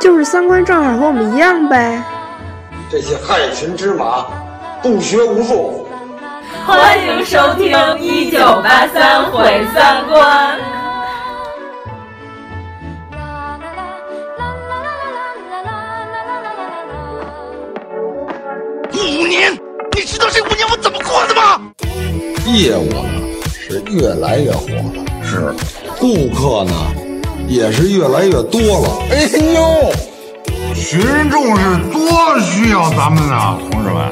就是三观正好和我们一样呗。这些害群之马，不学无术。欢迎收听《一九八三毁三观》。五年，你知道这五年我怎么过的吗？业务呢是越来越火了，是顾客呢也是越来越多了。哎呦，群众是多需要咱们啊，同志们！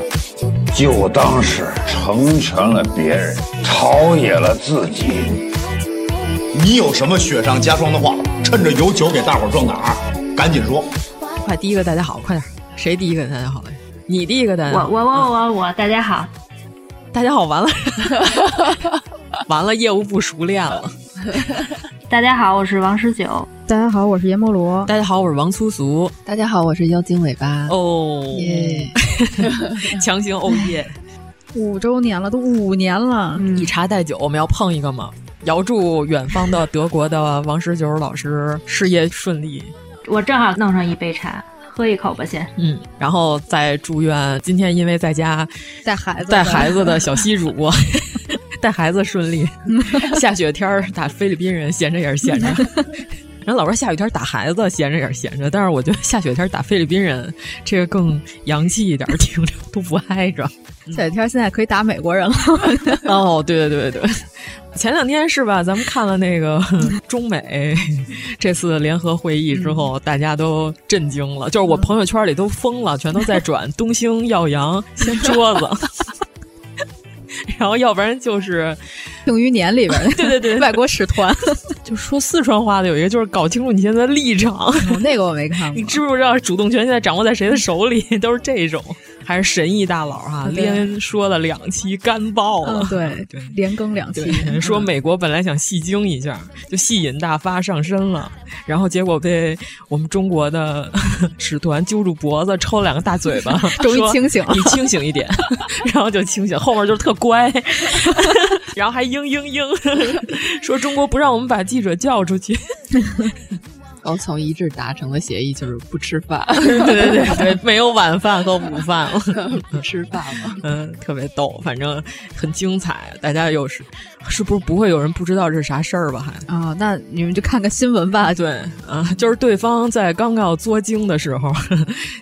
就当是成全了别人，陶冶了自己。你有什么雪上加霜的话，趁着有酒给大伙壮胆儿，赶紧说。快，第一个大家好，快点！谁第一个大家好？你第一个大家好。我我我我我，大家好。大家好，完了，完了，业务不熟练了。大家好，我是王十九。大家好，我是阎摩罗。大家好，我是王粗俗。大家好，我是妖精尾巴。哦耶，强行欧耶！五周年了，都五年了。嗯、以茶代酒，我们要碰一个吗？遥祝远方的德国的王十九老师事业顺利。我正好弄上一杯茶。喝一口吧，先。嗯，然后再祝愿今天因为在家带孩子带孩子的小西主播 带孩子顺利。下雪天儿打菲律宾人闲着也是闲着，人老说下雨天打孩子闲着也是闲着，但是我觉得下雪天打菲律宾人这个更洋气一点，听着都不挨着。下雪天现在可以打美国人了。哦，对对对对。前两天是吧？咱们看了那个 中美这次联合会议之后，大家都震惊了。就是我朋友圈里都疯了，全都在转东兴耀阳掀桌子，然后要不然就是《庆余年》里边对对对 外国使团，就说四川话的有一个就是搞清楚你现在的立场。哦、那个我没看过。你知不知道主动权现在掌握在谁的手里？都是这种。还是神医大佬哈、啊，连说了两期干爆了，嗯、对 对，连更两期。说美国本来想戏精一下，就戏瘾大发上身了，然后结果被我们中国的 使团揪住脖子，抽了两个大嘴巴，终于清醒了，你清醒一点，然后就清醒，后面就是特乖，然后还嘤嘤嘤，说中国不让我们把记者叫出去。高层一致达成的协议就是不吃饭，对对对对，没有晚饭和午饭了，不吃饭了，嗯，特别逗，反正很精彩。大家有是是不是不会有人不知道这是啥事儿吧？还啊、哦，那你们就看个新闻吧。对啊，就是对方在刚要作精的时候，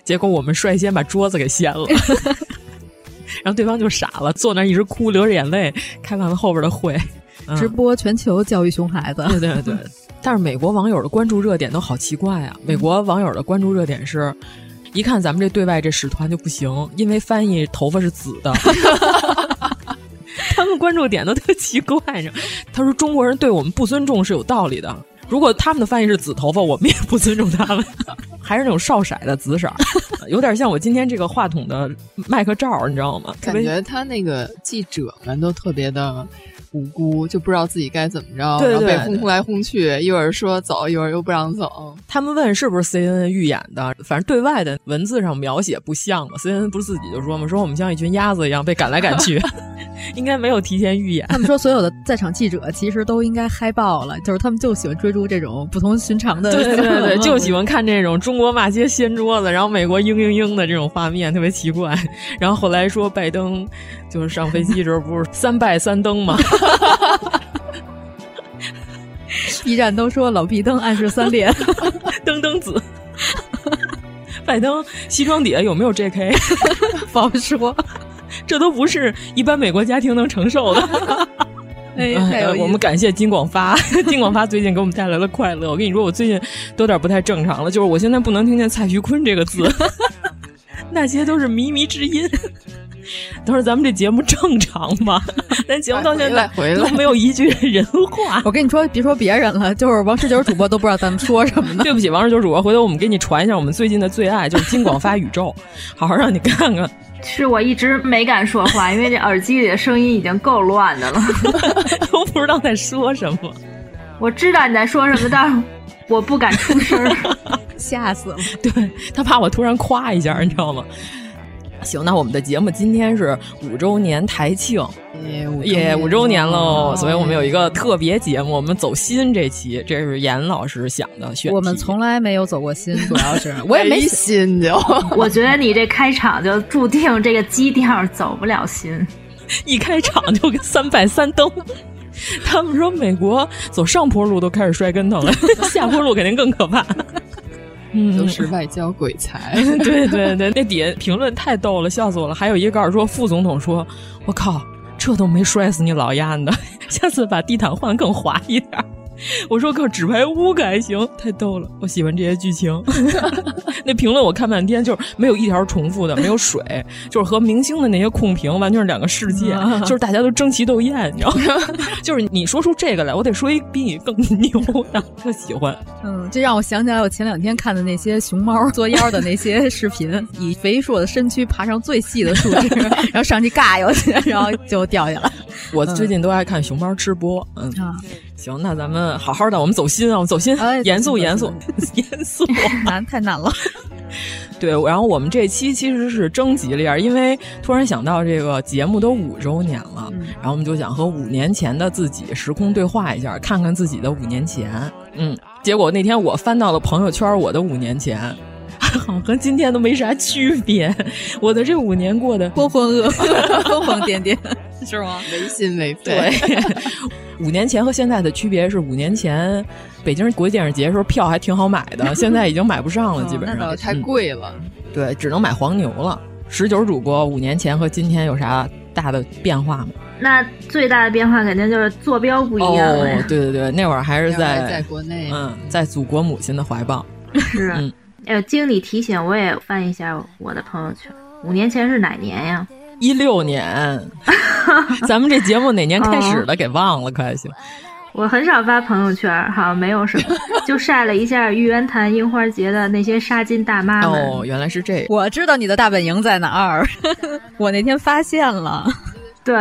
结果我们率先把桌子给掀了。然后对方就傻了，坐那一直哭，流着眼泪，开完了后边的会，嗯、直播全球教育熊孩子。对对对。但是美国网友的关注热点都好奇怪啊！美国网友的关注热点是，一看咱们这对外这使团就不行，因为翻译头发是紫的。他们关注点都特奇怪呢，他说中国人对我们不尊重是有道理的。如果他们的翻译是紫头发，我们也不尊重他们，还是那种少色的紫色，有点像我今天这个话筒的麦克罩，你知道吗？感觉他那个记者们都特别的。无辜就不知道自己该怎么着，对对对然后被轰来轰去，一会儿说走，一会儿又不让走。他们问是不是 CNN 预演的，反正对外的文字上描写不像嘛。CNN 不是自己就说嘛，说我们像一群鸭子一样被赶来赶去，应该没有提前预演。他们说所有的在场记者其实都应该嗨爆了，就是他们就喜欢追逐这种不同寻常的，对对对 对，就喜欢看这种中国骂街掀桌子，然后美国嘤嘤嘤的这种画面，特别奇怪。然后后来说拜登就是上飞机时候不是三拜三登嘛。B 站都说老毕登暗示三连，登登子，拜登西装底下有没有 JK？不好说，这都不是一般美国家庭能承受的。哎，呃、我们感谢金广发，金广发最近给我们带来了快乐。我跟你说，我最近都有点不太正常了，就是我现在不能听见蔡徐坤这个字，那些都是靡靡之音。当时咱们这节目正常吗？咱节目到现在回来都没有一句人话。我跟你说，别说别人了，就是王十九主播都不知道咱们说什么呢。对不起，王十九主播，回头我们给你传一下我们最近的最爱，就是金广发宇宙，好好让你看看。是我一直没敢说话，因为这耳机里的声音已经够乱的了，都不知道在说什么。我知道你在说什么，但是我不敢出声，吓死了。对他怕我突然夸一下，你知道吗？行，那我们的节目今天是五周年台庆，也五周年喽，所以我们有一个特别节目，我们走心这期，这是严老师想的选题。我们从来没有走过心，主要是 我也没心就。我觉得你这开场就注定这个基调走不了心，一开场就跟三拜三登。他们说美国走上坡路都开始摔跟头了，下坡路肯定更可怕。嗯，都是外交鬼才。对对对，那底下评论太逗了，笑死我了。还有一个告诉说，副总统说：“我靠，这都没摔死你老丫的，下次把地毯换更滑一点。” 我说靠，纸牌屋可还行，太逗了，我喜欢这些剧情。那评论我看半天，就是没有一条重复的，没有水，就是和明星的那些控评完全是两个世界，就是大家都争奇斗艳，你知道吗？就是你说出这个来，我得说一比你更牛的，特喜欢。嗯，这让我想起来我前两天看的那些熊猫作妖的那些视频，以肥硕的身躯爬上最细的树枝，然后上去尬游去，然后就掉下来。我最近都爱看熊猫吃播，嗯。行，那咱们好好的，我们走心啊，我们走心，严肃严肃严肃，难太难了。对，然后我们这期其实是征集了一下，因为突然想到这个节目都五周年了，嗯、然后我们就想和五年前的自己时空对话一下，看看自己的五年前。嗯，结果那天我翻到了朋友圈，我的五年前。好 和今天都没啥区别，我的这五年过得浑浑噩噩、疯疯癫癫，是吗？没心没肺。对，五年前和现在的区别是，五年前北京国际电影节的时候票还挺好买的，现在已经买不上了，基本上、哦、太贵了、嗯。对，只能买黄牛了。十九主播五年前和今天有啥大的变化吗？那最大的变化肯定就是坐标不一样了。哦，对对对，那会儿还是在在国内，嗯，在祖国母亲的怀抱。是。嗯呃，经理提醒我也翻一下我的朋友圈，五年前是哪年呀？一六年，咱们这节目哪年开始的？给忘了，可还行。我很少发朋友圈，好像没有什么，就晒了一下玉渊潭樱花节的那些纱巾大妈们。哦，原来是这样。我知道你的大本营在哪儿，我那天发现了。对，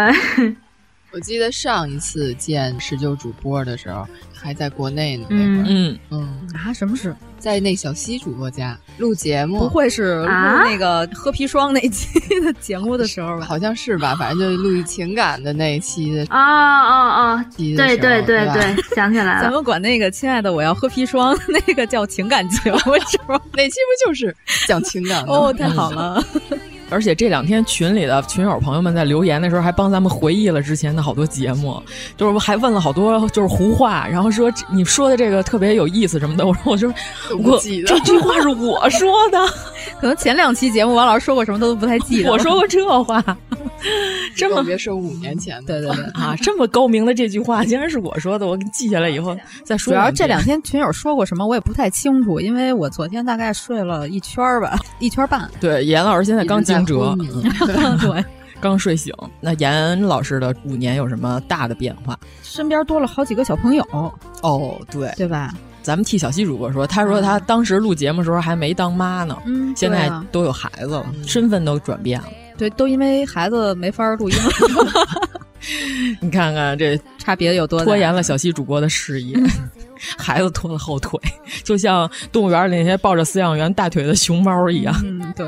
我记得上一次见十九主播的时候，还在国内呢。嗯嗯嗯啊，什么事？在那小西主播家录节目，不会是录那个喝砒霜那期的节目的时候吧？好像是吧，反正就是录一情感的那一期的。啊啊啊，对对对对对，想起来了。咱们管那个“亲爱的，我要喝砒霜”那个叫情感节目是吗？那期不就是讲情感的？哦，太好了。而且这两天群里的群友朋友们在留言的时候，还帮咱们回忆了之前的好多节目，就是还问了好多就是胡话，然后说你说的这个特别有意思什么的。我说 我说我这句话是我说的，可能前两期节目王老师说过什么他都不太记得。我说过这话，这么别是五年前的，对对对啊，这么高明的这句话竟然是我说的，我给记下来以后再说。主要这两天群友说过什么我也不太清楚，因为我昨天大概睡了一圈吧，一圈半。对，严老师现在刚惊蛰。对，刚睡醒。那严老师的五年有什么大的变化？身边多了好几个小朋友。哦，对，对吧？咱们替小西主播说，他说他当时录节目的时候还没当妈呢，嗯，现在都有孩子了，身份都转变了。对，都因为孩子没法录音了。你看看这差别有多大？拖延了小西主播的事业，孩子拖了后腿，就像动物园里那些抱着饲养员大腿的熊猫一样。嗯，对。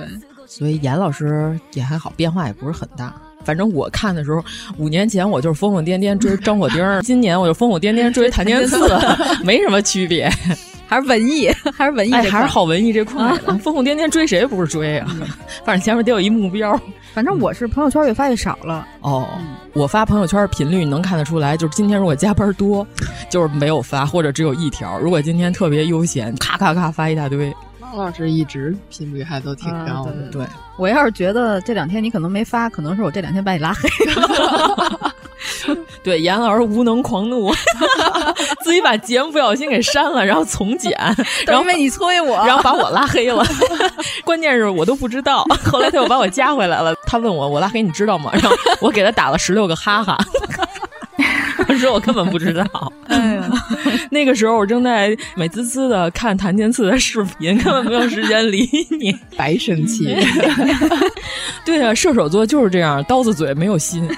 所以严老师也还好，变化也不是很大。反正我看的时候，五年前我就是疯疯癫癫追张火丁，今年我就疯疯癫癫追谭健次，没什么区别，还是文艺，还是文艺，哎，还是好文艺这块的。疯疯癫癫追谁不是追啊？反正前面得有一目标。反正我是朋友圈越发越少了。哦，我发朋友圈频率能看得出来，就是今天如果加班多，就是没有发，或者只有一条；如果今天特别悠闲，咔咔咔发一大堆。王老师一直频率还都挺高的，嗯、对。我要是觉得这两天你可能没发，可能是我这两天把你拉黑了。对，严老师无能狂怒，自己把节目不小心给删了，然后重剪，然后因为你催我，然后把我拉黑了。关键是我都不知道，后来他又把我加回来了。他问我我拉黑你知道吗？然后我给他打了十六个哈哈。我说我根本不知道，哎呀，那个时候我正在美滋滋的看谭健次的视频，根本没有时间理你，白生气。对呀、啊，射手座就是这样，刀子嘴没有心。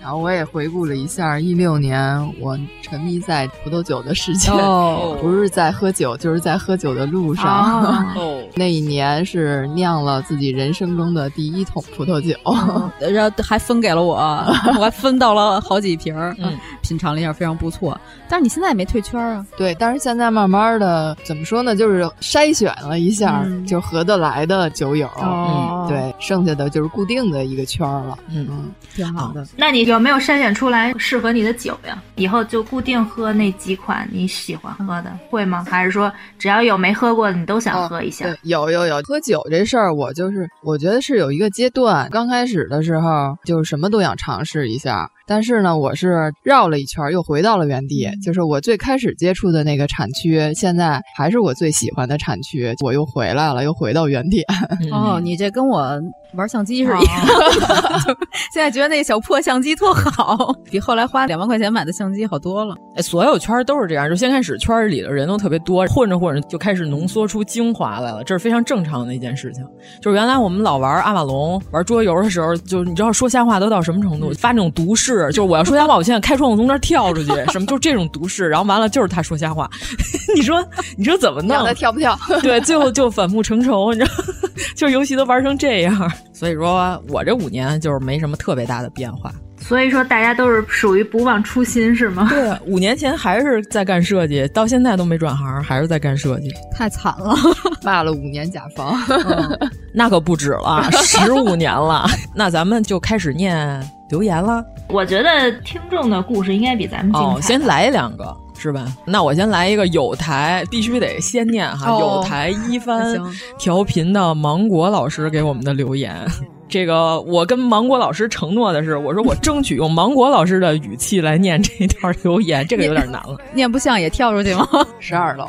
然后我也回顾了一下一六年我沉迷在葡萄酒的世界，哦、不是在喝酒，就是在喝酒的路上。哦、那一年是酿了自己人生中的第一桶葡萄酒，哦、然后还分给了我，我还分到了好几瓶儿，嗯，品尝了一下，非常不错。但是你现在也没退圈啊？对，但是现在慢慢的怎么说呢？就是筛选了一下，嗯、就合得来的酒友，哦、嗯，对，剩下的就是固定的一个圈了，嗯嗯，挺好的。那你有没有筛选出来适合你的酒呀？以后就固定喝那几款你喜欢喝的，会吗？还是说只要有没喝过的你都想喝一下？哦、有有有，喝酒这事儿我就是我觉得是有一个阶段，刚开始的时候就是什么都想尝试一下。但是呢，我是绕了一圈，又回到了原地。就是我最开始接触的那个产区，现在还是我最喜欢的产区，我又回来了，又回到原点。哦，你这跟我玩相机是一样的，现在觉得那小破相机特好，比后来花两万块钱买的相机好多了。哎，所有圈都是这样，就先开始圈里的人都特别多，混着混着就开始浓缩出精华来了，这是非常正常的一件事情。就是原来我们老玩阿瓦隆、玩桌游的时候，就你知道说瞎话都到什么程度，发那种毒誓。就是我要说瞎话，我现在开窗户从这儿跳出去，什么就这种毒誓，然后完了就是他说瞎话，你说你说怎么弄？他跳不跳？对，最后就反目成仇，你知道，就是游戏都玩成这样。所以说我这五年就是没什么特别大的变化。所以说大家都是属于不忘初心是吗？对，五年前还是在干设计，到现在都没转行，还是在干设计，太惨了，骂了五年甲方，嗯、那可不止了，十五年了。那咱们就开始念留言了。我觉得听众的故事应该比咱们精彩。哦，先来两个。是吧？那我先来一个有台，必须得先念哈。哦、有台一番调频的芒果老师给我们的留言，这个我跟芒果老师承诺的是，我说我争取用芒果老师的语气来念这条留言，这个有点难了。念不像也跳出去吗？十二楼，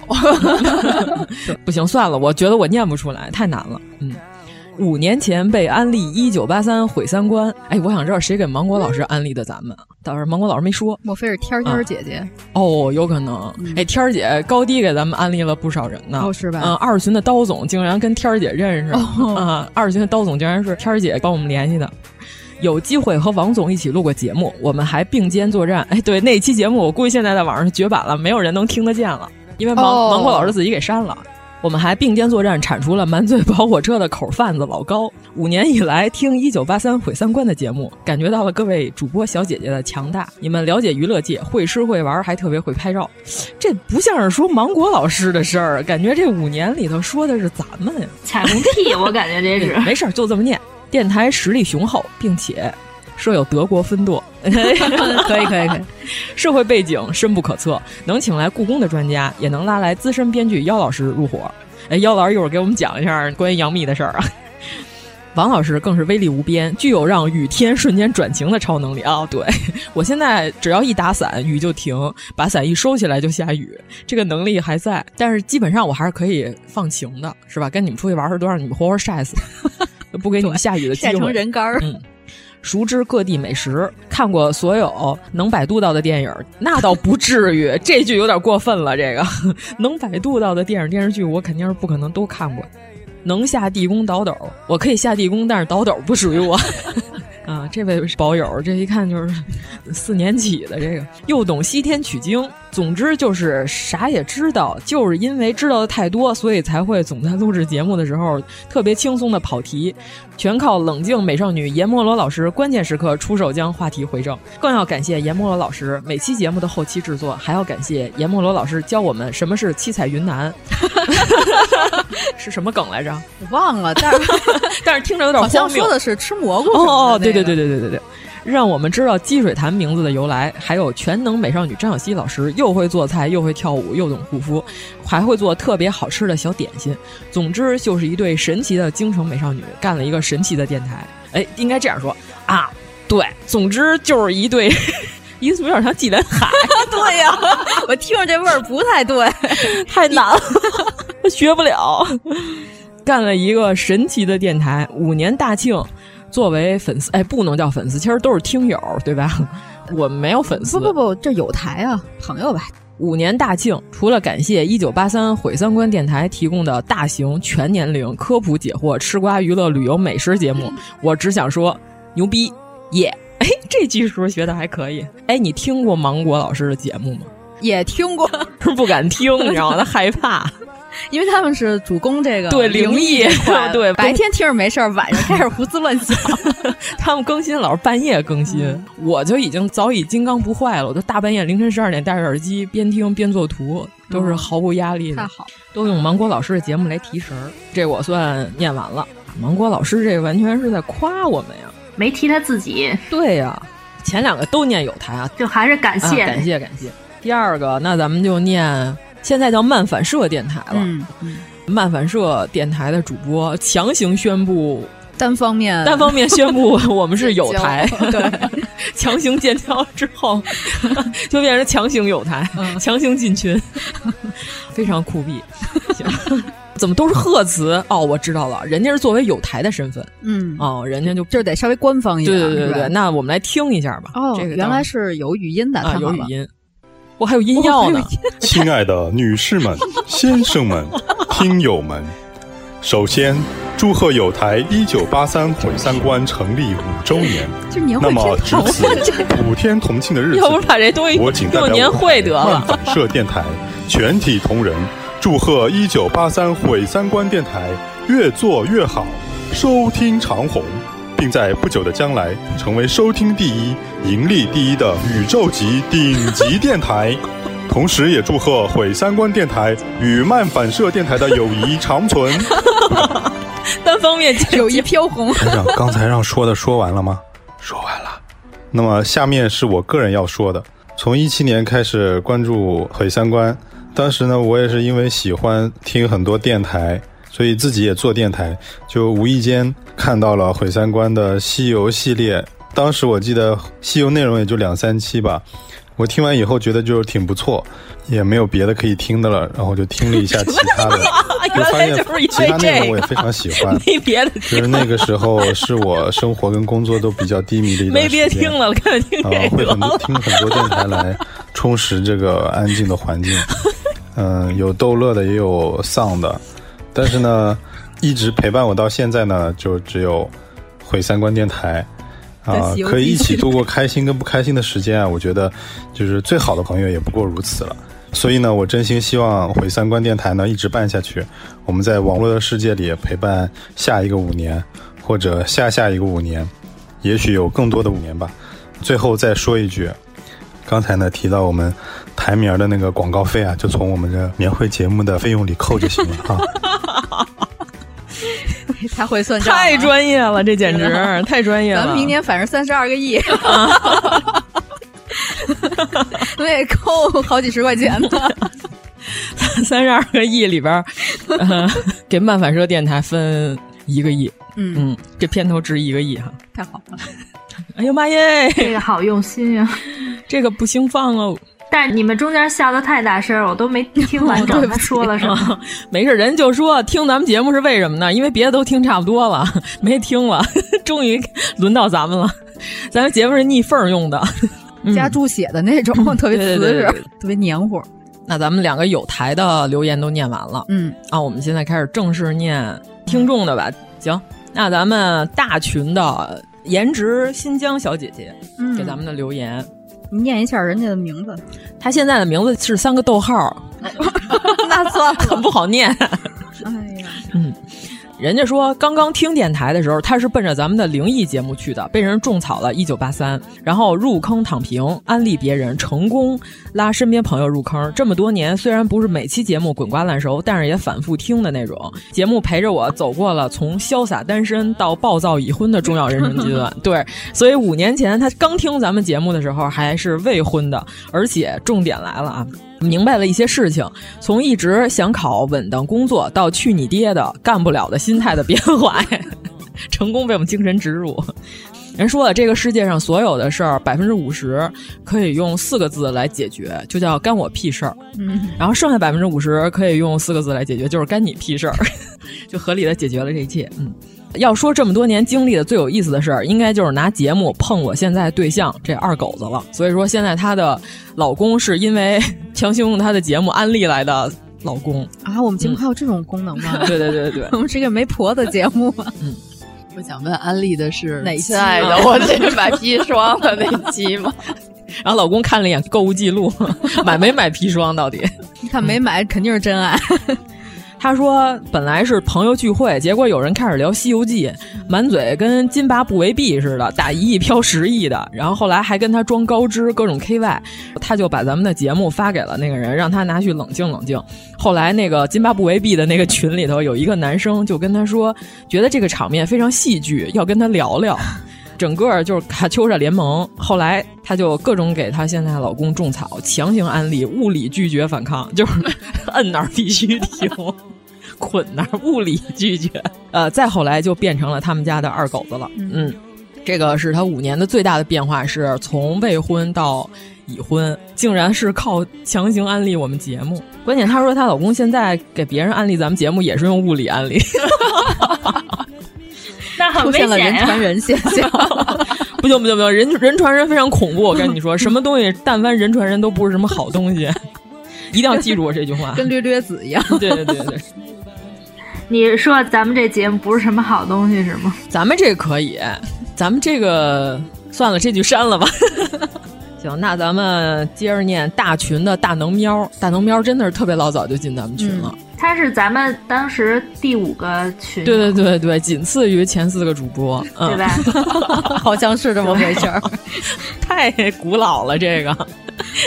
不行，算了，我觉得我念不出来，太难了。嗯。五年前被安利一九八三毁三观，哎，我想知道谁给芒果老师安利的咱们，倒是芒果老师没说，莫非是天天姐姐？啊、哦，有可能。嗯、哎，天儿姐高低给咱们安利了不少人呢，哦，是吧？嗯，二群的刀总竟然跟天儿姐认识，哦、啊，二群的刀总竟然是天儿姐帮我们联系的。有机会和王总一起录过节目，我们还并肩作战。哎，对，那期节目我估计现在在网上绝版了，没有人能听得见了，因为芒、哦、芒果老师自己给删了。我们还并肩作战，铲除了满嘴跑火车的口贩子老高。五年以来，听一九八三毁三观的节目，感觉到了各位主播小姐姐的强大。你们了解娱乐界，会吃会玩，还特别会拍照。这不像是说芒果老师的事儿，感觉这五年里头说的是咱们呀。彩虹屁，我感觉这是 没事儿，就这么念。电台实力雄厚，并且设有德国分舵。可以可以可以，社会背景深不可测，能请来故宫的专家，也能拉来资深编剧妖老师入伙。哎，妖老师一会儿给我们讲一下关于杨幂的事儿啊。王老师更是威力无边，具有让雨天瞬间转晴的超能力啊、哦！对 我现在只要一打伞，雨就停；把伞一收起来就下雨，这个能力还在。但是基本上我还是可以放晴的，是吧？跟你们出去玩时都让你们活活晒死，不给你们下雨的机会。晒成人干儿。嗯。熟知各地美食，看过所有能百度到的电影，那倒不至于。这句有点过分了。这个 能百度到的电影电视剧，我肯定是不可能都看过。能下地宫倒斗，我可以下地宫，但是倒斗不属于我。啊，这位宝友，这一看就是四年起的，这个又懂西天取经。总之就是啥也知道，就是因为知道的太多，所以才会总在录制节目的时候特别轻松的跑题，全靠冷静美少女阎摩罗老师关键时刻出手将话题回正。更要感谢阎摩罗老师每期节目的后期制作，还要感谢阎摩罗老师教我们什么是七彩云南，是什么梗来着？我忘了，但是但是听着有点好像荒谬说的是吃蘑菇哦，对对对。对对对对对。让我们知道积水潭名字的由来，还有全能美少女张小希老师又会做菜，又会跳舞，又懂护肤，还会做特别好吃的小点心。总之就是一对神奇的京城美少女，干了一个神奇的电台。哎，应该这样说啊，对，总之就是一对，意思有点像纪连海。对呀、啊，我听着这味儿不太对，太难了，学不了。干了一个神奇的电台，五年大庆。作为粉丝，哎，不能叫粉丝，其实都是听友，对吧？我们没有粉丝。不不不，这有台啊，朋友吧。五年大庆，除了感谢一九八三毁三观电台提供的大型全年龄科普解惑、吃瓜娱乐旅游美食节目，我只想说牛逼耶！哎，这句是不是学的还可以？哎，你听过芒果老师的节目吗？也听过，是不敢听，你知道吗？他害怕。因为他们是主攻这个对灵异 对白天听着没事儿，晚上开始胡思乱想。他们更新老是半夜更新，嗯、我就已经早已金刚不坏了，我就大半夜凌晨十二点戴着耳机边听边做图，都是毫无压力的。太好，都用芒果老师的节目来提神儿，这我算念完了。芒果老师这完全是在夸我们呀，没提他自己。对呀，前两个都念有他啊，就还是感谢、啊、感谢感谢。第二个，那咱们就念。现在叫漫反射电台了，嗯嗯、漫反射电台的主播强行宣布单方面单方面宣布 我们是有台，对，强行建交之后就变成强行有台，嗯、强行进群，非常酷毙。怎么都是贺词哦？我知道了，人家是作为有台的身份，嗯哦，人家就就得稍微官方一点，对对对对。那我们来听一下吧。哦，这个原来是有语音的，啊，有语音。我还有音药呢，亲爱的女士们、先生们、听友们，首先祝贺有台一九八三毁三观成立五周年。那么值此普天同庆的日子，要不把这东西我仅代表年会得了。漫反射电台全体同仁，祝贺一九八三毁三观电台越做越好，收听长虹。并在不久的将来成为收听第一、盈利第一的宇宙级顶级电台，同时也祝贺毁三观电台与漫反射电台的友谊长存。单方面友谊飘红。台长，刚才让说的说完了吗？说完了。那么下面是我个人要说的。从一七年开始关注毁三观，当时呢，我也是因为喜欢听很多电台。所以自己也做电台，就无意间看到了毁三观的西游系列。当时我记得西游内容也就两三期吧，我听完以后觉得就挺不错，也没有别的可以听的了，然后就听了一下其他的，就发现其他内容我也非常喜欢。没别的，就是那个时候是我生活跟工作都比较低迷的一段时间。没别听了，开始听会很多听很多电台来充实这个安静的环境。嗯，有逗乐的，也有丧的。但是呢，一直陪伴我到现在呢，就只有毁三观电台啊，可以一起度过开心跟不开心的时间啊。我觉得，就是最好的朋友也不过如此了。所以呢，我真心希望毁三观电台呢一直办下去。我们在网络的世界里陪伴下一个五年，或者下下一个五年，也许有更多的五年吧。最后再说一句，刚才呢提到我们台名的那个广告费啊，就从我们的年会节目的费用里扣就行了啊。太会算账，太专业了，这简直 太专业了。咱们明年反正三十二个亿，那得扣好几十块钱呢。三十二个亿里边，呃，给漫反射电台分一个亿。嗯嗯，这片头值一个亿哈，太好了。哎呀妈耶，这个好用心呀、啊，这个不兴放哦。但是你们中间笑的太大声，我都没听完 整他说了什么。没事，人就说听咱们节目是为什么呢？因为别的都听差不多了，没听了，终于轮到咱们了。咱们节目是逆缝用的，加注血的那种，特别瓷实，特别黏糊。那咱们两个有台的留言都念完了，嗯啊，我们现在开始正式念听众的吧。行，那咱们大群的颜值新疆小姐姐、嗯、给咱们的留言。你念一下人家的名字，他现在的名字是三个逗号，那算了，很 不好念。哎呀，嗯，人家说刚刚听电台的时候，他是奔着咱们的灵异节目去的，被人种草了一九八三，然后入坑躺平，安利别人，成功拉身边朋友入坑。这么多年，虽然不是每期节目滚瓜烂熟，但是也反复听的那种。节目陪着我走过了从潇洒单身到暴躁已婚的重要人生阶段。对，所以五年前他刚听咱们节目的时候还是未婚的，而且重点来了啊。明白了一些事情，从一直想考稳当工作到去你爹的干不了的心态的变化，成功被我们精神植入。人说了，这个世界上所有的事儿，百分之五十可以用四个字来解决，就叫干我屁事儿。嗯，然后剩下百分之五十可以用四个字来解决，就是干你屁事儿，就合理的解决了这一切。嗯。要说这么多年经历的最有意思的事儿，应该就是拿节目碰我现在对象这二狗子了。所以说，现在她的老公是因为强行用她的节目安利来的老公啊。我们节目还有这种功能吗？嗯、对对对对，我们是一个媒婆的节目。嗯，我想问安利的是哪亲爱的，我这是买砒霜的那期吗？然后老公看了一眼购物记录，买没买砒霜？到底？你看没买，肯定是真爱。他说：“本来是朋友聚会，结果有人开始聊《西游记》，满嘴跟津巴布韦币似的，打一亿飘十亿的。然后后来还跟他装高知，各种 KY，他就把咱们的节目发给了那个人，让他拿去冷静冷静。后来那个津巴布韦币的那个群里头有一个男生就跟他说，觉得这个场面非常戏剧，要跟他聊聊。整个就是卡秋莎联盟。后来她就各种给她现在老公种草，强行安利，物理拒绝反抗，就是摁那儿必须停。”捆那儿，物理拒绝。呃，再后来就变成了他们家的二狗子了。嗯，这个是她五年的最大的变化，是从未婚到已婚，竟然是靠强行安利我们节目。关键她说她老公现在给别人安利咱们节目也是用物理安利，那很出现了危险呀人传人现象。不行不行不行，人人传人非常恐怖。我跟你说，什么东西但凡人传人都不是什么好东西，一定要记住我这句话。跟略略子一样。对对对对。你说咱们这节目不是什么好东西是吗？咱们这个可以，咱们这个算了，这句删了吧。行，那咱们接着念大群的大能喵。大能喵真的是特别老早就进咱们群了，他是咱们当时第五个群，对对对对，仅次于前四个主播，嗯、对吧？好像是这么回事儿，太古老了这个。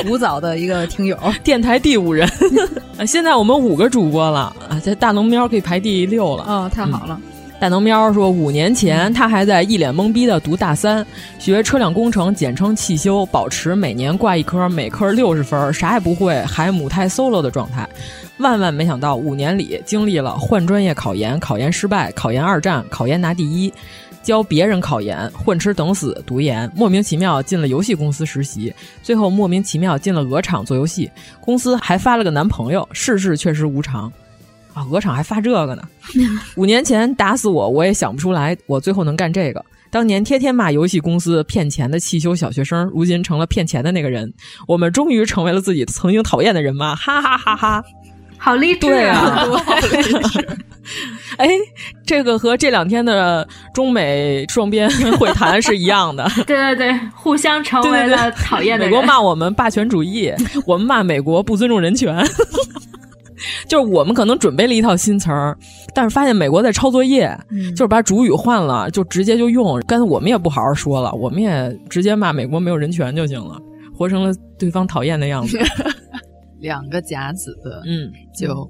古早的一个听友，电台第五人，现在我们五个主播了啊！这大能喵可以排第六了，哦，太好了。嗯、大能喵说，五年前他还在一脸懵逼的读大三，学车辆工程，简称汽修，保持每年挂一科，每科六十分，啥也不会，还母胎 solo 的状态。万万没想到，五年里经历了换专业考研，考研失败，考研二战，考研拿第一。教别人考研，混吃等死读研，莫名其妙进了游戏公司实习，最后莫名其妙进了鹅厂做游戏，公司还发了个男朋友，世事确实无常，啊，鹅厂还发这个呢。五年前打死我，我也想不出来，我最后能干这个。当年天天骂游戏公司骗钱的汽修小学生，如今成了骗钱的那个人。我们终于成为了自己曾经讨厌的人吗？哈哈哈哈！好励志 对啊！哎，这个和这两天的中美双边 会谈是一样的。对对对，互相成为了讨厌的人。美国骂我们霸权主义，我们骂美国不尊重人权。就是我们可能准备了一套新词儿，但是发现美国在抄作业，嗯、就是把主语换了，就直接就用。刚才我们也不好好说了，我们也直接骂美国没有人权就行了，活成了对方讨厌的样子。两个甲子，嗯，就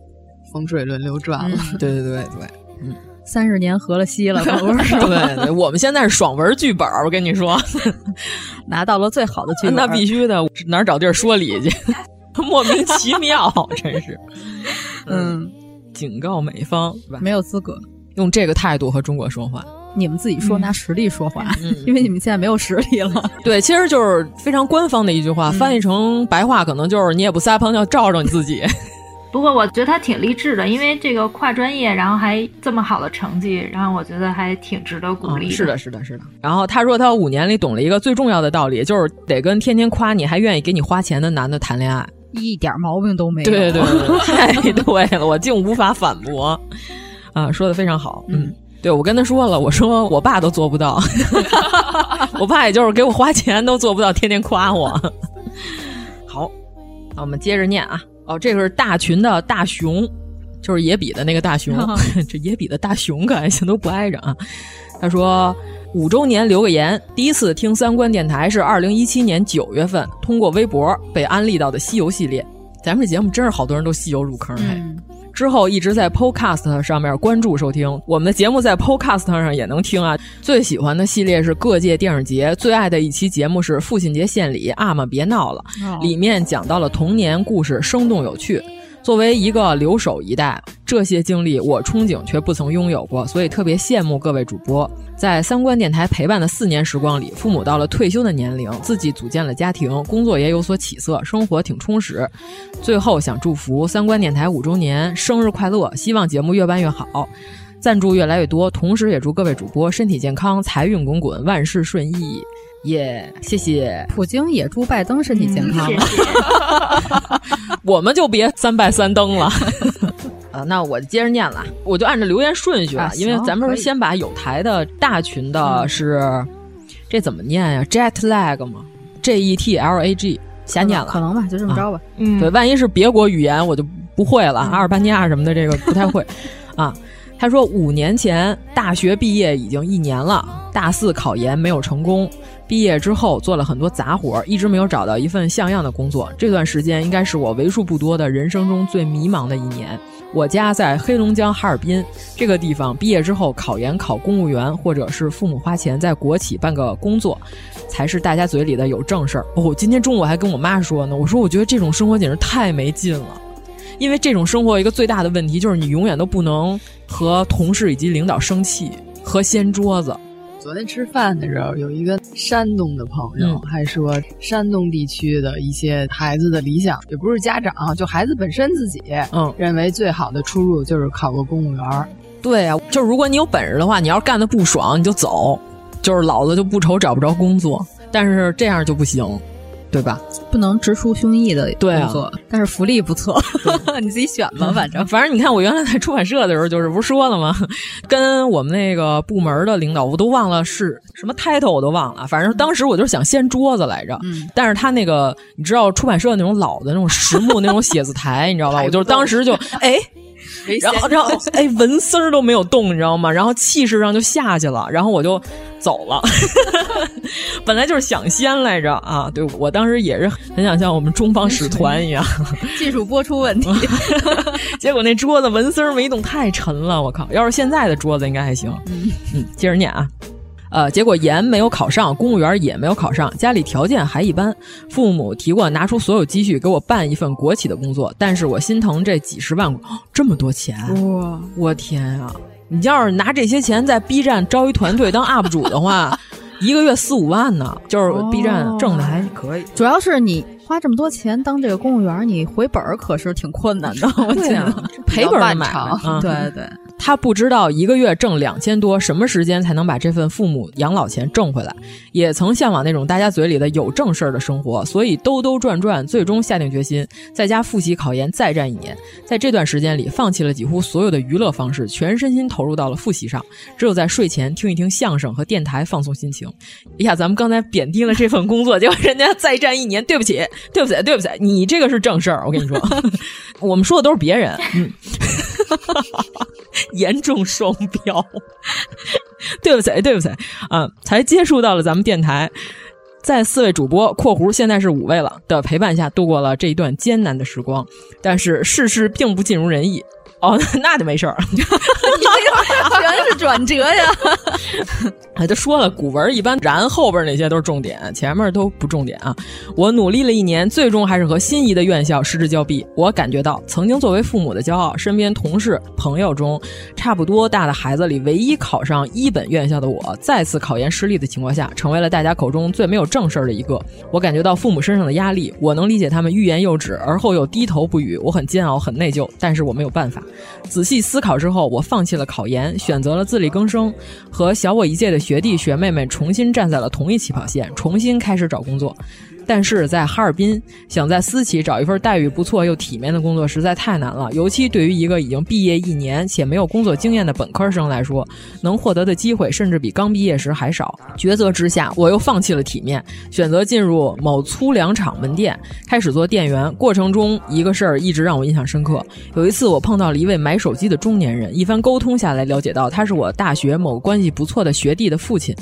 风水轮流转了。嗯、对对对对，嗯，三十年合了西了，不是？对对，我们现在是爽文剧本，我跟你说，拿到了最好的剧本，那必须的，哪儿找地儿说理去？莫名其妙，真是。嗯，警告美方没有资格用这个态度和中国说话。你们自己说，拿实力说话，嗯、因为你们现在没有实力了。对，其实就是非常官方的一句话，嗯、翻译成白话可能就是你也不撒泡尿照照你自己。不过我觉得他挺励志的，因为这个跨专业，然后还这么好的成绩，然后我觉得还挺值得鼓励、嗯。是的，是的，是的。然后他说他五年里懂了一个最重要的道理，就是得跟天天夸你还愿意给你花钱的男的谈恋爱。一点毛病都没有。对对对，太 对了，我竟无法反驳。啊，说的非常好。嗯，对我跟他说了，我说我爸都做不到，我爸也就是给我花钱都做不到，天天夸我。好，那我们接着念啊。哦，这个是大群的大熊，就是野比的那个大熊。这野比的大熊可还行，都不挨着啊。他说。五周年留个言，第一次听三观电台是二零一七年九月份，通过微博被安利到的西游系列。咱们这节目真是好多人都西游入坑哎。嗯、之后一直在 Podcast 上面关注收听，我们的节目在 Podcast 上也能听啊。最喜欢的系列是各界电影节，最爱的一期节目是父亲节献礼，阿玛别闹了，哦、里面讲到了童年故事，生动有趣。作为一个留守一代，这些经历我憧憬却不曾拥有过，所以特别羡慕各位主播。在三观电台陪伴的四年时光里，父母到了退休的年龄，自己组建了家庭，工作也有所起色，生活挺充实。最后想祝福三观电台五周年生日快乐，希望节目越办越好，赞助越来越多，同时也祝各位主播身体健康，财运滚滚，万事顺意。耶、yeah,，谢谢。普京也祝拜登身体健康。嗯、谢谢。我们就别三拜三登了。啊，那我就接着念了，我就按照留言顺序啊，因为咱们是先把有台的大群的是，嗯、这怎么念呀？Jet lag 吗？J E T L A G，瞎念了，可能吧，就这么着吧。啊、嗯，对，万一是别国语言，我就不会了，阿尔巴尼亚什么的这个不太会啊。他说五年前大学毕业已经一年了，大四考研没有成功。毕业之后做了很多杂活，一直没有找到一份像样的工作。这段时间应该是我为数不多的人生中最迷茫的一年。我家在黑龙江哈尔滨这个地方，毕业之后考研考公务员，或者是父母花钱在国企办个工作，才是大家嘴里的有正事儿。哦，今天中午还跟我妈说呢，我说我觉得这种生活简直太没劲了，因为这种生活一个最大的问题就是你永远都不能和同事以及领导生气和掀桌子。昨天吃饭的时候，有一个山东的朋友、嗯、还说，山东地区的一些孩子的理想，也不是家长，就孩子本身自己，嗯，认为最好的出路就是考个公务员。对啊，就是如果你有本事的话，你要是干的不爽，你就走，就是老子就不愁找不着工作。但是这样就不行。对吧？不能直抒胸臆的对工作，啊、但是福利不错，你自己选吧。反正反正你看，我原来在出版社的时候，就是不是说了吗？跟我们那个部门的领导，我都忘了是什么 title，我都忘了。反正当时我就想掀桌子来着，嗯、但是他那个你知道出版社那种老的那种实木那种写字台，你知道吧？我就是当时就哎。然后，然后，哎，纹丝儿都没有动，你知道吗？然后气势上就下去了，然后我就走了。本来就是想先来着啊，对我当时也是很想像我们中方使团一样，技术播出问题。结果那桌子纹丝儿没动，太沉了，我靠！要是现在的桌子应该还行。嗯嗯，接着念啊。呃，结果研没有考上，公务员也没有考上，家里条件还一般。父母提过拿出所有积蓄给我办一份国企的工作，但是我心疼这几十万，哦、这么多钱，哇！我天啊！你要是拿这些钱在 B 站招一团队当 UP 主的话，一个月四五万呢，就是 B 站挣的还可以。哦、主要是你花这么多钱当这个公务员，你回本儿可是挺困难的。我天、啊，赔本儿买啊！对对。他不知道一个月挣两千多，什么时间才能把这份父母养老钱挣回来？也曾向往那种大家嘴里的有正事儿的生活，所以兜兜转转，最终下定决心在家复习考研，再战一年。在这段时间里，放弃了几乎所有的娱乐方式，全身心投入到了复习上。只有在睡前听一听相声和电台，放松心情。哎呀，咱们刚才贬低了这份工作，结果人家再战一年，对不起，对不起，对不起，你这个是正事儿，我跟你说，我们说的都是别人。嗯。严重双标，对不起，对不起啊！才接触到了咱们电台，在四位主播（括弧现在是五位了）的陪伴下，度过了这一段艰难的时光。但是世事并不尽如人意。哦，那就没事儿。你这个全是转折呀！哎，都说了，古文一般，然后边那些都是重点，前面都不重点啊。我努力了一年，最终还是和心仪的院校失之交臂。我感觉到，曾经作为父母的骄傲，身边同事朋友中差不多大的孩子里，唯一考上一本院校的我，再次考研失利的情况下，成为了大家口中最没有正事儿的一个。我感觉到父母身上的压力，我能理解他们欲言又止，而后又低头不语。我很煎熬，很内疚，但是我没有办法。仔细思考之后，我放弃了考研，选择了自力更生，和小我一届的学弟学妹们重新站在了同一起跑线，重新开始找工作。但是在哈尔滨，想在私企找一份待遇不错又体面的工作实在太难了，尤其对于一个已经毕业一年且没有工作经验的本科生来说，能获得的机会甚至比刚毕业时还少。抉择之下，我又放弃了体面，选择进入某粗粮厂门店，开始做店员。过程中，一个事儿一直让我印象深刻。有一次，我碰到了一位买手机的中年人，一番沟通下来，了解到他是我大学某关系不错的学弟的父亲。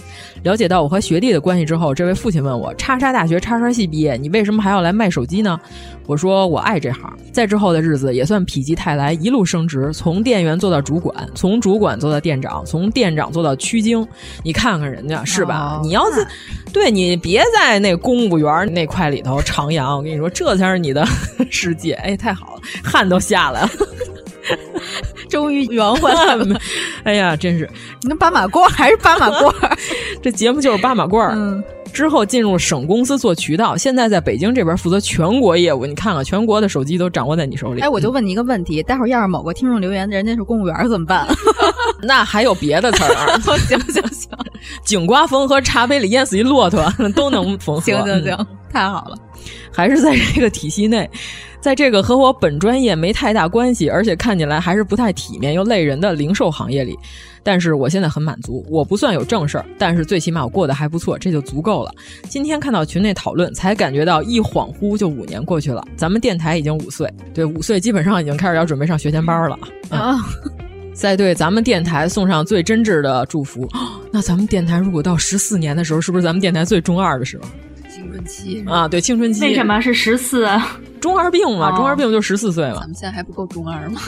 了解到我和学弟的关系之后，这位父亲问我：“叉叉大学叉叉。”系毕业，你为什么还要来卖手机呢？我说我爱这行。在之后的日子也算否极泰来，一路升职，从店员做到主管，从主管做到店长，从店长做到区经。你看看人家是吧？哦、你要是对你别在那公务员那块里头徜徉，我跟你说，这才是你的世界。哎，太好了，汗都下来了。终于圆回来了，哎呀，真是你跟斑马褂还是斑马褂？这节目就是斑马褂。嗯，之后进入省公司做渠道，现在在北京这边负责全国业务。你看看，全国的手机都掌握在你手里。哎，我就问你一个问题，待会儿要是某个听众留言，人家是公务员怎么办？那还有别的词儿？行行行，井刮风和茶杯里淹死一骆驼都能缝合。行行行，太好了，还是在这个体系内。在这个和我本专业没太大关系，而且看起来还是不太体面又累人的零售行业里，但是我现在很满足。我不算有正事儿，但是最起码我过得还不错，这就足够了。今天看到群内讨论，才感觉到一恍惚就五年过去了。咱们电台已经五岁，对，五岁基本上已经开始要准备上学前班了啊。再对咱们电台送上最真挚的祝福。那咱们电台如果到十四年的时候，是不是咱们电台最中二的时候？青春期啊，对，青春期。为什么是十四啊？中二病嘛，哦、中二病就十四岁了。咱们现在还不够中二吗？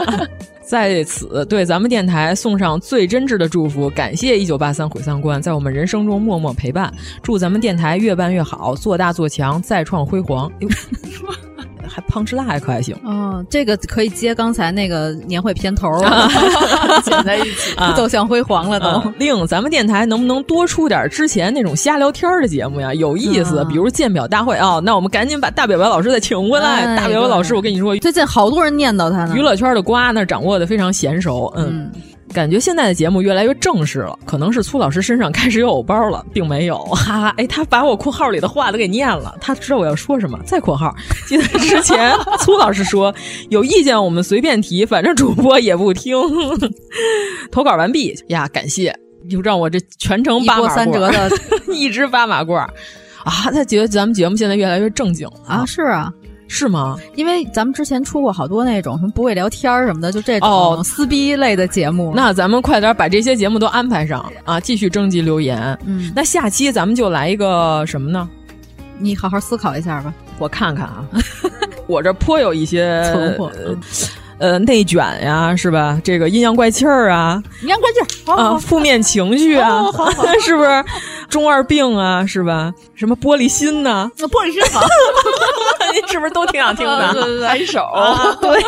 在此对咱们电台送上最真挚的祝福，感谢一九八三毁三观在我们人生中默默陪伴，祝咱们电台越办越好，做大做强，再创辉煌。还胖吃辣可还行哦，这个可以接刚才那个年会片头 剪在一起，啊、走向辉煌了都。啊、另，咱们电台能不能多出点之前那种瞎聊天的节目呀？有意思，嗯、比如鉴表大会啊、哦。那我们赶紧把大表表老师再请回来。哎、大表表老师，我跟你说，最近好多人念叨他呢。娱乐圈的瓜那掌握的非常娴熟，嗯。嗯感觉现在的节目越来越正式了，可能是苏老师身上开始有偶包了，并没有，哈哈，哎，他把我括号里的话都给念了，他知道我要说什么。再括号，记得之前苏老师说有意见我们随便提，反正主播也不听。投稿完毕呀，感谢，就让我这全程八马三折的，一直八马褂啊！他觉得咱们节目现在越来越正经了啊，是啊。是吗？因为咱们之前出过好多那种什么不会聊天什么的，就这种撕逼类的节目。哦、那咱们快点把这些节目都安排上啊！继续征集留言。嗯，那下期咱们就来一个什么呢？你好好思考一下吧。我看看啊，我这颇有一些 存货。呃，内卷呀，是吧？这个阴阳怪气儿啊，阴阳怪气儿啊，负面情绪啊，是不是？中二病啊，是吧？什么玻璃心呢？玻璃心好，想听的？对对对，拍手。啊、对，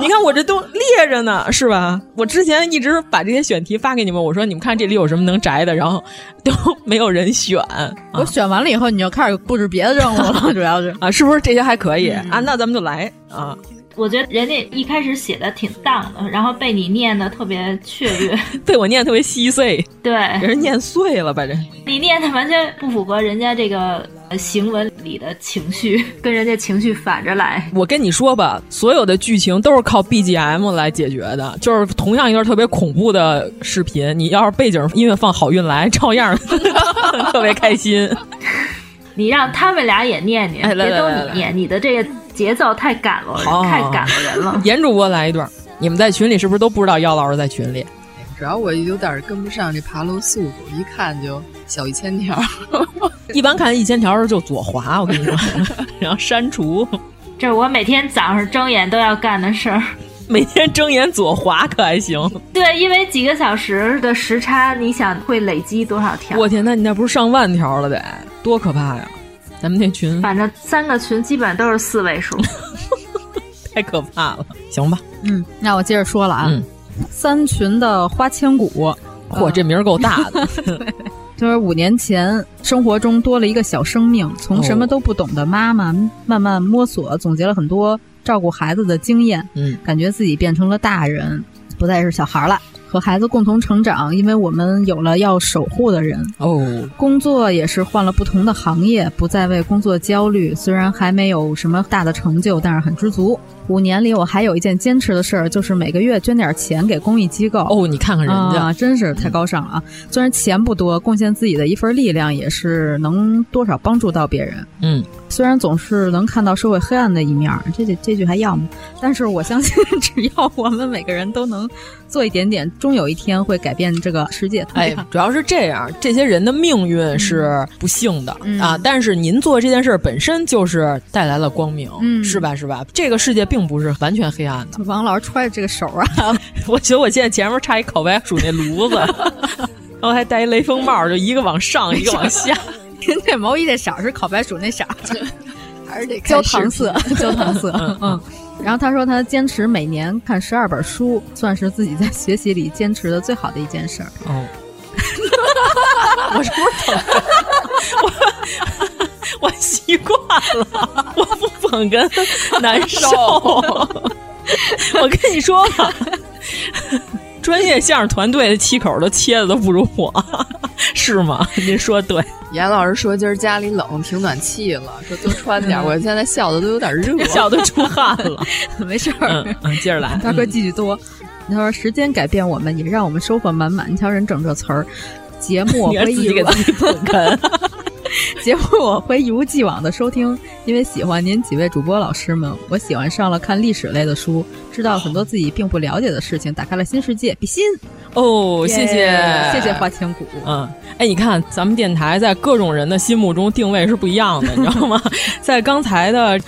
你看我这都列着呢，是吧？我之前一直把这些选题发给你们，我说你们看这里有什么能摘的，然后都 没有人选。啊、我选完了以后，你就开始布置别的任务了，主要是啊，是不是这些还可以、嗯、啊？那咱们就来啊。我觉得人家一开始写的挺荡的，然后被你念的特别雀跃，被我念特别稀碎，对，给人念碎了吧？这你念的完全不符合人家这个行文里的情绪，跟人家情绪反着来。我跟你说吧，所有的剧情都是靠 BGM 来解决的，就是同样一段特别恐怖的视频，你要是背景音乐放好运来，照样 特别开心。你让他们俩也念念，哎、别都你念，你的这个节奏太赶了，好太赶了人了。严主播来一段，你们在群里是不是都不知道姚老师在群里？主要我有点跟不上这爬楼速度，一看就小一千条。一般看一千条就左滑，我跟你说，然后删除。这是我每天早上睁眼都要干的事儿。每天睁眼左滑可还行？对，因为几个小时的时差，你想会累积多少条？我天，那你那不是上万条了得，多可怕呀！咱们那群，反正三个群基本都是四位数，太可怕了。行吧，嗯，那我接着说了啊，嗯、三群的花千骨，嚯，这名儿够大的。就是五年前，生活中多了一个小生命，从什么都不懂的妈妈慢慢摸索，总结了很多照顾孩子的经验，嗯，感觉自己变成了大人，不再是小孩了。和孩子共同成长，因为我们有了要守护的人哦。工作也是换了不同的行业，不再为工作焦虑。虽然还没有什么大的成就，但是很知足。五年里，我还有一件坚持的事儿，就是每个月捐点钱给公益机构。哦，你看看人家，啊、真是太高尚了啊！虽然钱不多，贡献自己的一份力量，也是能多少帮助到别人。嗯，虽然总是能看到社会黑暗的一面，这这这句还要吗？但是我相信，只要我们每个人都能做一点点终有一天会改变这个世界。哎，主要是这样，这些人的命运是不幸的、嗯、啊，但是您做这件事本身就是带来了光明，嗯、是吧？是吧？这个世界并不是完全黑暗的。王老师揣着这个手啊，我觉得我现在前面差一烤白薯那炉子，然后还戴一雷锋帽，就一个往上，一个往下。您这毛衣这色是烤白薯那色，还是得焦糖色，焦糖色。嗯嗯。然后他说，他坚持每年看十二本书，算是自己在学习里坚持的最好的一件事儿。哦，我是不是捧 我习惯了，我不捧哏难受。我跟你说吧，专业相声团队的气口都切的都不如我，是吗？您说对。严老师说今儿家里冷，停暖气了，说多穿点。我现在笑的都有点热，笑的出汗了。没事儿，嗯嗯，接着来。大哥继续多。他说：“时间改变我们，也让我们收获满满。你瞧人整这词儿，节目我会一给自己捧哏。节目我会一如既往的收听，因为喜欢您几位主播老师们，我喜欢上了看历史类的书，知道很多自己并不了解的事情，打开了新世界，比心。哦，谢谢，谢谢花千骨。嗯，哎，你看咱们电台在各种人的心目中定位是不一样的，你知道吗？在刚才的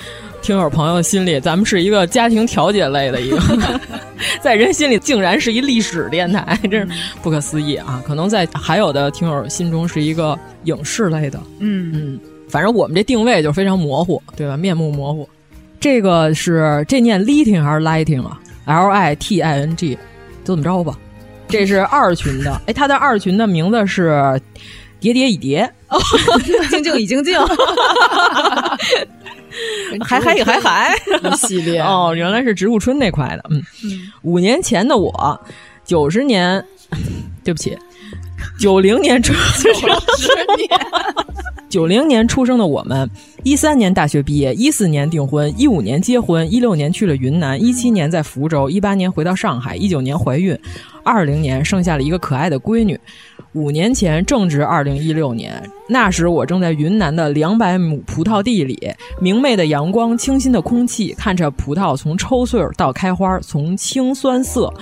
听友朋友心里，咱们是一个家庭调解类的一个，在人心里竟然是一历史电台，真是不可思议啊！可能在还有的听友心中是一个影视类的，嗯嗯，反正我们这定位就非常模糊，对吧？面目模糊。这个是这念 lighting 还是 lighting 啊？L I T I N G，就这么着吧。这是二群的，哎，他的二群的名字是叠叠以叠，哦，静静已静静，还还还还 系列哦，原来是植物春那块的，嗯，嗯五年前的我，九十年，对不起，九零年出，生十年。九零年出生的我们，一三年大学毕业，一四年订婚，一五年结婚，一六年去了云南，一七年在福州，一八年回到上海，一九年怀孕，二零年生下了一个可爱的闺女。五年前正值二零一六年，那时我正在云南的两百亩葡萄地里，明媚的阳光，清新的空气，看着葡萄从抽穗儿到开花，从青酸涩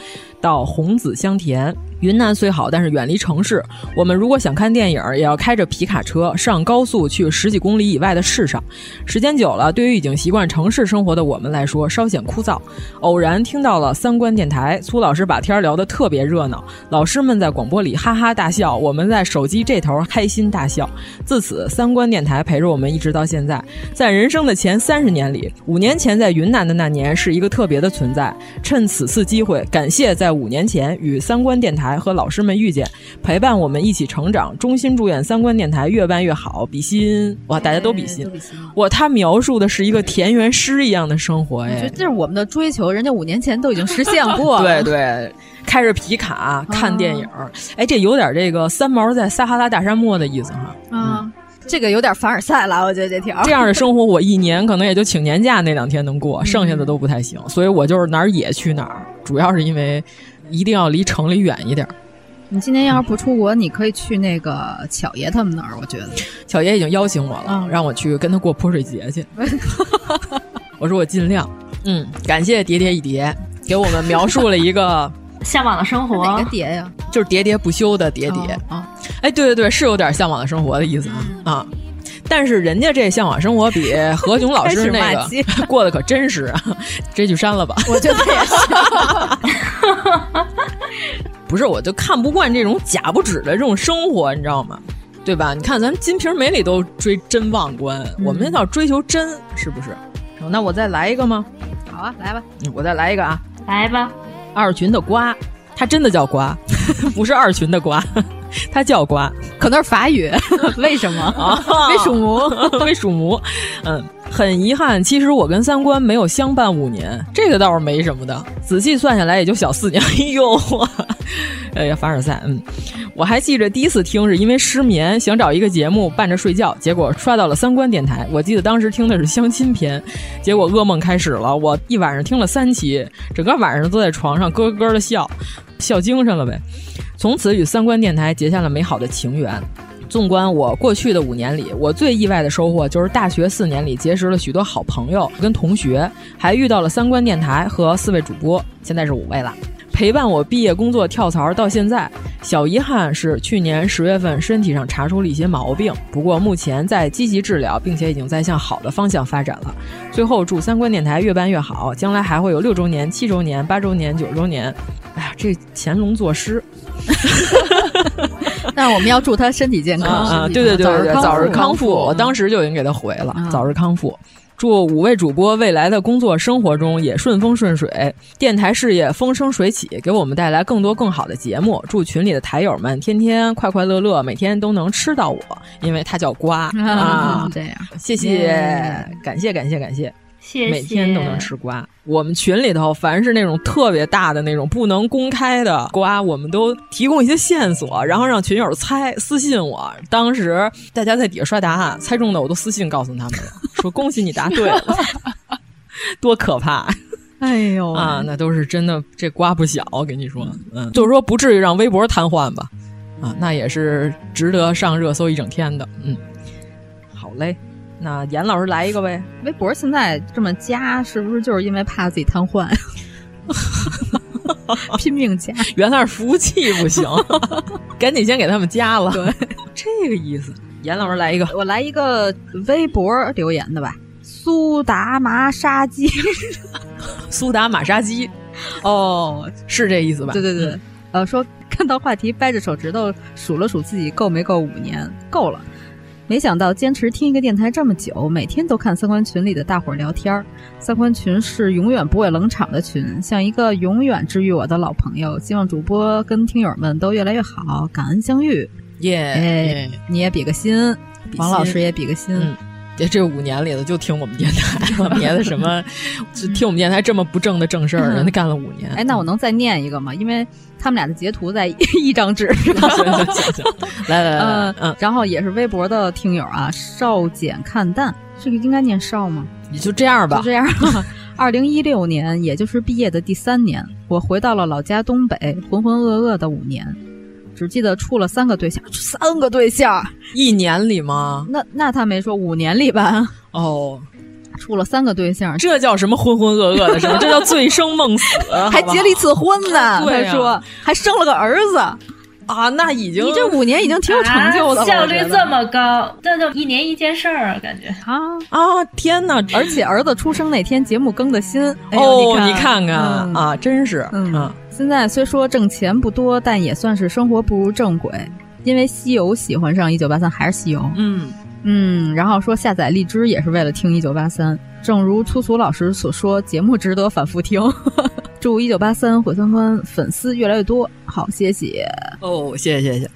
到红紫香甜。云南虽好，但是远离城市。我们如果想看电影，也要开着皮卡车上高速去十几公里以外的市上。时间久了，对于已经习惯城市生活的我们来说，稍显枯燥。偶然听到了三观电台，苏老师把天聊得特别热闹，老师们在广播里哈哈大笑，我们在手机这头开心大笑。自此，三观电台陪着我们一直到现在。在人生的前三十年里，五年前在云南的那年是一个特别的存在。趁此次机会，感谢在五年前与三观电台。和老师们遇见，陪伴我们一起成长。衷心祝愿三观电台越办越好，比心哇！大家都比心。哇，他描述的是一个田园诗一样的生活，哎，这是我们的追求，人家五年前都已经实现过了。对对，开着皮卡看电影，哎，这有点这个三毛在撒哈拉大沙漠的意思哈。啊，这个有点凡尔赛了，我觉得这条。这样的生活，我一年可能也就请年假那两天能过，剩下的都不太行。所以我就是哪儿野去哪儿，主要是因为。一定要离城里远一点。你今年要是不出国，你可以去那个巧爷他们那儿。我觉得巧爷已经邀请我了，嗯、让我去跟他过泼水节去。我说我尽量。嗯，感谢叠叠一叠给我们描述了一个向往的生活。哪个蝶呀？就是喋喋不休的喋喋啊！哎，对对对，是有点向往的生活的意思啊啊。但是人家这向往生活比何炅老师那个 过得可真实啊！这句删了吧，我觉得也是。不是，我就看不惯这种假不止的这种生活，你知道吗？对吧？你看咱《金瓶梅》里都追真忘关，嗯、我们要追求真，是不是？那我再来一个吗？好啊，来吧。我再来一个啊，来吧。二群的瓜，他真的叫瓜，不是二群的瓜。它叫瓜，可能是法语，为什么？啊，为属母，为属母。嗯，很遗憾，其实我跟三观没有相伴五年，这个倒是没什么的。仔细算下来，也就小四年。哎呦，哎呀，凡尔赛。嗯，我还记着第一次听是因为失眠，想找一个节目伴着睡觉，结果刷到了三观电台。我记得当时听的是相亲篇，结果噩梦开始了。我一晚上听了三期，整个晚上都在床上咯咯的笑，笑精神了呗。从此与三观电台结下了美好的情缘。纵观我过去的五年里，我最意外的收获就是大学四年里结识了许多好朋友跟同学，还遇到了三观电台和四位主播，现在是五位了。陪伴我毕业工作跳槽到现在。小遗憾是去年十月份身体上查出了一些毛病，不过目前在积极治疗，并且已经在向好的方向发展了。最后祝三观电台越办越好，将来还会有六周年、七周年、八周年、九周年。哎呀，这乾隆作诗。但是我们要祝他身体健康啊！对对对对，早日康复！我当时就已经给他回了，早日康复。祝五位主播未来的工作生活中也顺风顺水，电台事业风生水起，给我们带来更多更好的节目。祝群里的台友们天天快快乐乐，每天都能吃到我，因为他叫瓜啊！这样，谢谢，感谢感谢感谢。谢谢每天都能吃瓜。我们群里头凡是那种特别大的那种不能公开的瓜，我们都提供一些线索，然后让群友猜，私信我。当时大家在底下刷答案，猜中的我都私信告诉他们了，说恭喜你答对了，多可怕！哎呦啊，那都是真的，这瓜不小，我跟你说，嗯，就是说不至于让微博瘫痪吧？啊，那也是值得上热搜一整天的。嗯，好嘞。那严老师来一个呗？微博现在这么加，是不是就是因为怕自己瘫痪？拼命加，原来是服务器不行，赶紧先给他们加了。对，这个意思。严老师来一个，我来一个微博留言的吧。苏打玛莎鸡，苏打玛莎鸡，哦，是这意思吧？对对对，呃，说看到话题，掰着手指头数了数自己够没够五年，够了。没想到坚持听一个电台这么久，每天都看三观群里的大伙儿聊天儿。三观群是永远不会冷场的群，像一个永远治愈我的老朋友。希望主播跟听友们都越来越好，感恩相遇。耶，你也比个心，王老师也比个心。这这五年里头就听我们电台，别的什么就听我们电台这么不正的正事儿，人家干了五年。哎，那我能再念一个吗？因为他们俩的截图在一 张纸行行行，来来来，嗯，然后也是微博的听友啊，少简看淡，这个应该念少吗？你就这样吧，就这样。二零一六年，也就是毕业的第三年，我回到了老家东北，浑浑噩噩的五年。只记得处了三个对象，三个对象，一年里吗？那那他没说五年里吧？哦，处了三个对象，这叫什么浑浑噩噩的？什么？这叫醉生梦死，还结了一次婚呢。他说还生了个儿子啊，那已经你这五年已经挺有成就的，效率这么高，这就一年一件事儿啊，感觉啊啊！天哪！而且儿子出生那天节目更的新哦，你看看啊，真是嗯。现在虽说挣钱不多，但也算是生活步入正轨。因为西游喜欢上一九八三，还是西游。嗯嗯，然后说下载荔枝也是为了听一九八三。正如粗俗老师所说，节目值得反复听。祝一九八三毁三观粉丝越来越多。好，谢谢哦，谢谢谢谢。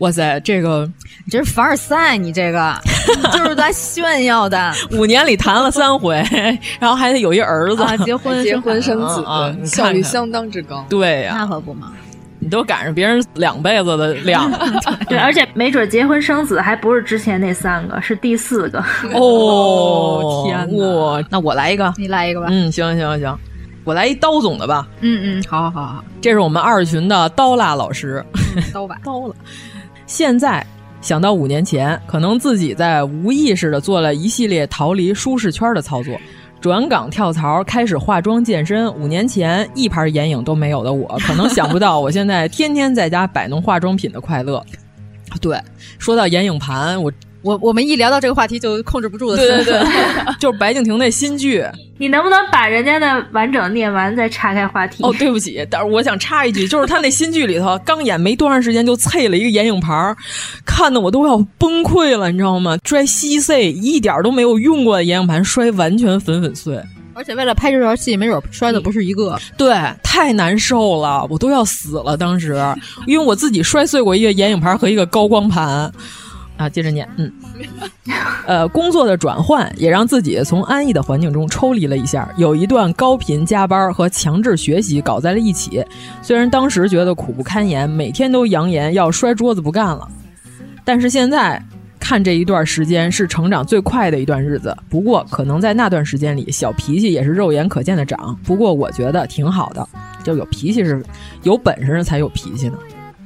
哇塞，这个你这是凡尔赛，你这个 就是在炫耀的。五年里谈了三回，然后还得有一儿子，结婚结婚生子，啊，效率相当之高。对呀，那可不嘛，你都赶上别人两辈子的量。对，而且没准结婚生子还不是之前那三个，是第四个。哦，天哪！那我来一个，你来一个吧。嗯，行行行，我来一刀总的吧。嗯嗯，好好好好，这是我们二群的刀辣老师。刀 吧，刀了。现在想到五年前，可能自己在无意识的做了一系列逃离舒适圈的操作，转岗跳槽，开始化妆健身。五年前一盘眼影都没有的我，可能想不到我现在天天在家摆弄化妆品的快乐。对，说到眼影盘，我我我们一聊到这个话题就控制不住的。对对对，就是白敬亭那新剧。你能不能把人家的完整念完再岔开话题？哦，对不起，但是我想插一句，就是他那新剧里头 刚演没多长时间就碎了一个眼影盘，看的我都要崩溃了，你知道吗？摔稀碎，一点都没有用过的眼影盘摔完全粉粉碎，而且为了拍这条戏，没准摔的不是一个。对，太难受了，我都要死了。当时，因为我自己摔碎过一个眼影盘和一个高光盘。啊，接着念，嗯，呃，工作的转换也让自己从安逸的环境中抽离了一下，有一段高频加班和强制学习搞在了一起。虽然当时觉得苦不堪言，每天都扬言要摔桌子不干了，但是现在看这一段时间是成长最快的一段日子。不过，可能在那段时间里，小脾气也是肉眼可见的长。不过，我觉得挺好的，就有脾气是有本事才有脾气呢。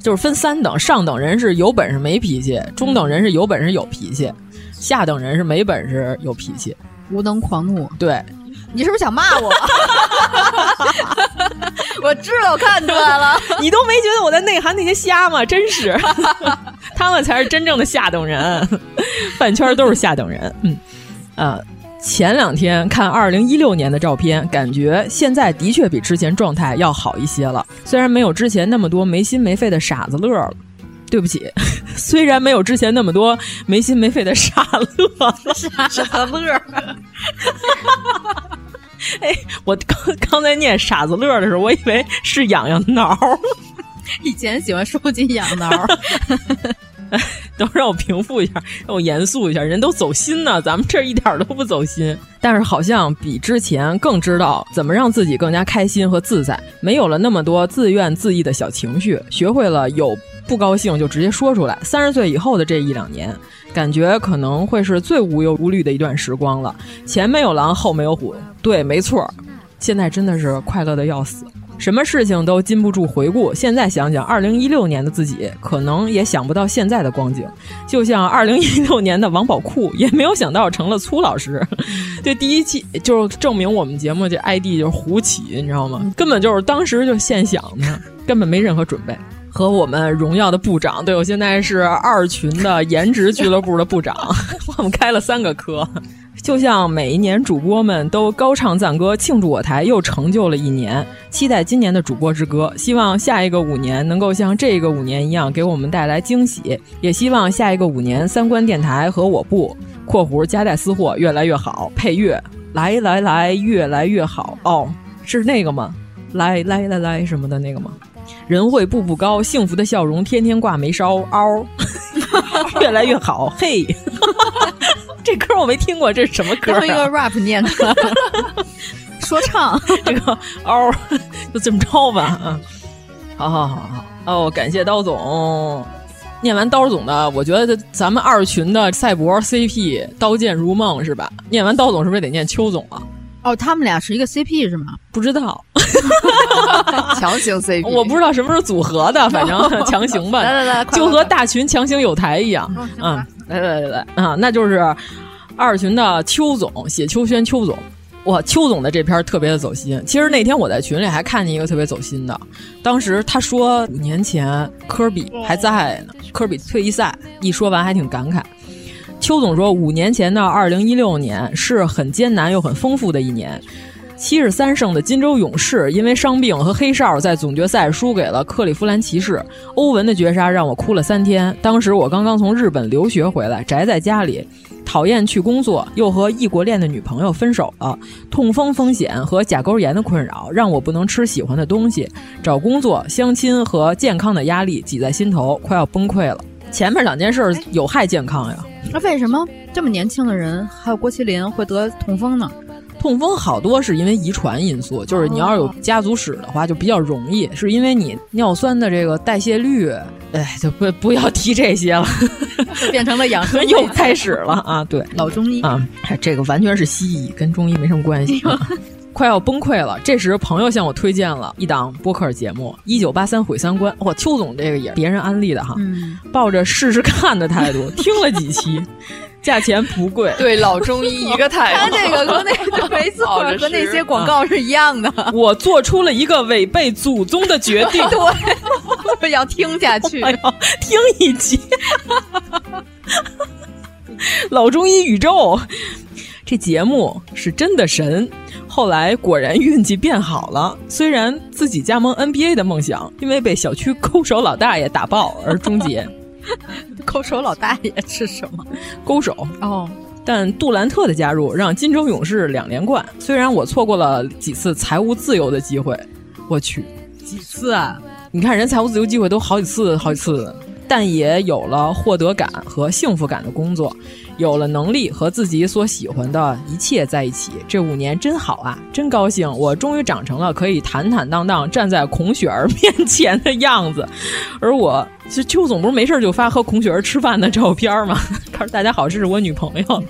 就是分三等，上等人是有本事没脾气，中等人是有本事有脾气，下等人是没本事有脾气，无能狂怒。对，你是不是想骂我？我知道，看出来了。你都没觉得我在内涵那些虾吗？真是，他们才是真正的下等人，饭圈都是下等人。嗯，呃，前两天看二零一六年的照片，感觉现在的确比之前状态要好一些了。虽然没有之前那么多没心没肺的傻子乐了。对不起，虽然没有之前那么多没心没肺的傻乐，傻子乐。哎，我刚刚才念傻子乐的时候，我以为是痒痒挠。以前喜欢收集痒挠。等会让我平复一下，让我严肃一下。人都走心呢，咱们这一点都不走心。但是好像比之前更知道怎么让自己更加开心和自在，没有了那么多自怨自艾的小情绪，学会了有不高兴就直接说出来。三十岁以后的这一两年，感觉可能会是最无忧无虑的一段时光了。前没有狼，后没有虎。对，没错，现在真的是快乐的要死。什么事情都禁不住回顾。现在想想，二零一六年的自己，可能也想不到现在的光景。就像二零一六年的王宝库，也没有想到成了粗老师。这第一期就证明我们节目这 ID 就是胡起，你知道吗？根本就是当时就现想的，根本没任何准备。和我们荣耀的部长，对我现在是二群的 颜值俱乐部的部长，我们开了三个科。就像每一年主播们都高唱赞歌，庆祝我台又成就了一年，期待今年的主播之歌。希望下一个五年能够像这个五年一样给我们带来惊喜，也希望下一个五年三观电台和我部（括弧夹带私货）越来越好。配乐来来来，越来越好哦，是那个吗？来来来来什么的那个吗？人会步步高，幸福的笑容天天挂眉梢，嗷，越来越好，嘿。这歌我没听过，这是什么歌、一个 rap 念的，说唱。这个嗷，就这么着吧。嗯，好好好好哦，感谢刀总。念完刀总的，我觉得咱们二群的赛博 CP 刀剑如梦是吧？念完刀总是不是得念邱总啊？哦，他们俩是一个 CP 是吗？不知道，强行 CP，我不知道什么时候组合的，反正 强行吧。来来来，就和大群强行有台一样。嗯，来来来来啊，那就是二群的邱总写秋轩邱总。哇，邱总的这篇特别的走心。其实那天我在群里还看见一个特别走心的，当时他说五年前科比还在呢，科比退役赛一说完还挺感慨。邱总说，五年前的二零一六年是很艰难又很丰富的一年。七十三胜的金州勇士因为伤病和黑哨在总决赛输给了克利夫兰骑士。欧文的绝杀让我哭了三天。当时我刚刚从日本留学回来，宅在家里，讨厌去工作，又和异国恋的女朋友分手了。痛风风险和甲沟炎的困扰让我不能吃喜欢的东西。找工作、相亲和健康的压力挤在心头，快要崩溃了。前面两件事有害健康呀。那为什么这么年轻的人还有郭麒麟会得痛风呢？痛风好多是因为遗传因素，就是你要是有家族史的话，就比较容易，是因为你尿酸的这个代谢率，哎，就不不要提这些了，变成了养生 又开始了啊！对，老中医啊，这个完全是西医，跟中医没什么关系。快要崩溃了，这时朋友向我推荐了一档播客节目《一九八三毁三观》。哇，邱总这个也是别人安利的哈，嗯、抱着试试看的态度听了几期。价钱不贵，对老中医一个态度。他这个和那个 没错，和那些广告是一样的。我做出了一个违背祖宗的决定，对，要听下去，哎、听一集。老中医宇宙，这节目是真的神。后来果然运气变好了，虽然自己加盟 NBA 的梦想因为被小区抠手老大爷打爆而终结。勾手老大爷是什么？勾手哦。但杜兰特的加入让金州勇士两连冠。虽然我错过了几次财务自由的机会，我去几次啊？你看人财务自由机会都好几次，好几次，但也有了获得感和幸福感的工作，有了能力和自己所喜欢的一切在一起。这五年真好啊，真高兴！我终于长成了可以坦坦荡荡站在孔雪儿面前的样子，而我。就邱总不是没事就发和孔雪儿吃饭的照片吗？他说：“大家好，这是我女朋友。”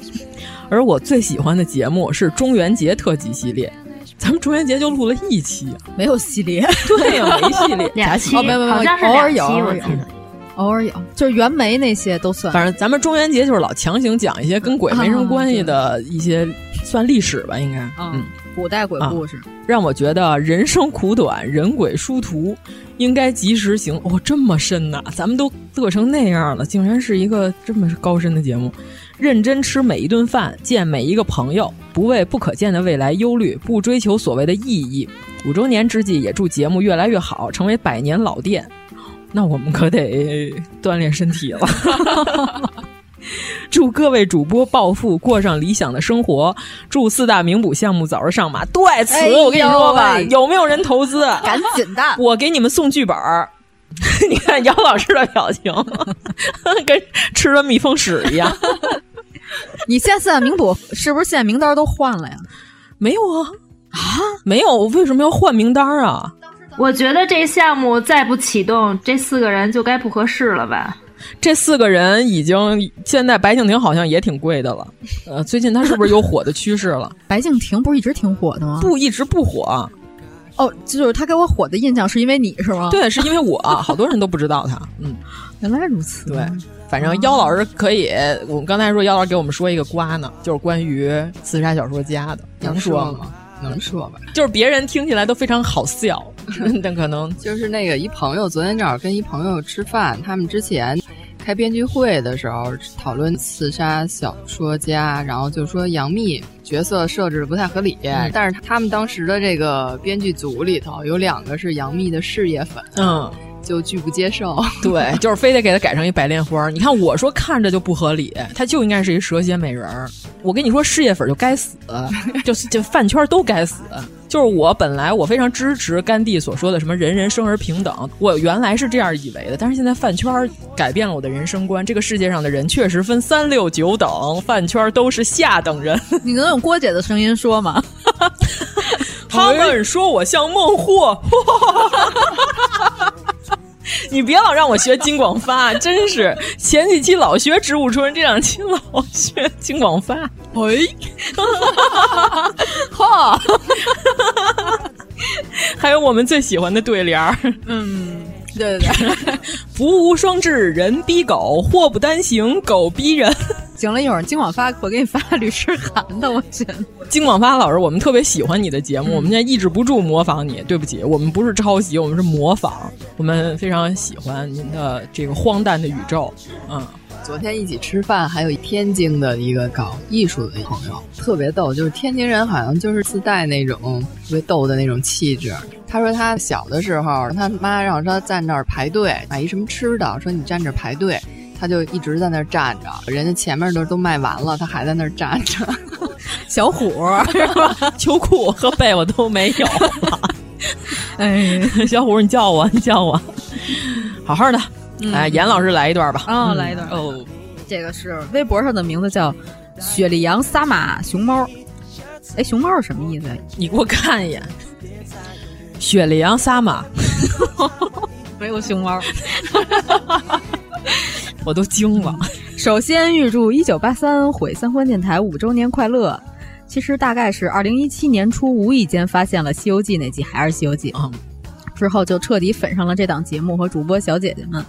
而我最喜欢的节目是中元节特辑系列，咱们中元节就录了一期，没有系列，对呀，没系列，两期，哦，没有没有，好像是偶尔有，我记得，偶尔有，就是袁枚那些都算。反正咱们中元节就是老强行讲一些跟鬼没什么关系的一些，算历史吧，应该，嗯。古代鬼故事、啊，让我觉得人生苦短，人鬼殊途，应该及时行。哦，这么深呐、啊，咱们都乐成那样了，竟然是一个这么高深的节目。认真吃每一顿饭，见每一个朋友，不为不可见的未来忧虑，不追求所谓的意义。五周年之际，也祝节目越来越好，成为百年老店。那我们可得锻炼身体了。祝各位主播暴富，过上理想的生活。祝四大名捕项目早日上马。对此，哎、我跟你说吧，有没有人投资？赶紧的，我给你们送剧本。你看姚老师的表情，跟吃了蜜蜂屎一样。你现在四大名捕是不是现在名单都换了呀？没有啊啊，没有，为什么要换名单啊？我觉得这项目再不启动，这四个人就该不合适了吧？这四个人已经现在白敬亭好像也挺贵的了，呃，最近他是不是有火的趋势了？白敬亭不是一直挺火的吗？不，一直不火。哦，就是他给我火的印象是因为你是吗？对，是因为我，好多人都不知道他。嗯，原来如此。对，反正妖老师可以，我们刚才说妖老师给我们说一个瓜呢，就是关于刺杀小说家的，能说吗？能说吧，就是别人听起来都非常好笑，但可能 就是那个一朋友，昨天正好跟一朋友吃饭，他们之前开编剧会的时候讨论刺杀小说家，然后就说杨幂角色设置的不太合理，嗯、但是他们当时的这个编剧组里头有两个是杨幂的事业粉，嗯。就拒不接受，对，就是非得给他改成一白莲花。你看，我说看着就不合理，他就应该是一蛇蝎美人儿。我跟你说，事业粉就该死，就是这饭圈都该死。就是我本来我非常支持甘地所说的什么人人生而平等，我原来是这样以为的，但是现在饭圈改变了我的人生观。这个世界上的人确实分三六九等，饭圈都是下等人。你能用郭姐的声音说吗？他们说我像孟获。你别老让我学金广发，真是。前几期老学植物春，这两期老学金广发。喂，哈，还有我们最喜欢的对联儿，嗯，对对对，福无双至，人逼狗；祸不单行，狗逼人。行了，一会儿金广发我给你发律师函的，我觉得。金广发老师，我们特别喜欢你的节目，嗯、我们现在抑制不住模仿你。对不起，我们不是抄袭，我们是模仿。我们非常喜欢您的这个荒诞的宇宙。嗯，昨天一起吃饭，还有天津的一个搞艺术的朋友，特别逗，就是天津人好像就是自带那种特别逗的那种气质。他说他小的时候，他妈让他站那儿排队买一什么吃的，说你站这排队。他就一直在那儿站着，人家前面的都卖完了，他还在那儿站着。小虎是吧？秋裤和被我都没有了。哎，小虎，你叫我，你叫我，好好的。嗯、哎，严老师来一段吧。啊、哦，来一段。哦，这个是微博上的名字叫“雪莉杨撒马熊猫”。哎，熊猫是什么意思？你给我看一眼。雪莉杨撒马，没有熊猫。我都惊了。首先预祝一九八三毁三观电台五周年快乐。其实大概是二零一七年初无意间发现了《西游记》那集，还是《西游记》啊、嗯，之后就彻底粉上了这档节目和主播小姐姐们。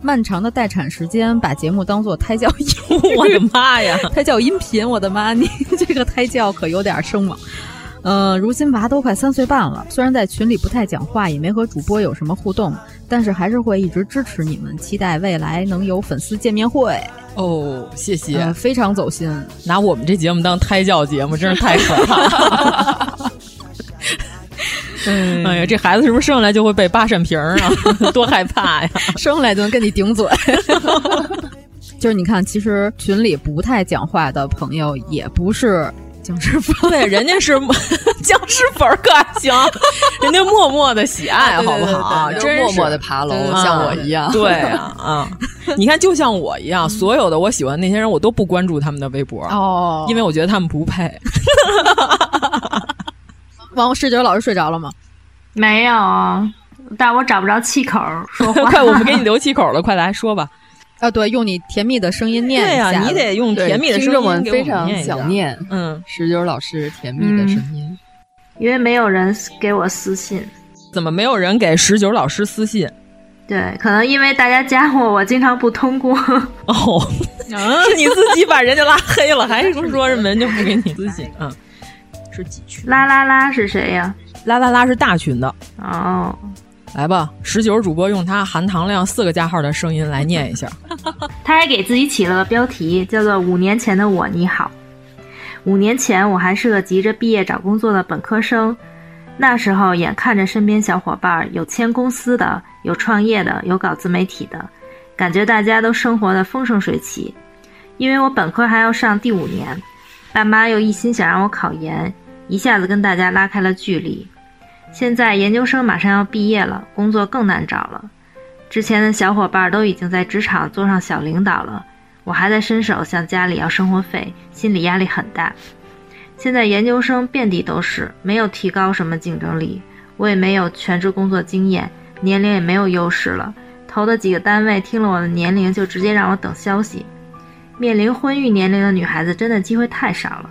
漫长的待产时间，把节目当做胎教音，我的妈呀！胎教音频，我的妈！你 这个胎教可有点生猛。呃，如今娃都快三岁半了，虽然在群里不太讲话，也没和主播有什么互动，但是还是会一直支持你们，期待未来能有粉丝见面会。哦，谢谢、呃，非常走心，拿我们这节目当胎教节目，真是太可怕了。嗯、哎呀，这孩子是不是生下来就会背八扇屏啊？多害怕呀！生下来就能跟你顶嘴。就是你看，其实群里不太讲话的朋友，也不是。僵尸粉，对，人家是僵尸粉可还行，人家默默的喜爱，好不好？真默默的爬楼，像我一样。对啊，啊，你看，就像我一样，所有的我喜欢那些人，我都不关注他们的微博哦，因为我觉得他们不配。王十九老师睡着了吗？没有，但我找不着气口说话。快，我们给你留气口了，快来说吧。啊，对，用你甜蜜的声音念对呀、啊，你得用甜蜜的声音我们非常想念。嗯，十九老师甜蜜的声音、嗯，因为没有人给我私信。怎么没有人给十九老师私信？对，可能因为大家加我，我经常不通过。哦，是你自己把人家拉黑了，还是说什么人家不给你私信？嗯，是几群？啦啦啦是谁呀？啦啦啦是大群的哦。来吧，十九主播用他含糖量四个加号的声音来念一下。他还给自己起了个标题，叫做“五年前的我你好”。五年前，我还是个急着毕业找工作的本科生。那时候，眼看着身边小伙伴有签公司的，有创业的，有搞自媒体的，感觉大家都生活的风生水起。因为我本科还要上第五年，爸妈又一心想让我考研，一下子跟大家拉开了距离。现在研究生马上要毕业了，工作更难找了。之前的小伙伴都已经在职场做上小领导了，我还在伸手向家里要生活费，心理压力很大。现在研究生遍地都是，没有提高什么竞争力，我也没有全职工作经验，年龄也没有优势了。投的几个单位听了我的年龄就直接让我等消息。面临婚育年龄的女孩子真的机会太少了。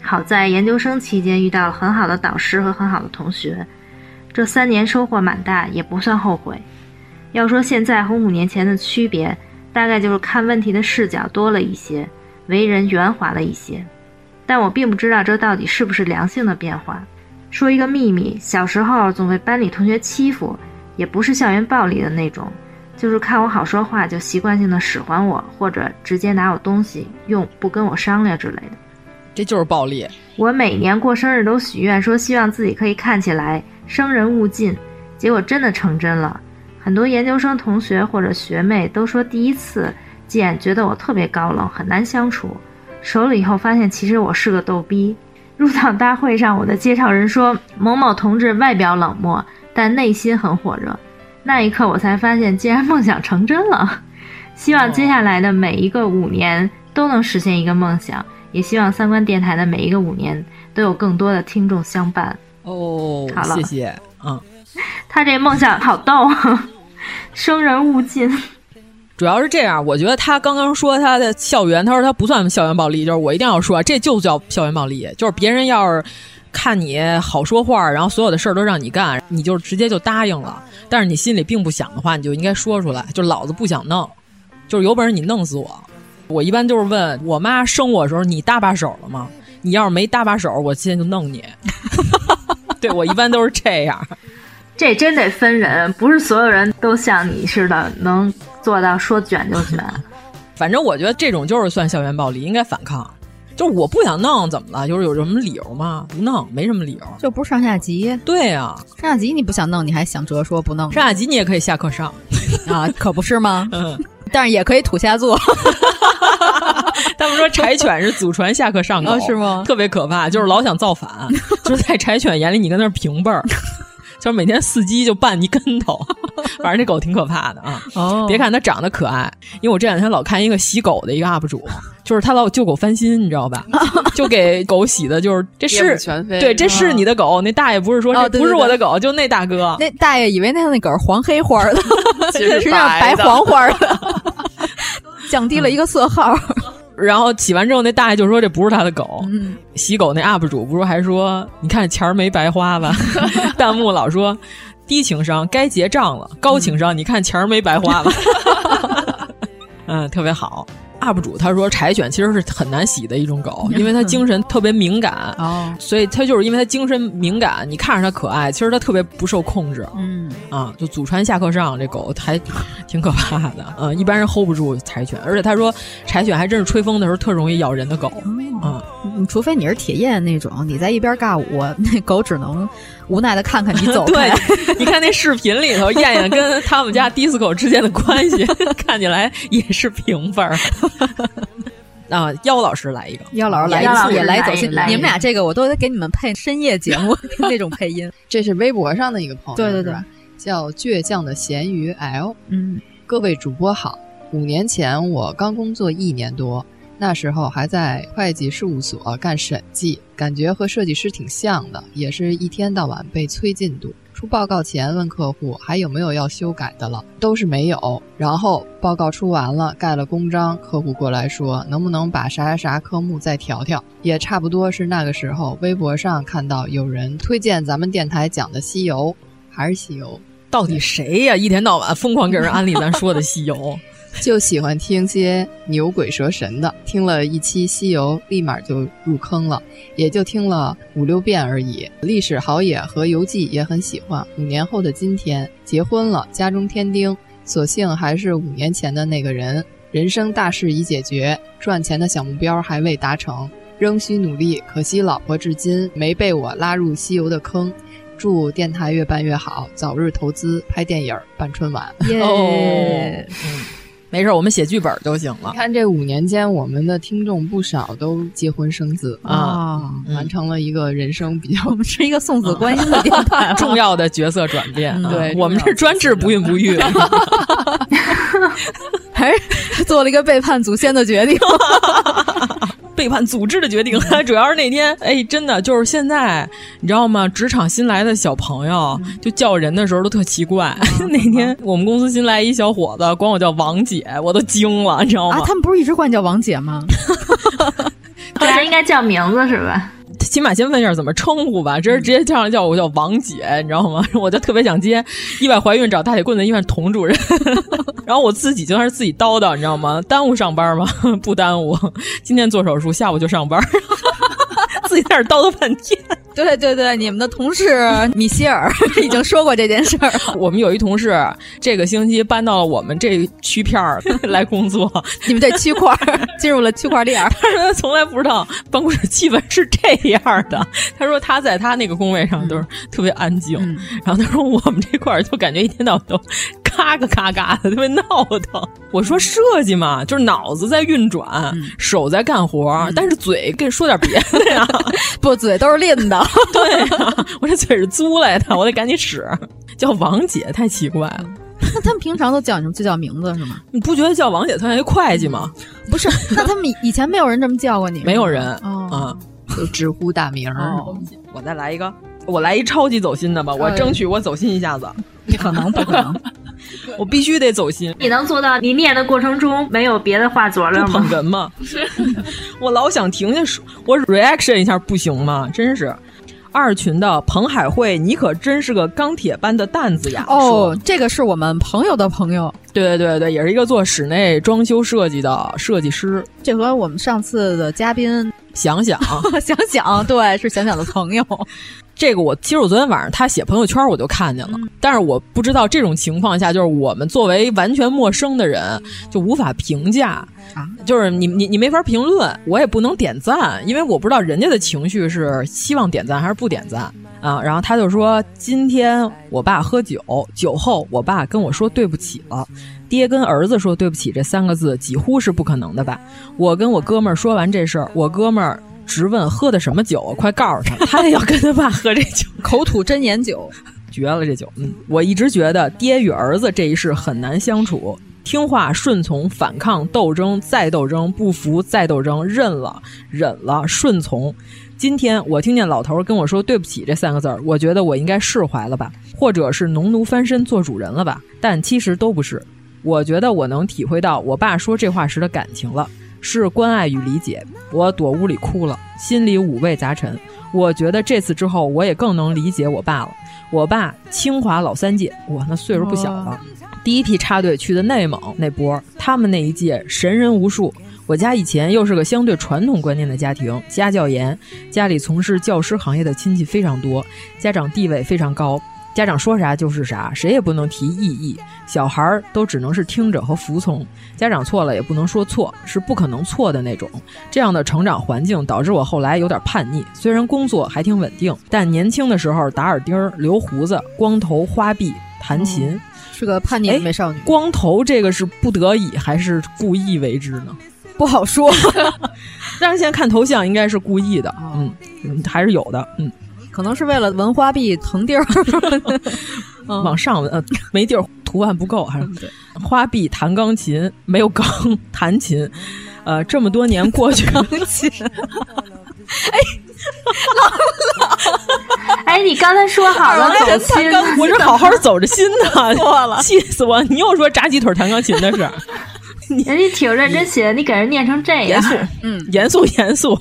好在研究生期间遇到了很好的导师和很好的同学，这三年收获蛮大，也不算后悔。要说现在和五年前的区别，大概就是看问题的视角多了一些，为人圆滑了一些。但我并不知道这到底是不是良性的变化。说一个秘密，小时候总被班里同学欺负，也不是校园暴力的那种，就是看我好说话就习惯性的使唤我，或者直接拿我东西用，不跟我商量之类的。这就是暴力。我每年过生日都许愿，说希望自己可以看起来生人勿近，结果真的成真了。很多研究生同学或者学妹都说第一次见觉得我特别高冷，很难相处。熟了以后发现其实我是个逗逼。入党大会上，我的介绍人说某某同志外表冷漠，但内心很火热。那一刻我才发现，竟然梦想成真了。希望接下来的每一个五年都能实现一个梦想。也希望三观电台的每一个五年都有更多的听众相伴哦。好了，谢谢。嗯，他这梦想好逗啊，生人勿近。主要是这样，我觉得他刚刚说他的校园，他说他不算校园暴力，就是我一定要说，这就叫校园暴力，就是别人要是看你好说话，然后所有的事儿都让你干，你就直接就答应了，但是你心里并不想的话，你就应该说出来，就老子不想弄，就是有本事你弄死我。我一般就是问我妈生我的时候，你搭把手了吗？你要是没搭把手，我今天就弄你。对我一般都是这样。这真得分人，不是所有人都像你似的能做到说卷就卷。反正我觉得这种就是算校园暴力，应该反抗。就是我不想弄，怎么了？就是有什么理由吗？不弄，没什么理由。就不是上下级。对呀，上下级你不想弄，你还想着说不弄。上下级你也可以下课上 啊，可不是吗？嗯。但是也可以土下座。他们说柴犬是祖传下课上狗，是吗？特别可怕，就是老想造反。就是在柴犬眼里，你跟那儿平辈儿，就是每天伺机就绊一跟头。反正这狗挺可怕的啊。哦，别看它长得可爱，因为我这两天老看一个洗狗的一个 UP 主，就是他老救狗翻新，你知道吧？就给狗洗的，就是这是对，这是你的狗。那大爷不是说这不是我的狗，就那大哥。那大爷以为那那狗是黄黑花的，其实际上 白黄花的。降低了一个色号，然后洗完之后，那大爷就说这不是他的狗。洗狗那 UP 主不是还说，你看钱儿没白花吧？弹幕老说低情商该结账了，高情商你看钱儿没白花吧？嗯，特别好。UP 主他说柴犬其实是很难洗的一种狗，因为它精神特别敏感，哦，所以它就是因为它精神敏感，你看着它可爱，其实它特别不受控制，嗯。啊，就祖传下课上这狗还挺可怕的，嗯，一般人 hold 不住柴犬，而且他说柴犬还真是吹风的时候特容易咬人的狗，嗯，除非你是铁燕那种，你在一边尬舞，那狗只能无奈的看看你走开。对，你看那视频里头，燕燕跟他们家 disco 之间的关系，看起来也是平分儿。啊，妖老师来一个，妖老师来一次也来走心。你们俩这个我都得给你们配深夜节目那种配音。这是微博上的一个朋友，对对对，叫倔强的咸鱼 L。嗯，各位主播好，五年前我刚工作一年多，那时候还在会计事务所干审计，感觉和设计师挺像的，也是一天到晚被催进度。出报告前问客户还有没有要修改的了，都是没有。然后报告出完了，盖了公章，客户过来说能不能把啥啥啥科目再调调。也差不多是那个时候，微博上看到有人推荐咱们电台讲的西游，还是西游？到底谁呀？一天到晚疯狂给人安利咱说的西游，就喜欢听些牛鬼蛇神的。听了一期《西游》，立马就入坑了，也就听了五六遍而已。历史好野和游记也很喜欢。五年后的今天，结婚了，家中添丁，所幸还是五年前的那个人。人生大事已解决，赚钱的小目标还未达成，仍需努力。可惜老婆至今没被我拉入西游的坑。祝电台越办越好，早日投资拍电影、办春晚。耶、没事，我们写剧本就行了。你看这五年间，我们的听众不少都结婚生子啊，嗯、完成了一个人生比较，我们是一个送子观音的电台，重要的角色转变。嗯、对，我们是专治不孕不育，还是做了一个背叛祖先的决定。背叛组织的决定，主要是那天，哎，真的就是现在，你知道吗？职场新来的小朋友就叫人的时候都特奇怪。那天我们公司新来一小伙子，管我叫王姐，我都惊了，你知道吗？啊，他们不是一直管你叫王姐吗？这 应该叫名字是吧？起码先问一下怎么称呼吧，这人直接叫上叫我叫王姐，你知道吗？我就特别想接意外怀孕找大铁棍的医院童主任，然后我自己就算是自己叨叨，你知道吗？耽误上班吗？不耽误，今天做手术，下午就上班，自己在那叨叨半天。对对对，你们的同事米歇尔 已经说过这件事儿。我们有一同事，这个星期搬到了我们这区片儿来工作，你们这区块进入了区块链。他说他从来不知道办公室气氛是这样的。他说他在他那个工位上都是特别安静，嗯、然后他说我们这块儿就感觉一天到晚都咔嘎咔嘎的，特别闹腾。我说设计嘛，就是脑子在运转，嗯、手在干活，嗯、但是嘴跟说点别的呀，不，嘴都是练的。对呀、啊，我这嘴是租来的，我得赶紧使。叫王姐太奇怪了。那他们平常都叫你就叫名字是吗？你不觉得叫王姐特像一会计吗？不是，那他们以前没有人这么叫过你？没有人哦、啊，就直呼大名。哦、我再来一个，我来一超级走心的吧，我争取我走心一下子。不可能，不可能。我必须得走心。你能做到你念的过程中没有别的话佐料吗？捧哏吗？我老想停下说，我 reaction 一下不行吗？真是。二群的彭海慧，你可真是个钢铁般的担子呀！哦，这个是我们朋友的朋友，对对对对，也是一个做室内装修设计的设计师。这和我们上次的嘉宾想想 想想，对，是想想的朋友。这个我其实我昨天晚上他写朋友圈我就看见了，嗯、但是我不知道这种情况下，就是我们作为完全陌生的人就无法评价，啊、就是你你你没法评论，我也不能点赞，因为我不知道人家的情绪是希望点赞还是不点赞啊。然后他就说，今天我爸喝酒，酒后我爸跟我说对不起了。爹跟儿子说对不起这三个字几乎是不可能的吧？我跟我哥们儿说完这事儿，我哥们儿。直问喝的什么酒？快告诉他，他也要跟他爸喝这酒，口吐真言酒，绝了这酒。嗯，我一直觉得爹与儿子这一世很难相处，听话、顺从、反抗、斗争、再斗争、不服、再斗争，认了、忍了、顺从。今天我听见老头跟我说对不起这三个字儿，我觉得我应该释怀了吧，或者是农奴翻身做主人了吧？但其实都不是。我觉得我能体会到我爸说这话时的感情了。是关爱与理解，我躲屋里哭了，心里五味杂陈。我觉得这次之后，我也更能理解我爸了。我爸清华老三届，哇，那岁数不小了。哦、第一批插队去的内蒙那波，他们那一届神人无数。我家以前又是个相对传统观念的家庭，家教严，家里从事教师行业的亲戚非常多，家长地位非常高。家长说啥就是啥，谁也不能提异议，小孩儿都只能是听着和服从。家长错了也不能说错，是不可能错的那种。这样的成长环境导致我后来有点叛逆。虽然工作还挺稳定，但年轻的时候打耳钉、留胡子、光头、花臂、弹琴，嗯、是个叛逆的美少女。光头这个是不得已还是故意为之呢？不好说。但是现在看头像应该是故意的，哦、嗯，还是有的，嗯。可能是为了纹花臂腾地儿，往上纹，呃，没地儿，图案不够，还是。花臂弹钢琴，没有钢弹琴，呃，这么多年过去，钢琴，哎，老了，哎，你刚才说好了走心，我这好好走着心呢，错了，气死我！你又说炸鸡腿弹钢琴的事，人家挺认真写的，你给人念成这样，严肃，嗯，严肃严肃。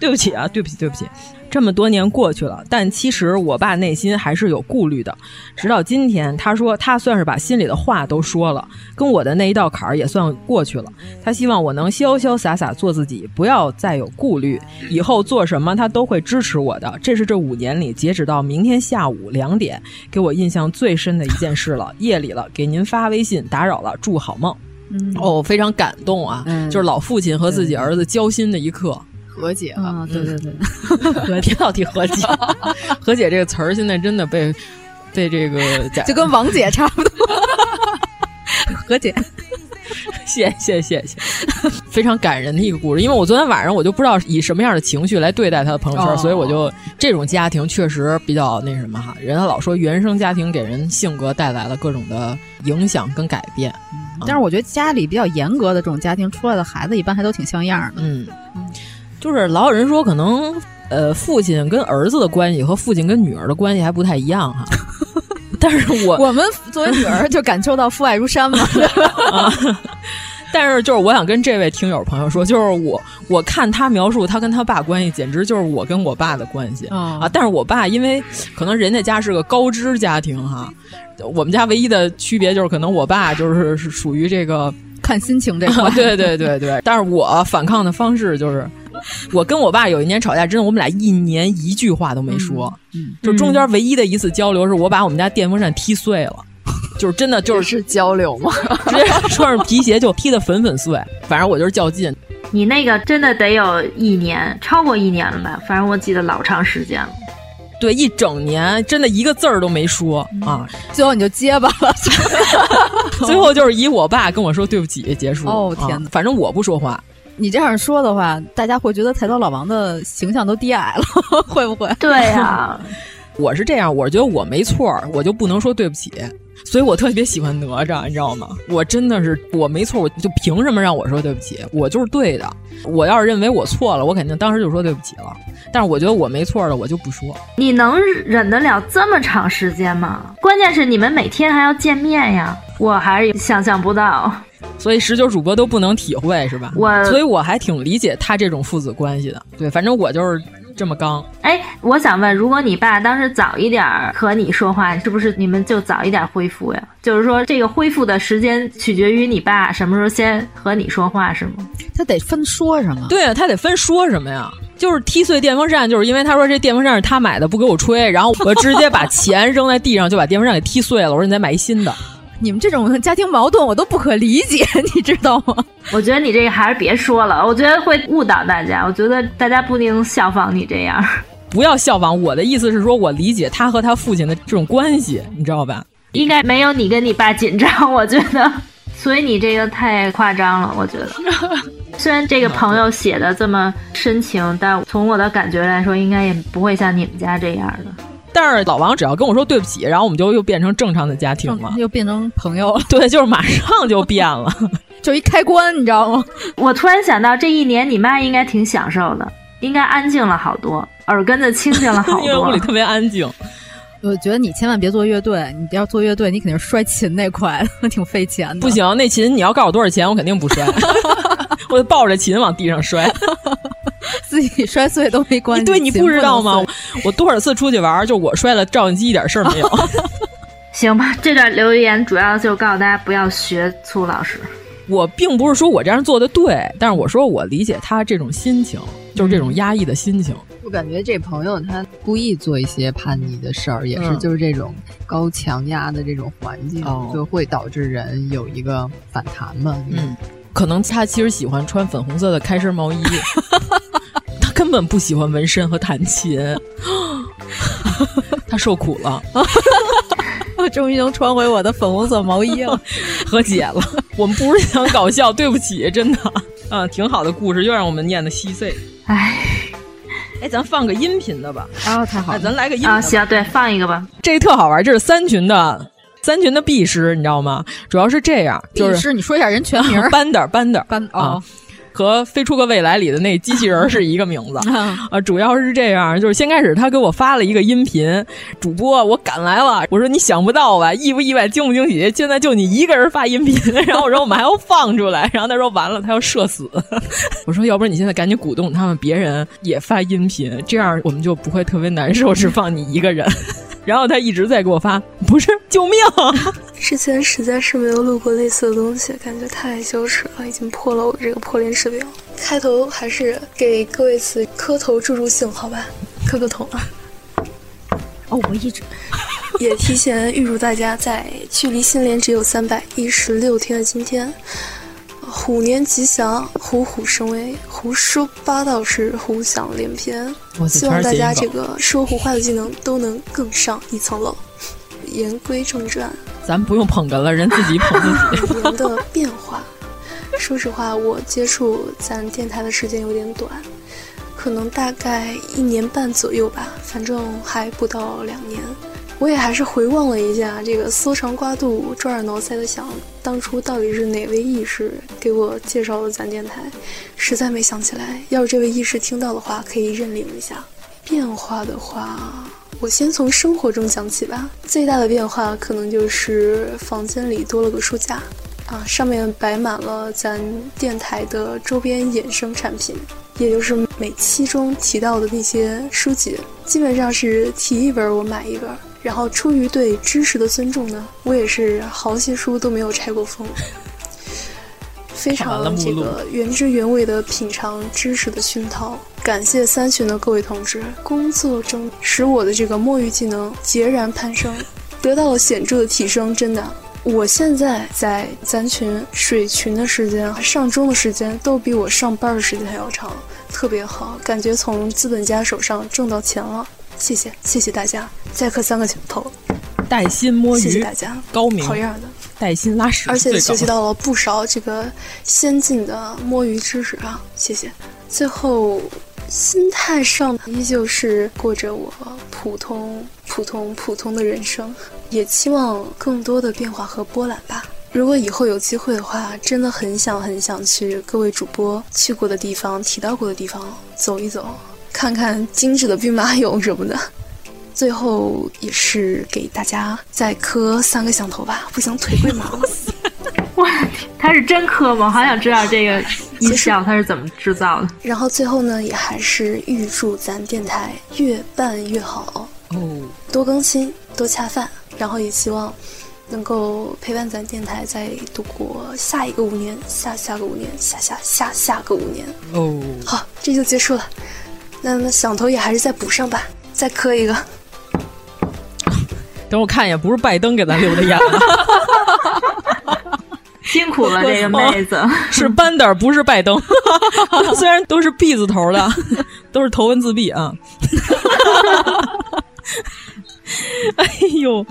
对不起啊，对不起，对不起。这么多年过去了，但其实我爸内心还是有顾虑的。直到今天，他说他算是把心里的话都说了，跟我的那一道坎儿也算过去了。他希望我能潇潇洒洒做自己，不要再有顾虑，以后做什么他都会支持我的。这是这五年里，截止到明天下午两点，给我印象最深的一件事了。夜里了，给您发微信打扰了，祝好梦。嗯、哦，非常感动啊，嗯、就是老父亲和自己儿子交心的一刻。和解啊、嗯，对对对，和别老提和解，和解这个词儿现在真的被被这个就跟王姐差不多，和解。谢谢谢谢，非常感人的一个故事。因为我昨天晚上我就不知道以什么样的情绪来对待他的朋友圈，哦、所以我就这种家庭确实比较那什么哈。人家老说原生家庭给人性格带来了各种的影响跟改变，嗯、但是我觉得家里比较严格的这种家庭出来的孩子一般还都挺像样的。嗯，就是老有人说可能呃父亲跟儿子的关系和父亲跟女儿的关系还不太一样哈。但是我我们作为女儿就感受到父爱如山嘛。啊、但是就是我想跟这位听友朋友说，就是我我看他描述他跟他爸关系，简直就是我跟我爸的关系、哦、啊！但是我爸因为可能人家家是个高知家庭哈，我们家唯一的区别就是可能我爸就是是属于这个看心情这块，对对对对。但是我反抗的方式就是。我跟我爸有一年吵架，真的，我们俩一年一句话都没说，嗯，就中间唯一的一次交流是我把我们家电风扇踢碎了，就是真的就是是交流吗？直接穿上皮鞋就踢得粉粉碎，反正我就是较劲。你那个真的得有一年，超过一年了吧？反正我记得老长时间了。对，一整年真的一个字儿都没说、嗯、啊，最后你就结巴了，最后就是以我爸跟我说对不起结束。哦天哪、啊，反正我不说话。你这样说的话，大家会觉得菜刀老王的形象都低矮了，会不会？对呀、啊，我是这样，我觉得我没错，我就不能说对不起，所以我特别喜欢哪吒，你知道吗？我真的是我没错，我就凭什么让我说对不起？我就是对的。我要是认为我错了，我肯定当时就说对不起了。但是我觉得我没错的，我就不说。你能忍得了这么长时间吗？关键是你们每天还要见面呀，我还是想象不到。所以十九主播都不能体会是吧？我所以我还挺理解他这种父子关系的。对，反正我就是这么刚。哎，我想问，如果你爸当时早一点和你说话，是不是你们就早一点恢复呀？就是说，这个恢复的时间取决于你爸什么时候先和你说话，是吗？他得分说什么？对啊，他得分说什么呀？就是踢碎电风扇，就是因为他说这电风扇是他买的，不给我吹，然后我直接把钱扔在地上，就把电风扇给踢碎了。我说你再买一新的。你们这种家庭矛盾我都不可理解，你知道吗？我觉得你这个还是别说了，我觉得会误导大家。我觉得大家不一定效仿你这样。不要效仿我的意思是说，我理解他和他父亲的这种关系，你知道吧？应该没有你跟你爸紧张，我觉得。所以你这个太夸张了，我觉得。虽然这个朋友写的这么深情，但从我的感觉来说，应该也不会像你们家这样的。但是老王只要跟我说对不起，然后我们就又变成正常的家庭了，又变成朋友了。对，就是马上就变了，就一开关，你知道吗？我突然想到，这一年你妈应该挺享受的，应该安静了好多，耳根子清静了好多。因为屋里特别安静。我觉得你千万别做乐队，你要做乐队，你肯定是摔琴那块，挺费钱的。不行，那琴你要告诉我多少钱，我肯定不摔，我就抱着琴往地上摔。自己摔碎都没关系。对，你不知道吗？我多少次出去玩，就我摔了，照相机一点事儿没有。行吧，这段留言主要就告诉大家不要学粗老师。我并不是说我这样做的对，但是我说我理解他这种心情，就是这种压抑的心情。我感觉这朋友他故意做一些叛逆的事儿，也是就是这种高强压的这种环境，哦、就会导致人有一个反弹嘛。嗯，可能他其实喜欢穿粉红色的开衫毛衣。他根本不喜欢纹身和弹琴，他受苦了。我 终于能穿回我的粉红色毛衣了，和解了。我们不是想搞笑，对不起，真的。啊，挺好的故事，又让我们念的稀碎。唉，哎，咱放个音频的吧。啊，太好了，咱来个音啊，行，对，放一个吧。这特好玩，这是三群的三群的 B 师，你知道吗？主要是这样，就是是你说一下人全名 班的班的班啊。和《飞出个未来》里的那机器人是一个名字 啊。主要是这样，就是先开始他给我发了一个音频，主播我赶来了，我说你想不到吧，意不意外，惊不惊喜？现在就你一个人发音频，然后我说我们还要放出来，然后他说完了，他要社死。我说要不然你现在赶紧鼓动他们，别人也发音频，这样我们就不会特别难受，只放你一个人。然后他一直在给我发，不是救命！之前实在是没有录过类似的东西，感觉太羞耻了，已经破了我这个破脸式表。开头还是给各位词磕头助助兴，好吧，磕个头啊！哦，我一直 也提前预祝大家在距离新年只有三百一十六天的今天。虎年吉祥，虎虎生威，胡说八道是胡想连篇。希望大家这个说胡话的技能都能更上一层楼。言归正传，咱不用捧哏了，人自己捧自己。人的变化，说实话，我接触咱电台的时间有点短，可能大概一年半左右吧，反正还不到两年。我也还是回望了一下这个搜肠刮肚、抓耳挠腮的想，当初到底是哪位义士给我介绍了咱电台？实在没想起来。要是这位义士听到的话，可以认领一下。变化的话，我先从生活中讲起吧。最大的变化可能就是房间里多了个书架，啊，上面摆满了咱电台的周边衍生产品，也就是每期中提到的那些书籍，基本上是提一本我买一本。然后出于对知识的尊重呢，我也是好些书都没有拆过封，非常这个原汁原味的品尝知识的熏陶。感谢三群的各位同志，工作中使我的这个摸鱼技能截然攀升，得到了显著的提升。真的，我现在在咱群水群的时间、上钟的时间都比我上班的时间还要长，特别好，感觉从资本家手上挣到钱了。谢谢，谢谢大家，再磕三个头。带薪摸鱼，谢谢大家，高明，好样的。带薪拉屎，而且学习到了不少这个先进的摸鱼知识啊！谢谢。最后，心态上依旧是过着我普通、普通、普通的人生，也期望更多的变化和波澜吧。如果以后有机会的话，真的很想很想去各位主播去过的地方、提到过的地方走一走。看看精致的兵马俑什么的，最后也是给大家再磕三个响头吧。不行，腿会麻了。哇，他是真磕吗？好想知道这个音效它是怎么制造的。然后最后呢，也还是预祝咱电台越办越好哦，多更新，多恰饭。然后也希望能够陪伴咱电台再度过下一个五年，下下个五年，下下下下个五年哦。好，这就结束了。那那响头也还是再补上吧，再磕一个。等我看一眼，不是拜登给咱留的言，辛苦了这个妹子，是班德，不是拜登。虽然都是 B 字头的，都是头文字 B 啊。哎呦，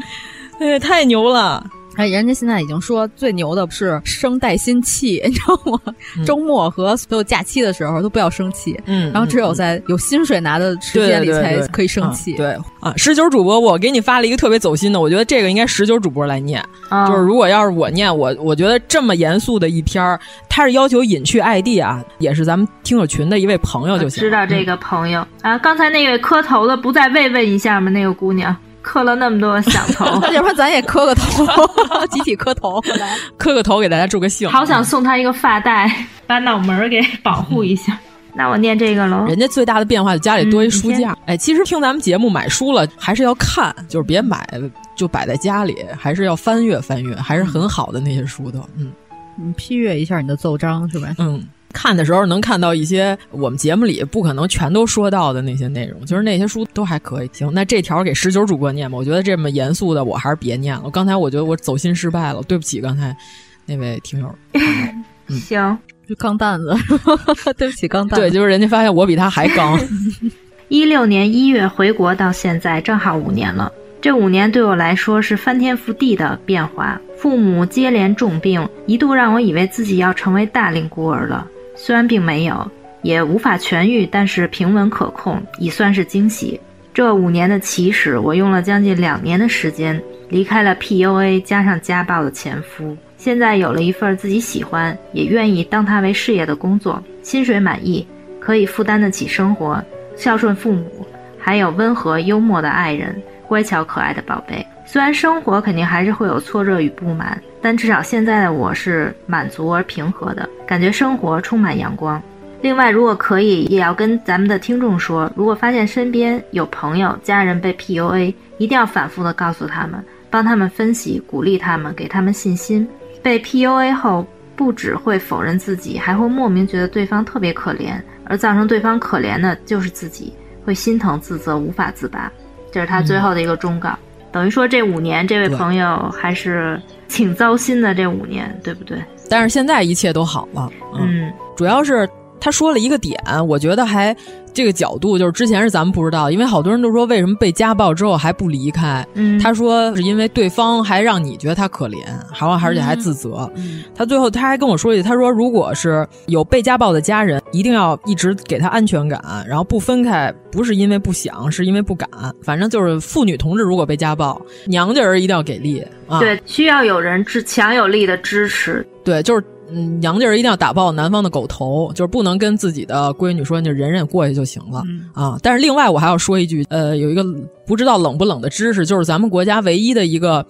哎，太牛了！哎，人家现在已经说最牛的是生带薪气，你知道吗？周末和所有假期的时候都不要生气，嗯，然后只有在有薪水拿的时间里才可以生气。对啊，十九主播，我给你发了一个特别走心的，我觉得这个应该十九主播来念。就是如果要是我念，我我觉得这么严肃的一篇儿，他是要求隐去 ID 啊，也是咱们听友群的一位朋友就行。知道这个朋友啊，刚才那位磕头的，不再慰问一下吗？那个姑娘。磕了那么多响头，要不然咱也磕个头，集体磕头，磕个头给大家祝个兴。好想送他一个发带，把脑门给保护一下。那我念这个喽。人家最大的变化就家里多一书架。哎，其实听咱们节目买书了，还是要看，就是别买就摆在家里，还是要翻阅翻阅，还是很好的那些书的。嗯，你批阅一下你的奏章是吧？嗯。看的时候能看到一些我们节目里不可能全都说到的那些内容，就是那些书都还可以。行，那这条给十九主播念吧。我觉得这么严肃的，我还是别念了。刚才我觉得我走心失败了，对不起刚才那位听友。行，就钢蛋子，对不起钢蛋。对，就是人家发现我比他还刚。一六年一月回国到现在正好五年了，这五年对我来说是翻天覆地的变化。父母接连重病，一度让我以为自己要成为大龄孤儿了。虽然并没有，也无法痊愈，但是平稳可控，已算是惊喜。这五年的起始，我用了将近两年的时间，离开了 PUA 加上家暴的前夫。现在有了一份自己喜欢也愿意当它为事业的工作，薪水满意，可以负担得起生活，孝顺父母，还有温和幽默的爱人，乖巧可爱的宝贝。虽然生活肯定还是会有挫折与不满，但至少现在的我是满足而平和的，感觉生活充满阳光。另外，如果可以，也要跟咱们的听众说，如果发现身边有朋友、家人被 PUA，一定要反复的告诉他们，帮他们分析，鼓励他们，给他们信心。被 PUA 后，不只会否认自己，还会莫名觉得对方特别可怜，而造成对方可怜的就是自己，会心疼自责，无法自拔。这是他最后的一个忠告。等于说，这五年，这位朋友还是挺糟心的。这五年，对不对？但是现在一切都好了。嗯，主要是他说了一个点，我觉得还这个角度就是之前是咱们不知道，因为好多人都说为什么被家暴之后还不离开？嗯，他说是因为对方还让你觉得他可怜，还而且还自责。嗯他最后他还跟我说一句，他说如果是有被家暴的家人，一定要一直给他安全感，然后不分开。不是因为不想，是因为不敢。反正就是妇女同志如果被家暴，娘家人一定要给力啊！对，需要有人支强有力的支持。对，就是嗯，娘家人一定要打爆男方的狗头，就是不能跟自己的闺女说，你就忍忍过去就行了啊。但是另外我还要说一句，呃，有一个不知道冷不冷的知识，就是咱们国家唯一的一个，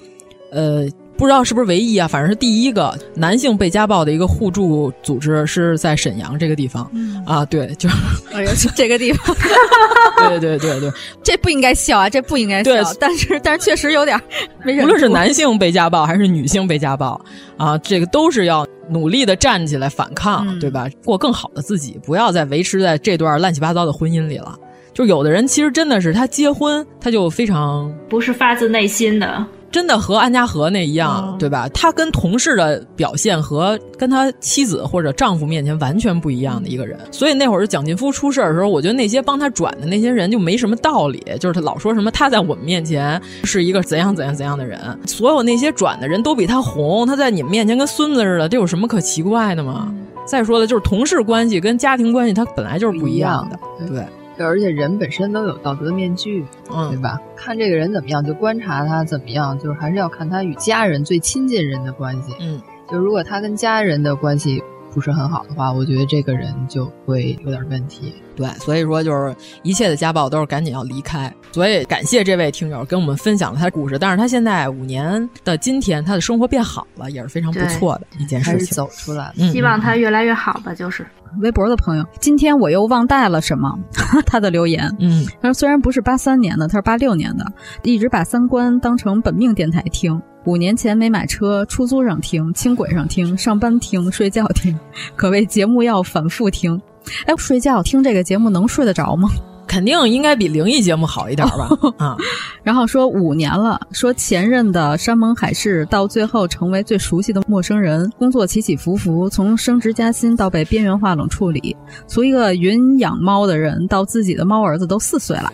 呃。不知道是不是唯一啊？反正是第一个男性被家暴的一个互助组织是在沈阳这个地方啊。对，就哎呀，这个地方，对对对对，这不应该笑啊，这不应该笑。但是但是确实有点没忍无论是男性被家暴还是女性被家暴啊，这个都是要努力的站起来反抗，对吧？过更好的自己，不要再维持在这段乱七八糟的婚姻里了。就有的人其实真的是他结婚他就非常不是发自内心的。真的和安家和那一样，对吧？他跟同事的表现和跟他妻子或者丈夫面前完全不一样的一个人。所以那会儿蒋劲夫出事儿的时候，我觉得那些帮他转的那些人就没什么道理，就是他老说什么他在我们面前是一个怎样怎样怎样的人，所有那些转的人都比他红，他在你们面前跟孙子似的，这有什么可奇怪的吗？再说的就是同事关系跟家庭关系，他本来就是不一样的，对。而且人本身都有道德面具，嗯，对吧？看这个人怎么样，就观察他怎么样，就是还是要看他与家人最亲近人的关系。嗯，就如果他跟家人的关系不是很好的话，我觉得这个人就会有点问题。对，所以说就是一切的家暴都是赶紧要离开。所以感谢这位听友跟我们分享了他的故事，但是他现在五年的今天，他的生活变好了，也是非常不错的一件事情。走出来了，希望他越来越好吧，就是。微博的朋友，今天我又忘带了什么？他的留言，嗯，他说虽然不是八三年的，他是八六年的，一直把三观当成本命电台听。五年前没买车，出租上听，轻轨上听，上班听，睡觉听，可谓节目要反复听。哎，睡觉听这个节目能睡得着吗？肯定应该比灵异节目好一点吧？啊，然后说五年了，说前任的山盟海誓，到最后成为最熟悉的陌生人，工作起起伏伏，从升职加薪到被边缘化冷处理，从一个云养猫的人到自己的猫儿子都四岁了，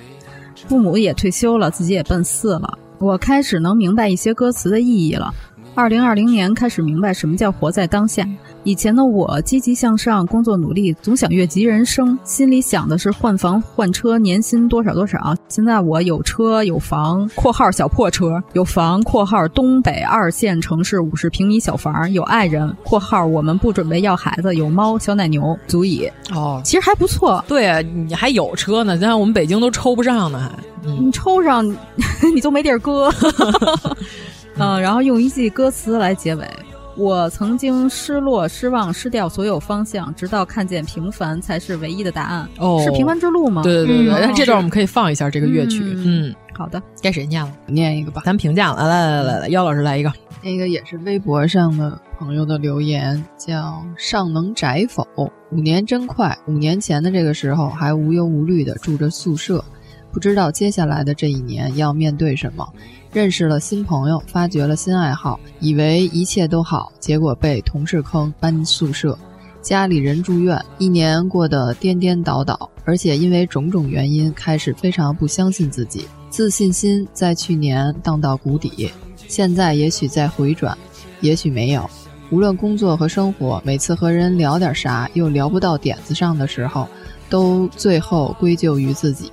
父母也退休了，自己也奔四了，我开始能明白一些歌词的意义了。二零二零年开始明白什么叫活在当下。以前的我积极向上，工作努力，总想越级人生，心里想的是换房换车，年薪多少多少。现在我有车有房（括号小破车），有房（括号东北二线城市五十平米小房），有爱人（括号我们不准备要孩子），有猫小奶牛，足以。哦，其实还不错。对啊，你还有车呢，现在我们北京都抽不上呢，还你抽上，你就没地儿搁。嗯，然后用一句歌词来结尾。我曾经失落、失望、失掉所有方向，直到看见平凡才是唯一的答案。哦，是平凡之路吗？对对对对，这段我们可以放一下这个乐曲。嗯，好的，该谁念了？念一个吧，咱评价了。来来来来来，姚老师来一个。那个也是微博上的朋友的留言，叫“尚能宅否”。五年真快，五年前的这个时候还无忧无虑的住着宿舍，不知道接下来的这一年要面对什么。认识了新朋友，发掘了新爱好，以为一切都好，结果被同事坑，搬宿舍，家里人住院，一年过得颠颠倒倒，而且因为种种原因，开始非常不相信自己，自信心在去年荡到谷底，现在也许在回转，也许没有。无论工作和生活，每次和人聊点啥，又聊不到点子上的时候，都最后归咎于自己。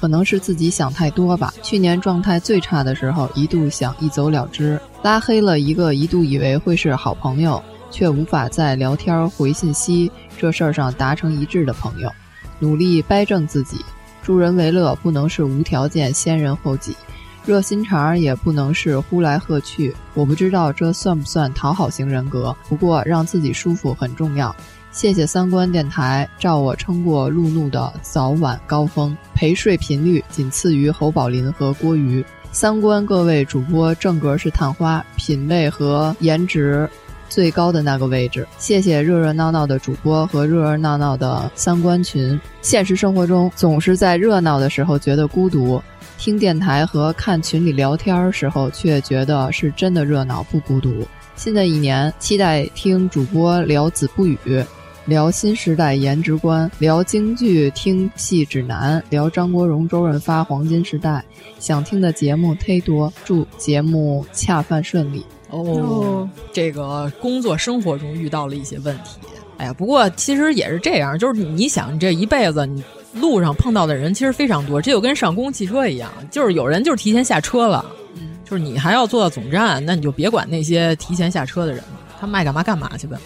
可能是自己想太多吧。去年状态最差的时候，一度想一走了之，拉黑了一个一度以为会是好朋友，却无法在聊天回信息这事儿上达成一致的朋友。努力掰正自己，助人为乐不能是无条件先人后己，热心肠也不能是呼来喝去。我不知道这算不算讨好型人格，不过让自己舒服很重要。谢谢三观电台，照我撑过路怒的早晚高峰，陪睡频率仅次于侯宝林和郭瑜。三观各位主播正格是探花，品味和颜值最高的那个位置。谢谢热热闹闹的主播和热热闹闹的三观群。现实生活中总是在热闹的时候觉得孤独，听电台和看群里聊天时候却觉得是真的热闹不孤独。新的一年，期待听主播聊子不语。聊新时代颜值观，聊京剧听戏指南，聊张国荣、周润发黄金时代，想听的节目忒多，祝节目恰饭顺利。哦，这个工作生活中遇到了一些问题，哎呀，不过其实也是这样，就是你想，你这一辈子你路上碰到的人其实非常多，这就跟上公共汽车一样，就是有人就是提前下车了，就是你还要坐到总站，那你就别管那些提前下车的人了，他们爱干嘛干嘛去呗。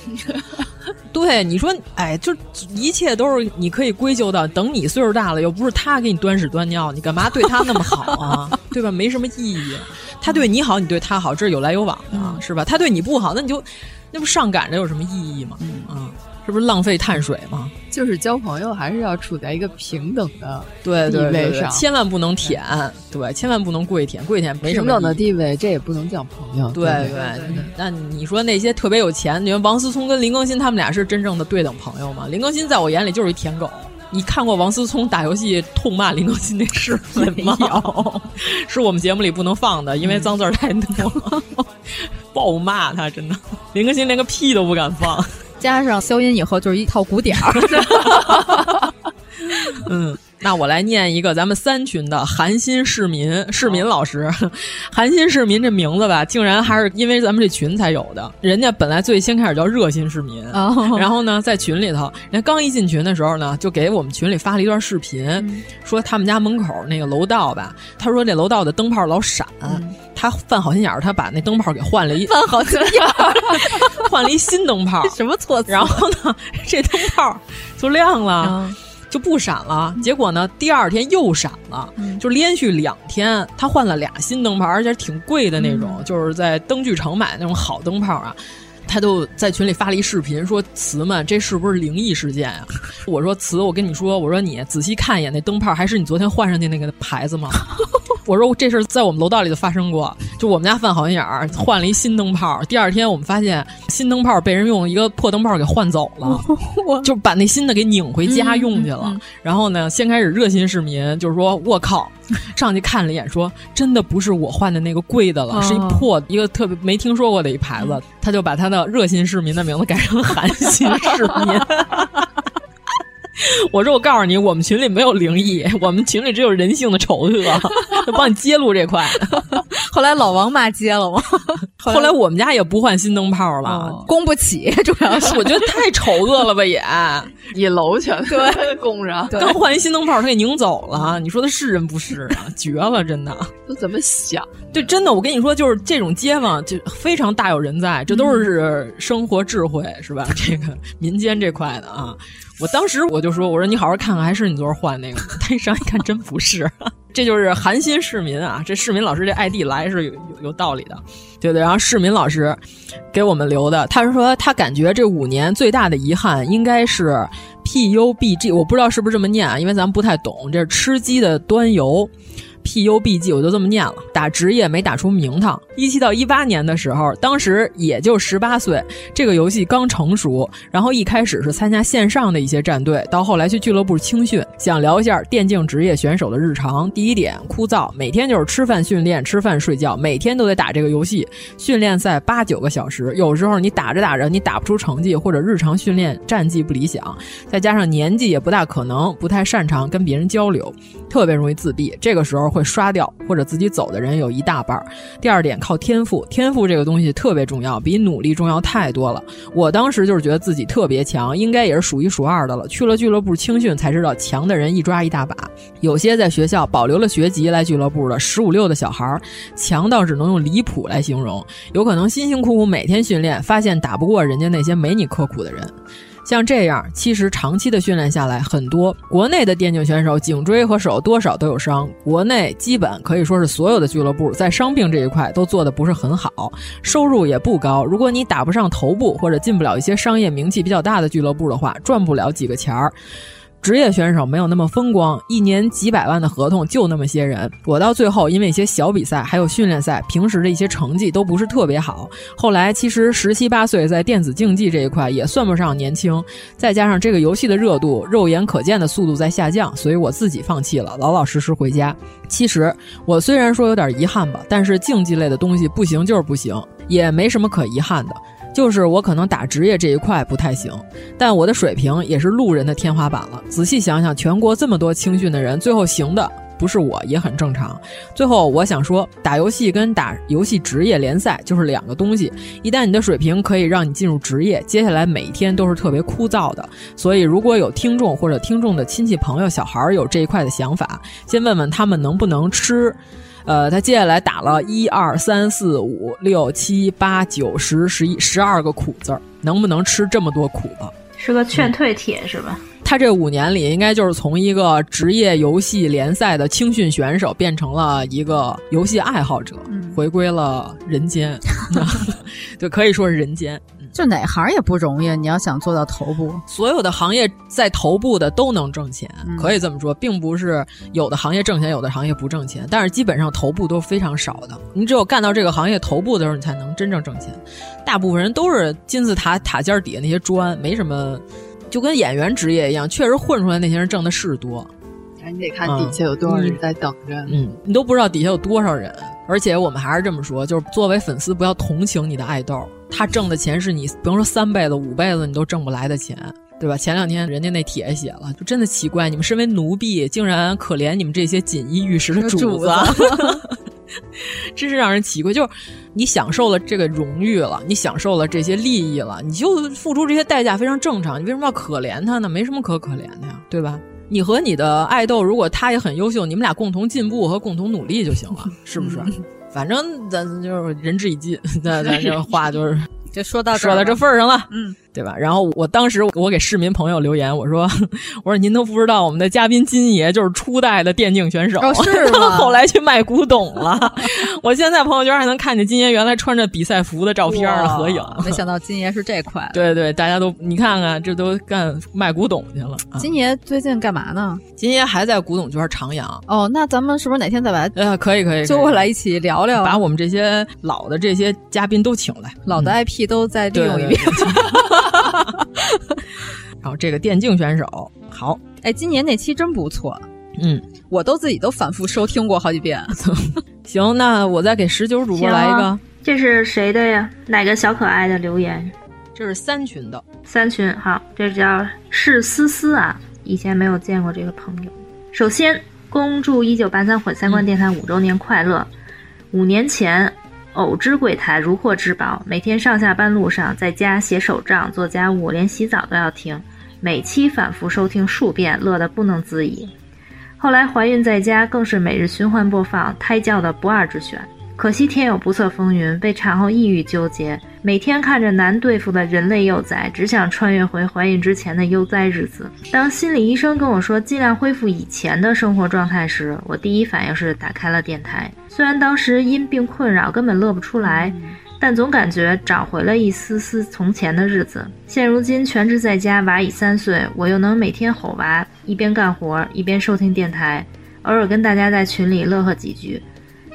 对，你说，哎，就一切都是你可以归咎到，等你岁数大了，又不是他给你端屎端尿，你干嘛对他那么好啊？对吧？没什么意义。他对你好，你对他好，这是有来有往的，是吧？他对你不好，那你就那不上赶着有什么意义吗？啊，是不是浪费碳水吗？就是交朋友还是要处在一个平等的对地位上，千万不能舔，对，千万不能跪舔，跪舔没什么。平等的地位，这也不能叫朋友。对对，那你说那些特别有钱，你说王思聪跟林更新他们俩是真正的对等朋友吗？林更新在我眼里就是一舔狗。你看过王思聪打游戏痛骂林更新那视频吗？有，是我们节目里不能放的，因为脏字太多了，暴骂他，真的。林更新连个屁都不敢放。加上消音以后就是一套鼓点儿。嗯，那我来念一个咱们三群的韩心市民市民老师，韩心市民这名字吧，竟然还是因为咱们这群才有的。人家本来最先开始叫热心市民，哦、然后呢，在群里头，人家刚一进群的时候呢，就给我们群里发了一段视频，嗯、说他们家门口那个楼道吧，他说这楼道的灯泡老闪。嗯。他犯好心眼儿，他把那灯泡给换了一犯好心眼儿，换了一新灯泡，什么措辞？然后呢，这灯泡就亮了，嗯、就不闪了。结果呢，第二天又闪了，嗯、就连续两天，他换了俩新灯泡，而且挺贵的那种，嗯、就是在灯具城买那种好灯泡啊。他就在群里发了一视频，说：“词们，这是不是灵异事件啊？” 我说：“词，我跟你说，我说你仔细看一眼那灯泡，还是你昨天换上去那个牌子吗？” 我说：“这事在我们楼道里头发生过，就我们家犯好心眼儿，换了一新灯泡。第二天我们发现新灯泡被人用一个破灯泡给换走了，就把那新的给拧回家用去了。嗯嗯、然后呢，先开始热心市民就是说：‘我靠！’上去看了一眼，说：‘真的不是我换的那个贵的了，哦、是一破一个特别没听说过的一牌子。’他就把他的热心市民的名字改成寒心市民。” 我说：“我告诉你，我们群里没有灵异，我们群里只有人性的丑恶，就 帮你揭露这块。后来老王骂街了吗？后来我们家也不换新灯泡了，哦、供不起，主要是我觉得太丑恶了吧也，一楼全对供上，刚换一新灯泡，他给拧走了。你说他是人不是啊？绝了，真的。都怎么想？对，真的，我跟你说，就是这种街坊就非常大有人在，这都是生活智慧，是吧？这个民间这块的啊。”我当时我就说：“我说你好好看看，还是你昨儿换那个？”他一上一看，真不是。这就是寒心市民啊，这市民老师这 ID 来是有有有道理的，对对。然后市民老师给我们留的，他是说他感觉这五年最大的遗憾应该是 PUBG，我不知道是不是这么念啊，因为咱们不太懂。这是吃鸡的端游。PUBG 我就这么念了，打职业没打出名堂。一七到一八年的时候，当时也就十八岁，这个游戏刚成熟。然后一开始是参加线上的一些战队，到后来去俱乐部青训。想聊一下电竞职业选手的日常。第一点，枯燥，每天就是吃饭训练，吃饭睡觉，每天都得打这个游戏。训练赛八九个小时，有时候你打着打着你打不出成绩，或者日常训练战绩不理想，再加上年纪也不大可能，不太擅长跟别人交流，特别容易自闭。这个时候。会刷掉或者自己走的人有一大半。第二点，靠天赋，天赋这个东西特别重要，比努力重要太多了。我当时就是觉得自己特别强，应该也是数一数二的了。去了俱乐部青训才知道，强的人一抓一大把。有些在学校保留了学籍来俱乐部的十五六的小孩儿，强到只能用离谱来形容。有可能辛辛苦苦每天训练，发现打不过人家那些没你刻苦的人。像这样，其实长期的训练下来，很多国内的电竞选手颈椎和手多少都有伤。国内基本可以说是所有的俱乐部在伤病这一块都做的不是很好，收入也不高。如果你打不上头部或者进不了一些商业名气比较大的俱乐部的话，赚不了几个钱儿。职业选手没有那么风光，一年几百万的合同就那么些人。我到最后因为一些小比赛，还有训练赛，平时的一些成绩都不是特别好。后来其实十七八岁在电子竞技这一块也算不上年轻，再加上这个游戏的热度，肉眼可见的速度在下降，所以我自己放弃了，老老实实回家。其实我虽然说有点遗憾吧，但是竞技类的东西不行就是不行，也没什么可遗憾的。就是我可能打职业这一块不太行，但我的水平也是路人的天花板了。仔细想想，全国这么多青训的人，最后行的不是我，也很正常。最后我想说，打游戏跟打游戏职业联赛就是两个东西。一旦你的水平可以让你进入职业，接下来每一天都是特别枯燥的。所以，如果有听众或者听众的亲戚朋友、小孩有这一块的想法，先问问他们能不能吃。呃，他接下来打了一二三四五六七八九十十一十二个苦字儿，能不能吃这么多苦了？是个劝退帖是吧？他这五年里，应该就是从一个职业游戏联赛的青训选手，变成了一个游戏爱好者，回归了人间，就可以说是人间。就哪行也不容易，你要想做到头部，所有的行业在头部的都能挣钱，可以这么说，并不是有的行业挣钱，有的行业不挣钱，但是基本上头部都是非常少的。你只有干到这个行业头部的时候，你才能真正挣钱。大部分人都是金字塔塔尖底下那些砖，没什么，就跟演员职业一样，确实混出来那些人挣的是多。你得看底下有多少人在等着，嗯，你都不知道底下有多少人。而且我们还是这么说，就是作为粉丝，不要同情你的爱豆，他挣的钱是你，比方说三辈子、五辈子你都挣不来的钱，对吧？前两天人家那帖写了，就真的奇怪，你们身为奴婢，竟然可怜你们这些锦衣玉食的主子，真是让人奇怪。就是你享受了这个荣誉了，你享受了这些利益了，你就付出这些代价非常正常。你为什么要可怜他呢？没什么可可怜的呀，对吧？你和你的爱豆，如果他也很优秀，你们俩共同进步和共同努力就行了，是不是？反正咱就是仁至义尽，咱咱这话就是就说到说到这份儿上了，嗯。对吧？然后我当时我给市民朋友留言，我说我说您都不知道我们的嘉宾金爷就是初代的电竞选手，哦、是 吗？后来去卖古董了。我现在朋友圈还能看见金爷原来穿着比赛服的照片的合影。没想到金爷是这块。对对，大家都你看看，这都干卖古董去了。金爷最近干嘛呢？金爷还在古董圈徜徉。哦，那咱们是不是哪天再把呃可以可以揪过来一起聊聊，把我们这些老的这些嘉宾都请来，老的 IP 都再利用一遍。然后这个电竞选手好，哎，今年那期真不错，嗯，我都自己都反复收听过好几遍。行，那我再给十九主播来一个，这是谁的呀？哪个小可爱的留言？这是三群的，三群好，这叫是思思啊，以前没有见过这个朋友。首先，恭祝一九八三毁三观电台五周年快乐。五年前。偶知柜台如获至宝，每天上下班路上，在家写手账、做家务，连洗澡都要听，每期反复收听数遍，乐得不能自已。后来怀孕在家，更是每日循环播放胎教的不二之选。可惜天有不测风云，被产后抑郁纠结，每天看着难对付的人类幼崽，只想穿越回怀孕之前的悠哉日子。当心理医生跟我说尽量恢复以前的生活状态时，我第一反应是打开了电台。虽然当时因病困扰，根本乐不出来，但总感觉找回了一丝丝从前的日子。现如今全职在家，娃已三岁，我又能每天吼娃，一边干活一边收听电台，偶尔跟大家在群里乐呵几句。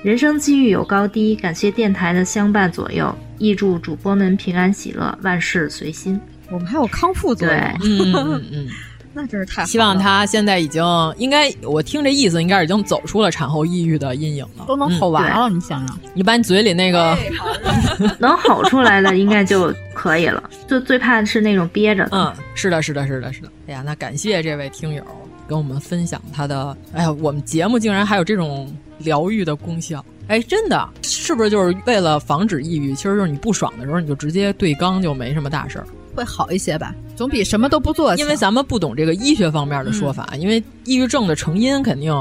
人生机遇有高低，感谢电台的相伴左右，亦祝主播们平安喜乐，万事随心。我们还有康复作用，嗯嗯嗯，那真是太好了。希望他现在已经应该，我听这意思，应该已经走出了产后抑郁的阴影了，都能吼完了。你想想，你把你嘴里那个 能吼出来的，应该就可以了。就最怕的是那种憋着的。嗯，是的，是的，是的，是的。哎呀，那感谢这位听友跟我们分享他的。哎呀，我们节目竟然还有这种。疗愈的功效，哎，真的是不是就是为了防止抑郁？其实就是你不爽的时候，你就直接对刚，就没什么大事儿，会好一些吧？总比什么都不做。因为咱们不懂这个医学方面的说法，嗯、因为抑郁症的成因肯定。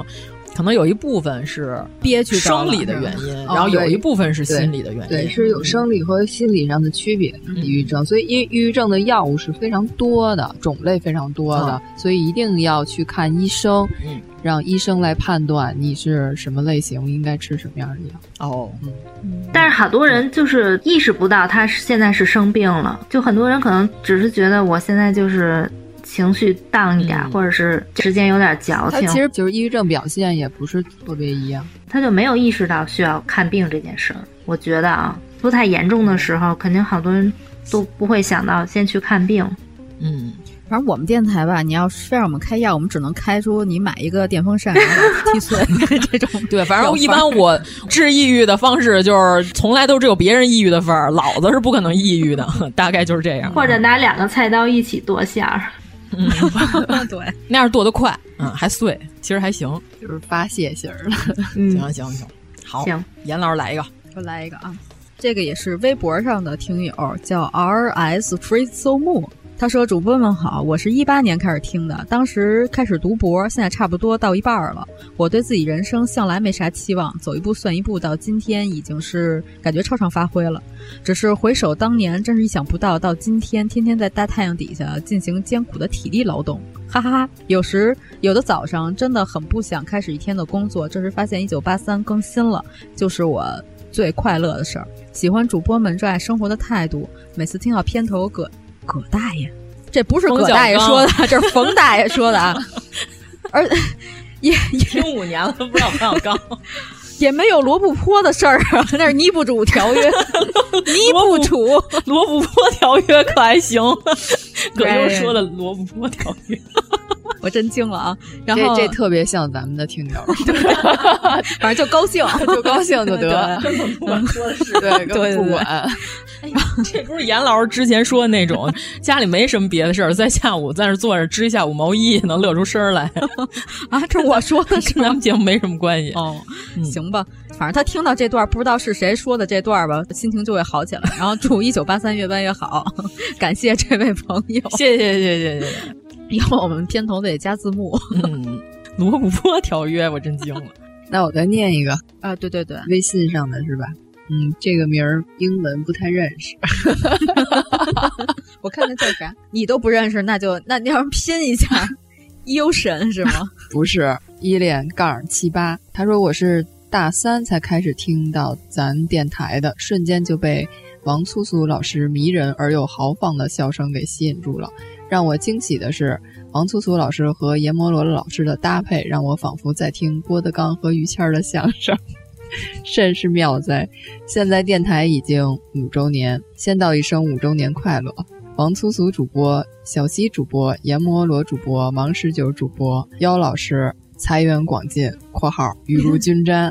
可能有一部分是憋屈生理的原因，然后有一部分是心理的原因。对，是有生理和心理上的区别。抑郁症，所以抑抑郁症的药物是非常多的，种类非常多的，所以一定要去看医生，嗯，让医生来判断你是什么类型，应该吃什么样的药。哦，嗯。但是好多人就是意识不到他现在是生病了，就很多人可能只是觉得我现在就是。情绪荡一点，嗯、或者是时间有点矫情，他其实就是抑郁症表现也不是特别一样，他就没有意识到需要看病这件事儿。我觉得啊，不太严重的时候，肯定好多人都不会想到先去看病。嗯，反正我们电台吧，你要非让我们开药，我们只能开出你买一个电风扇踢碎 这种。对，反正一般我治抑郁的方式就是从来都只有别人抑郁的份儿，老子是不可能抑郁的，大概就是这样。或者拿两个菜刀一起剁馅儿。嗯，对，那样剁得快，嗯，还碎，其实还行，就是发泄型的。嗯，行行行，好，行，严老师来一个，我来一个啊，这个也是微博上的听友，叫 R S Free So Mo。他说：“主播们好，我是一八年开始听的，当时开始读博，现在差不多到一半了。我对自己人生向来没啥期望，走一步算一步，到今天已经是感觉超常发挥了。只是回首当年，真是意想不到，到今天天天在大太阳底下进行艰苦的体力劳动，哈哈哈！有时有的早上真的很不想开始一天的工作，这时发现一九八三更新了，就是我最快乐的事儿。喜欢主播们热爱生活的态度，每次听到片头葛。”葛大爷，这不是葛大爷说的，这是冯大爷说的啊。而也也听五年了，不知道冯小刚，也没有罗布泊的事儿啊，那是尼布楚条约。尼布楚罗布泊条约可还行？葛优说的罗布泊条约，我真惊了啊！然后这这特别像咱们的听友，反正就高兴，就高兴就得，根本不管说的是对对不管。哎，这不是严老师之前说的那种，家里没什么别的事儿，在下午在那坐着织一下午毛衣，能乐出声来啊？这我说的是跟咱们节目没什么关系哦。行吧，反正他听到这段不知道是谁说的这段吧，心情就会好起来。然后祝一九八三越办越好，感谢这位朋友，谢谢谢谢谢谢。以后我们片头得加字幕。嗯，罗布泊条约，我真惊了。那我再念一个啊，对对对，微信上的是吧？嗯，这个名儿英文不太认识，我看看叫啥，你都不认识，那就那你要拼一下，优神是吗？不是，依恋杠七八。他说我是大三才开始听到咱电台的，瞬间就被王粗俗老师迷人而又豪放的笑声给吸引住了。让我惊喜的是，王粗俗老师和阎摩罗老师的搭配，让我仿佛在听郭德纲和于谦的相声。甚是妙哉！现在电台已经五周年，先道一声五周年快乐！王粗俗主播、小西主播、阎摩罗主播、王十九主播、妖老师财源广进（括号雨露均沾）。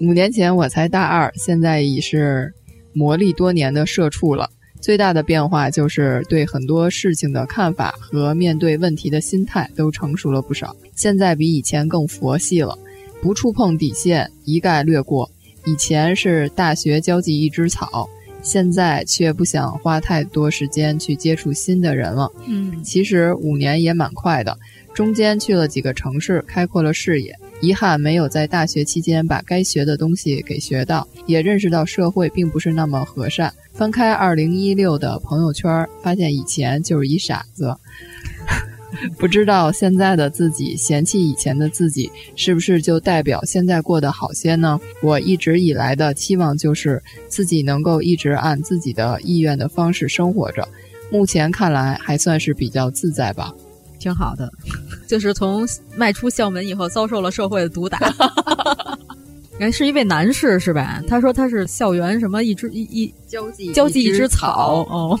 五年前我才大二，现在已是磨砺多年的社畜了。最大的变化就是对很多事情的看法和面对问题的心态都成熟了不少，现在比以前更佛系了。不触碰底线，一概略过。以前是大学交际一枝草，现在却不想花太多时间去接触新的人了。嗯，其实五年也蛮快的，中间去了几个城市，开阔了视野。遗憾没有在大学期间把该学的东西给学到，也认识到社会并不是那么和善。翻开二零一六的朋友圈，发现以前就是一傻子。不知道现在的自己嫌弃以前的自己，是不是就代表现在过得好些呢？我一直以来的期望就是自己能够一直按自己的意愿的方式生活着，目前看来还算是比较自在吧，挺好的。就是从迈出校门以后，遭受了社会的毒打。哎，是一位男士是吧？他说他是校园什么一只一一交际交际一只草哦。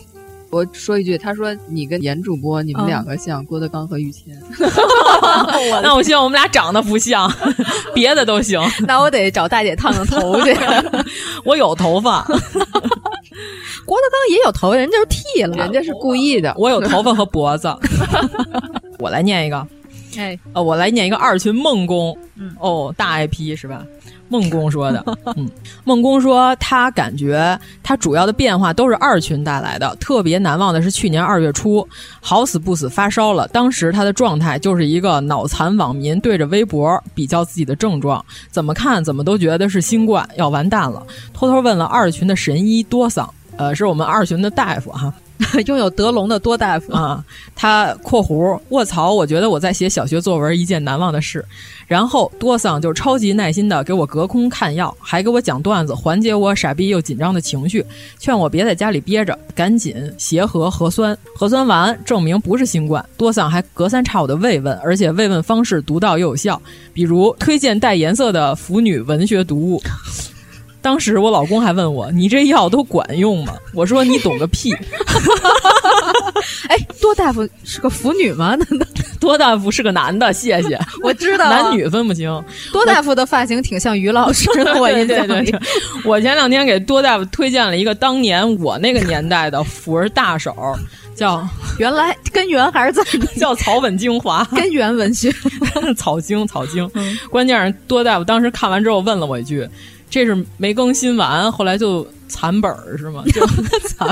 我说一句，他说你跟严主播，你们两个像郭德纲和于谦。那我希望我们俩长得不像，别的都行。那我得找大姐烫烫头去。我有头发，郭德纲也有头，人家是剃了，人家是故意的。我有头发和脖子。我来念一个。哎，呃，我来念一个二群孟工，嗯，哦，大 IP 是吧？孟工说的，嗯，孟工说他感觉他主要的变化都是二群带来的，特别难忘的是去年二月初，好死不死发烧了，当时他的状态就是一个脑残网民对着微博比较自己的症状，怎么看怎么都觉得是新冠要完蛋了，偷偷问了二群的神医多桑，呃，是我们二群的大夫哈。拥有德龙的多大夫啊，他括弧卧槽，我觉得我在写小学作文一件难忘的事。然后多桑就超级耐心的给我隔空看药，还给我讲段子，缓解我傻逼又紧张的情绪，劝我别在家里憋着，赶紧协和核酸，核酸完证明不是新冠。多桑还隔三差五的慰问，而且慰问方式独到又有效，比如推荐带颜色的腐女文学读物。当时我老公还问我：“你这药都管用吗？”我说：“你懂个屁！” 哎，多大夫是个腐女吗？多大夫是个男的，谢谢。我知道，男女分不清。多大夫的发型挺像于老师的，我印象里。我前两天给多大夫推荐了一个当年我那个年代的腐儿大手，叫原来根源还是在叫草本精华根源文学草精草精。关键是多大夫当时看完之后问了我一句。这是没更新完，后来就残本儿是吗？就残。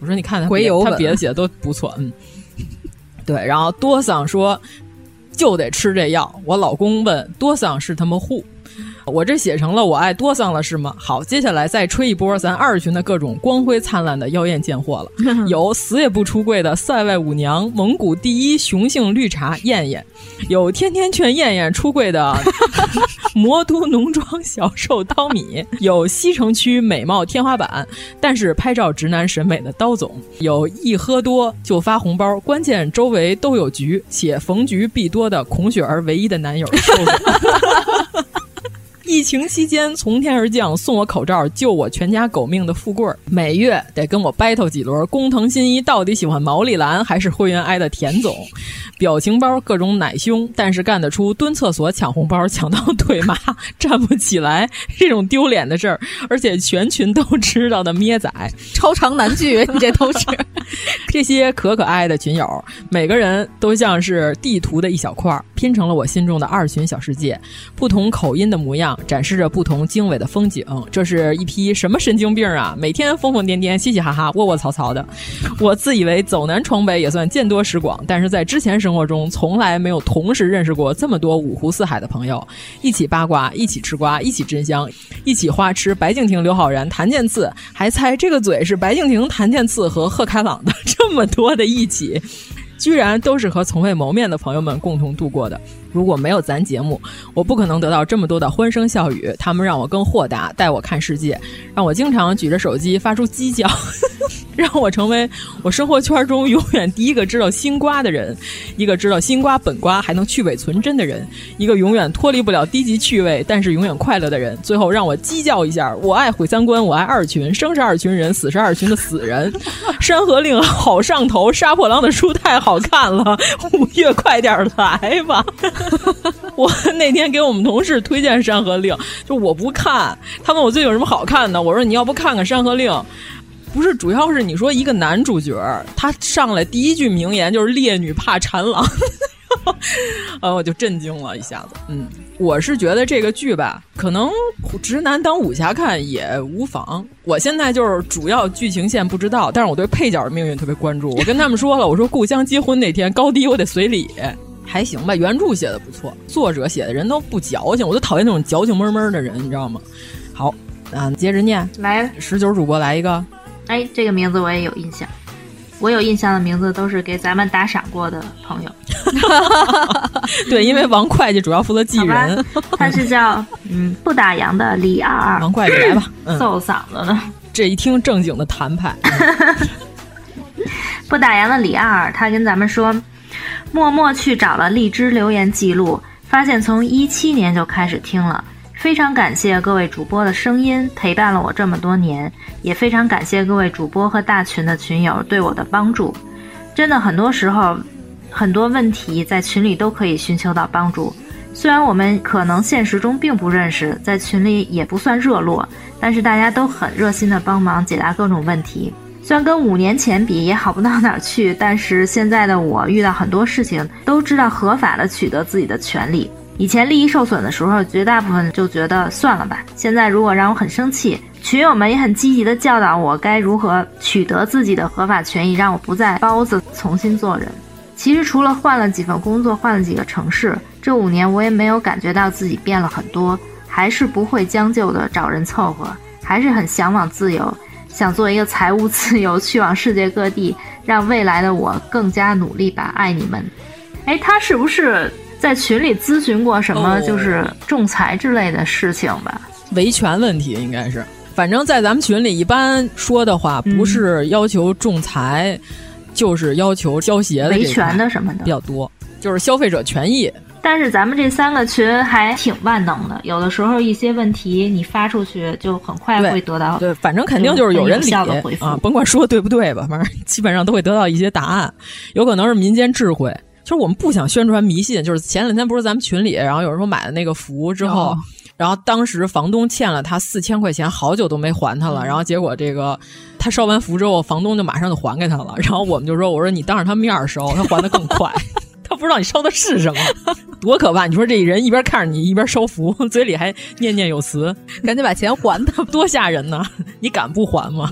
我说你看他回游他别的写的都不错，嗯。对，然后多桑说就得吃这药。我老公问多桑是他妈护。我这写成了我爱多桑了是吗？好，接下来再吹一波咱二群的各种光辉灿烂的妖艳贱货了。有死也不出柜的塞外舞娘，蒙古第一雄性绿茶燕燕；有天天劝燕燕出柜的 魔都浓妆小瘦刀米；有西城区美貌天花板，但是拍照直男审美的刀总；有一喝多就发红包，关键周围都有局且逢局必多的孔雪儿唯一的男友瘦瘦。疫情期间从天而降送我口罩救我全家狗命的富贵儿，每月得跟我 battle 几轮。工藤新一到底喜欢毛利兰还是灰原哀的田总？表情包各种奶凶，但是干得出蹲厕所抢红包抢到腿麻站不起来这种丢脸的事儿，而且全群都知道的咩仔超长男剧，你这都是这些可可爱的群友，每个人都像是地图的一小块，拼成了我心中的二群小世界，不同口音的模样。展示着不同经纬的风景，这是一批什么神经病啊！每天疯疯癫癫、嘻嘻哈哈、窝窝槽槽的。我自以为走南闯北也算见多识广，但是在之前生活中从来没有同时认识过这么多五湖四海的朋友，一起八卦，一起吃瓜，一起真香，一起花痴。白敬亭、刘昊然、谭健次，还猜这个嘴是白敬亭、谭健次和贺开朗的，这么多的一起，居然都是和从未谋面的朋友们共同度过的。如果没有咱节目，我不可能得到这么多的欢声笑语。他们让我更豁达，带我看世界，让我经常举着手机发出鸡叫，让我成为我生活圈中永远第一个知道新瓜的人，一个知道新瓜本瓜还能去伪存真的人，一个永远脱离不了低级趣味但是永远快乐的人。最后让我鸡叫一下，我爱毁三观，我爱二群，生是二群人，死是二群的死人。山河令好上头，杀破狼的书太好看了，五月快点来吧。我那天给我们同事推荐《山河令》，就我不看，他问我最近有什么好看的，我说你要不看看《山河令》，不是，主要是你说一个男主角，他上来第一句名言就是“烈女怕缠郎”，呃，我就震惊了一下子。嗯，我是觉得这个剧吧，可能直男当武侠看也无妨。我现在就是主要剧情线不知道，但是我对配角的命运特别关注。我跟他们说了，我说故乡结婚那天高低我得随礼。还行吧，原著写的不错，作者写的人都不矫情，我就讨厌那种矫情闷闷的人，你知道吗？好，啊接着念，来，十九主播来一个，哎，这个名字我也有印象，我有印象的名字都是给咱们打赏过的朋友。对，因为王会计主要负责记人，他是叫 嗯不打烊的李二二，王会计来吧，揍嗓子呢。这一听正经的谈判，不打烊的李二二，他跟咱们说。默默去找了荔枝留言记录，发现从一七年就开始听了，非常感谢各位主播的声音陪伴了我这么多年，也非常感谢各位主播和大群的群友对我的帮助。真的很多时候，很多问题在群里都可以寻求到帮助。虽然我们可能现实中并不认识，在群里也不算热络，但是大家都很热心的帮忙解答各种问题。虽然跟五年前比也好不到哪儿去，但是现在的我遇到很多事情都知道合法的取得自己的权利。以前利益受损的时候，绝大部分就觉得算了吧。现在如果让我很生气，群友们也很积极的教导我该如何取得自己的合法权益，让我不再包子重新做人。其实除了换了几份工作，换了几个城市，这五年我也没有感觉到自己变了很多，还是不会将就的找人凑合，还是很向往自由。想做一个财务自由，去往世界各地，让未来的我更加努力吧。爱你们。哎，他是不是在群里咨询过什么，就是仲裁之类的事情吧？维权问题应该是，反正在咱们群里一般说的话，不是要求仲裁，就是要求交协的维权的什么的比较多，就是消费者权益。但是咱们这三个群还挺万能的，有的时候一些问题你发出去就很快会得到对，反正肯定就是有人理的回复啊，甭管说对不对吧，反正基本上都会得到一些答案，有可能是民间智慧。就是我们不想宣传迷信，就是前两天不是咱们群里，然后有人说买了那个符之后，然后当时房东欠了他四千块钱，好久都没还他了，然后结果这个他烧完符之后，房东就马上就还给他了，然后我们就说，我说你当着他面烧，他还的更快。他不知道你烧的是什么，多可怕！你说这人一边看着你一边烧符，嘴里还念念有词，赶紧把钱还他，多吓人呢！你敢不还吗？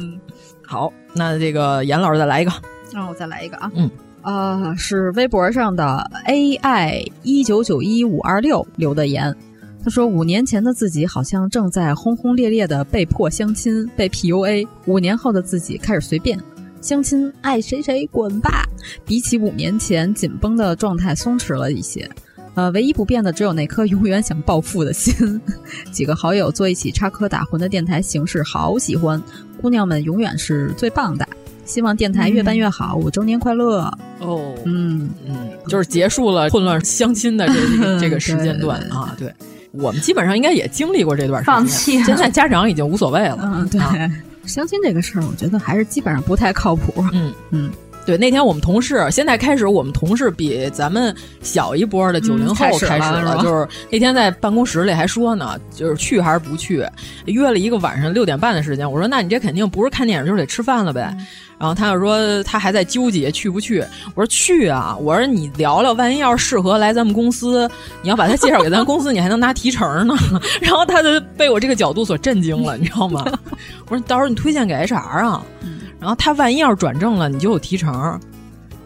好，那这个严老师再来一个，让我再来一个啊。嗯，呃，是微博上的 AI 一九九一五二六留的言，他说五年前的自己好像正在轰轰烈烈的被迫相亲，被 PUA，五年后的自己开始随便。相亲爱谁谁滚吧！比起五年前紧绷的状态松弛了一些，呃，唯一不变的只有那颗永远想暴富的心。几个好友坐一起插科打诨的电台形式好喜欢，姑娘们永远是最棒的。希望电台越办越好，五周年快乐！哦，嗯嗯，就是结束了混乱相亲的这个 这个时间段啊。对，我们基本上应该也经历过这段时间，放弃。现在家长已经无所谓了。嗯，对。相亲这个事儿，我觉得还是基本上不太靠谱。嗯嗯，对，那天我们同事，现在开始我们同事比咱们小一波的九零后开始了，就是那天在办公室里还说呢，就是去还是不去，约了一个晚上六点半的时间。我说，那你这肯定不是看电影，就是得吃饭了呗。然后他就说他还在纠结去不去。我说去啊！我说你聊聊，万一要是适合来咱们公司，你要把他介绍给咱公司，你还能拿提成呢。然后他就被我这个角度所震惊了，你知道吗？我说到时候你推荐给 HR 啊，然后他万一要是转正了，你就有提成。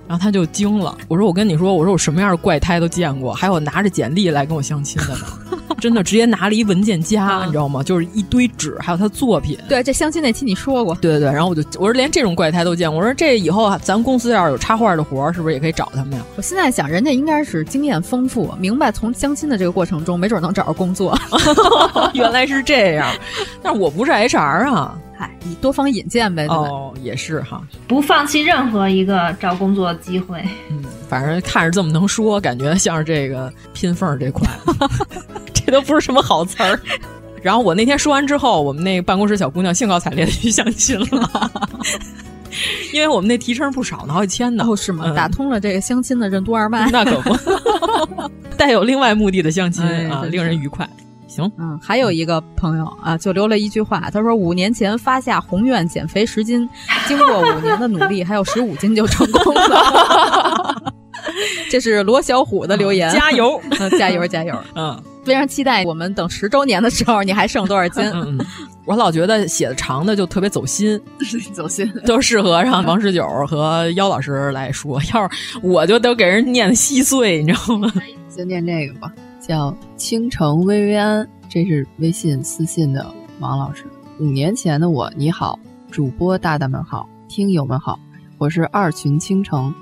然后他就惊了。我说我跟你说，我说我什么样的怪胎都见过，还有拿着简历来跟我相亲的呢。真的直接拿了一文件夹，你知道吗？就是一堆纸，还有他作品。对，这相亲那期你说过。对对对，然后我就我说连这种怪胎都见过。我说这以后咱公司要是有插画的活儿，是不是也可以找他们呀？我现在想，人家应该是经验丰富，明白从相亲的这个过程中，没准能找着工作。原来是这样，但是我不是 HR 啊。嗨，你多方引荐呗。哦，也是哈，不放弃任何一个找工作机会。嗯，反正看着这么能说，感觉像是这个拼缝这块。这都不是什么好词儿。然后我那天说完之后，我们那个办公室小姑娘兴高采烈的去相亲了，因为我们那提成不少呢，好几千呢。哦，是吗？打通了这个相亲的任督二脉。那可不，带有另外目的的相亲啊，令人愉快。行，嗯，还有一个朋友啊，就留了一句话，他说五年前发下宏愿减肥十斤，经过五年的努力，还有十五斤就成功了。这是罗小虎的留言，加油，嗯加油，加油！嗯，非常期待我们等十周年的时候，你还剩多少斤？嗯，我老觉得写的长的就特别走心，走心，都适合让王十九和妖老师来说。要是我就都给人念的稀碎，你知道吗？先念这个吧。叫倾城薇薇安，这是微信私信的王老师。五年前的我，你好，主播大大们好，听友们好，我是二群倾城，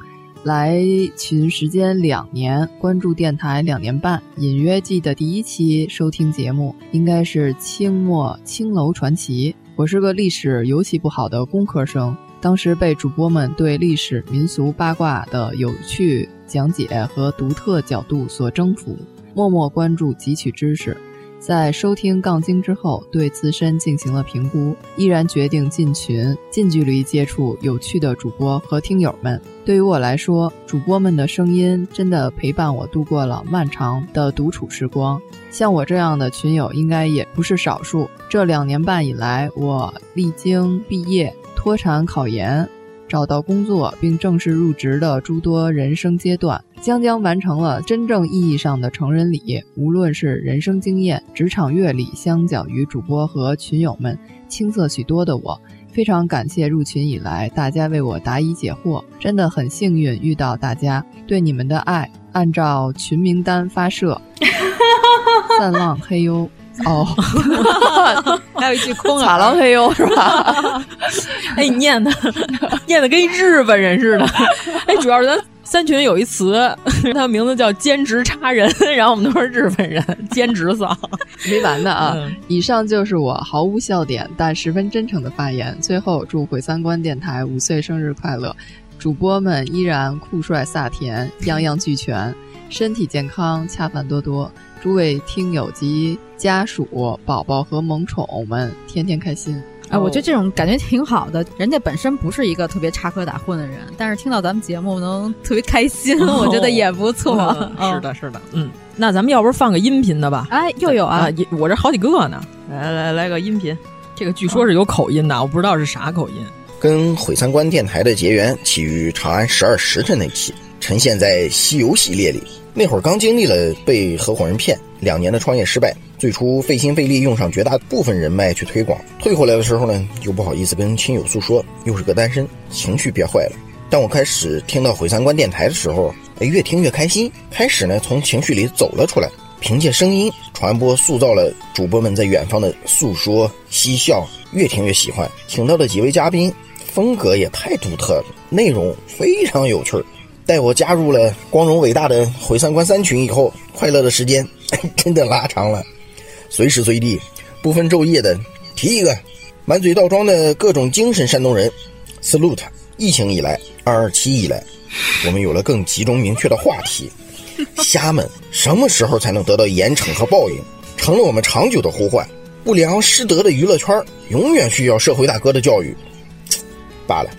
来群时间两年，关注电台两年半，隐约记得第一期收听节目应该是清末青楼传奇。我是个历史尤其不好的工科生，当时被主播们对历史民俗八卦的有趣讲解和独特角度所征服。默默关注汲取知识，在收听杠精之后，对自身进行了评估，依然决定进群，近距离接触有趣的主播和听友们。对于我来说，主播们的声音真的陪伴我度过了漫长的独处时光。像我这样的群友应该也不是少数。这两年半以来，我历经毕业。脱产考研、找到工作并正式入职的诸多人生阶段，将将完成了真正意义上的成人礼。无论是人生经验、职场阅历，相较于主播和群友们青涩许多的我，非常感谢入群以来大家为我答疑解惑，真的很幸运遇到大家，对你们的爱按照群名单发射。散浪嘿呦。哦，还有一句空耳，狼嘿哟是吧？哎，你念的念的跟日本人似的。哎，主要是咱三群有一词，它名字叫兼职差人，然后我们都是日本人，兼职嫂。没完的啊！嗯、以上就是我毫无笑点但十分真诚的发言。最后，祝毁三观电台五岁生日快乐！主播们依然酷帅飒甜，样样俱全，身体健康，恰饭多多。诸位听友及家属、宝宝和萌宠们天天开心！哎，我觉得这种感觉挺好的。人家本身不是一个特别插科打诨的人，但是听到咱们节目能特别开心，哦、我觉得也不错。是的，是的，嗯。那咱们要不放个音频的吧？哎，又有啊！我这好几个呢。来来来个音频，这个据说是有口音的，我不知道是啥口音。跟毁三观电台的结缘起于长安十二时辰那期，呈现在西游系列里。那会儿刚经历了被合伙人骗，两年的创业失败，最初费心费力用上绝大部分人脉去推广，退回来的时候呢，又不好意思跟亲友诉说，又是个单身，情绪憋坏了。当我开始听到毁三观电台的时候，哎，越听越开心，开始呢从情绪里走了出来，凭借声音传播，塑造了主播们在远方的诉说嬉笑，越听越喜欢。请到的几位嘉宾风格也太独特了，内容非常有趣儿。待我加入了光荣伟大的毁三观三群以后，快乐的时间 真的拉长了，随时随地不分昼夜的提一个满嘴倒装的各种精神山东人，salute！疫情以来，二二七以来，我们有了更集中明确的话题，虾们什么时候才能得到严惩和报应，成了我们长久的呼唤。不良失德的娱乐圈永远需要社会大哥的教育。罢了，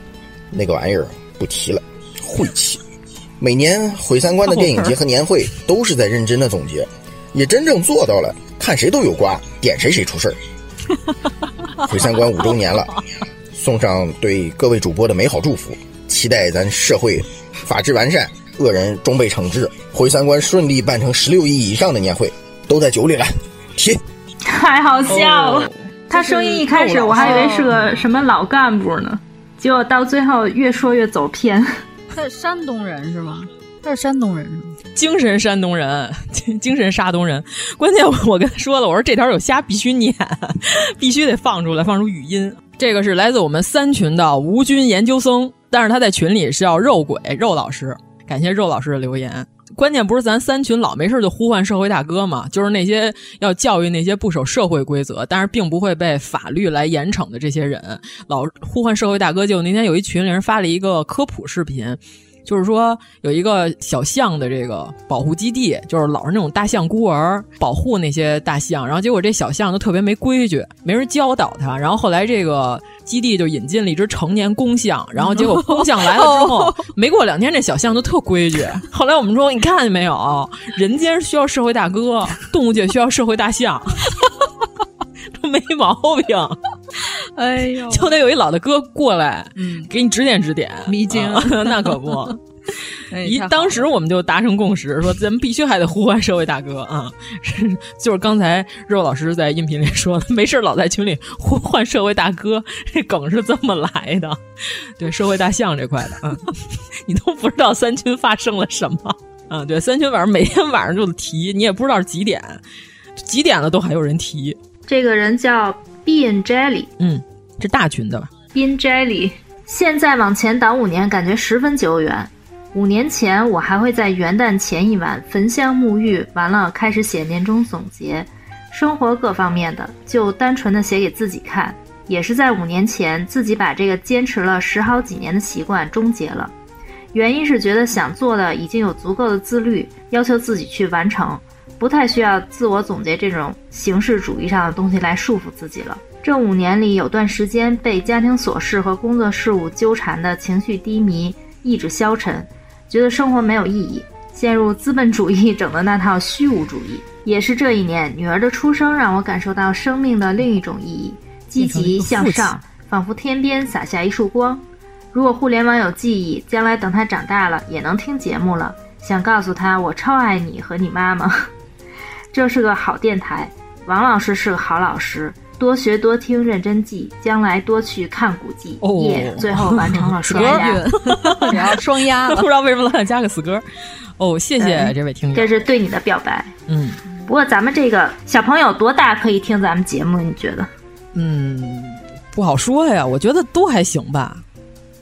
那个玩意儿不提了，晦气。每年毁三观的 电影节和年会都是在认真的总结，也真正做到了看谁都有瓜，点谁谁出事儿。毁三观五周年了，送上对各位主播的美好祝福，期待咱社会法治完善，恶人终被惩治，毁三观顺利办成十六亿以上的年会，都在酒里了。提，太好笑了！他声音一开始我还以为是个什么老干部呢，结果到最后越说越走偏。他是山东人是吗？他是山东人是吗？精神山东人，精神山东人。关键我我跟他说了，我说这条有虾必须念，必须得放出来，放出语音。这个是来自我们三群的吴军研究生，但是他在群里是叫肉鬼肉老师。感谢肉老师的留言。关键不是咱三群老没事就呼唤社会大哥嘛，就是那些要教育那些不守社会规则，但是并不会被法律来严惩的这些人，老呼唤社会大哥。就那天有一群里人发了一个科普视频。就是说，有一个小象的这个保护基地，就是老是那种大象孤儿，保护那些大象。然后结果这小象都特别没规矩，没人教导它。然后后来这个基地就引进了一只成年公象。然后结果公象来了之后，没过两天这小象就特规矩。后来我们说，你看见没有，人间需要社会大哥，动物界需要社会大象。这没毛病，哎呦，就得有一老大哥过来，嗯，给你指点指点，迷津，那可不。一当时我们就达成共识，说咱们必须还得呼唤社会大哥啊！就是刚才肉老师在音频里说的，没事老在群里呼唤社会大哥，这梗是这么来的。对，社会大象这块的，嗯，你都不知道三群发生了什么啊？对，三群晚上每天晚上就提，你也不知道是几点，几点了都还有人提。这个人叫 Bean Jelly，嗯，这大群的吧？Bean Jelly，现在往前倒五年，感觉十分久远。五年前，我还会在元旦前一晚焚香沐浴，完了开始写年终总结，生活各方面的，就单纯的写给自己看。也是在五年前，自己把这个坚持了十好几年的习惯终结了。原因是觉得想做的已经有足够的自律，要求自己去完成。不太需要自我总结这种形式主义上的东西来束缚自己了。这五年里，有段时间被家庭琐事和工作事务纠缠的情绪低迷，意志消沉，觉得生活没有意义，陷入资本主义整的那套虚无主义。也是这一年，女儿的出生让我感受到生命的另一种意义：积极向上，仿佛天边洒下一束光。如果互联网有记忆，将来等她长大了也能听节目了。想告诉她，我超爱你和你妈妈。这是个好电台，王老师是个好老师。多学多听，认真记，将来多去看古迹。哦，耶！最后完成了双押，双押。不知道为什么老想加个死歌。哦，谢谢这位听友，这是对你的表白。嗯，不过咱们这个小朋友多大可以听咱们节目？你觉得？嗯，不好说呀。我觉得都还行吧。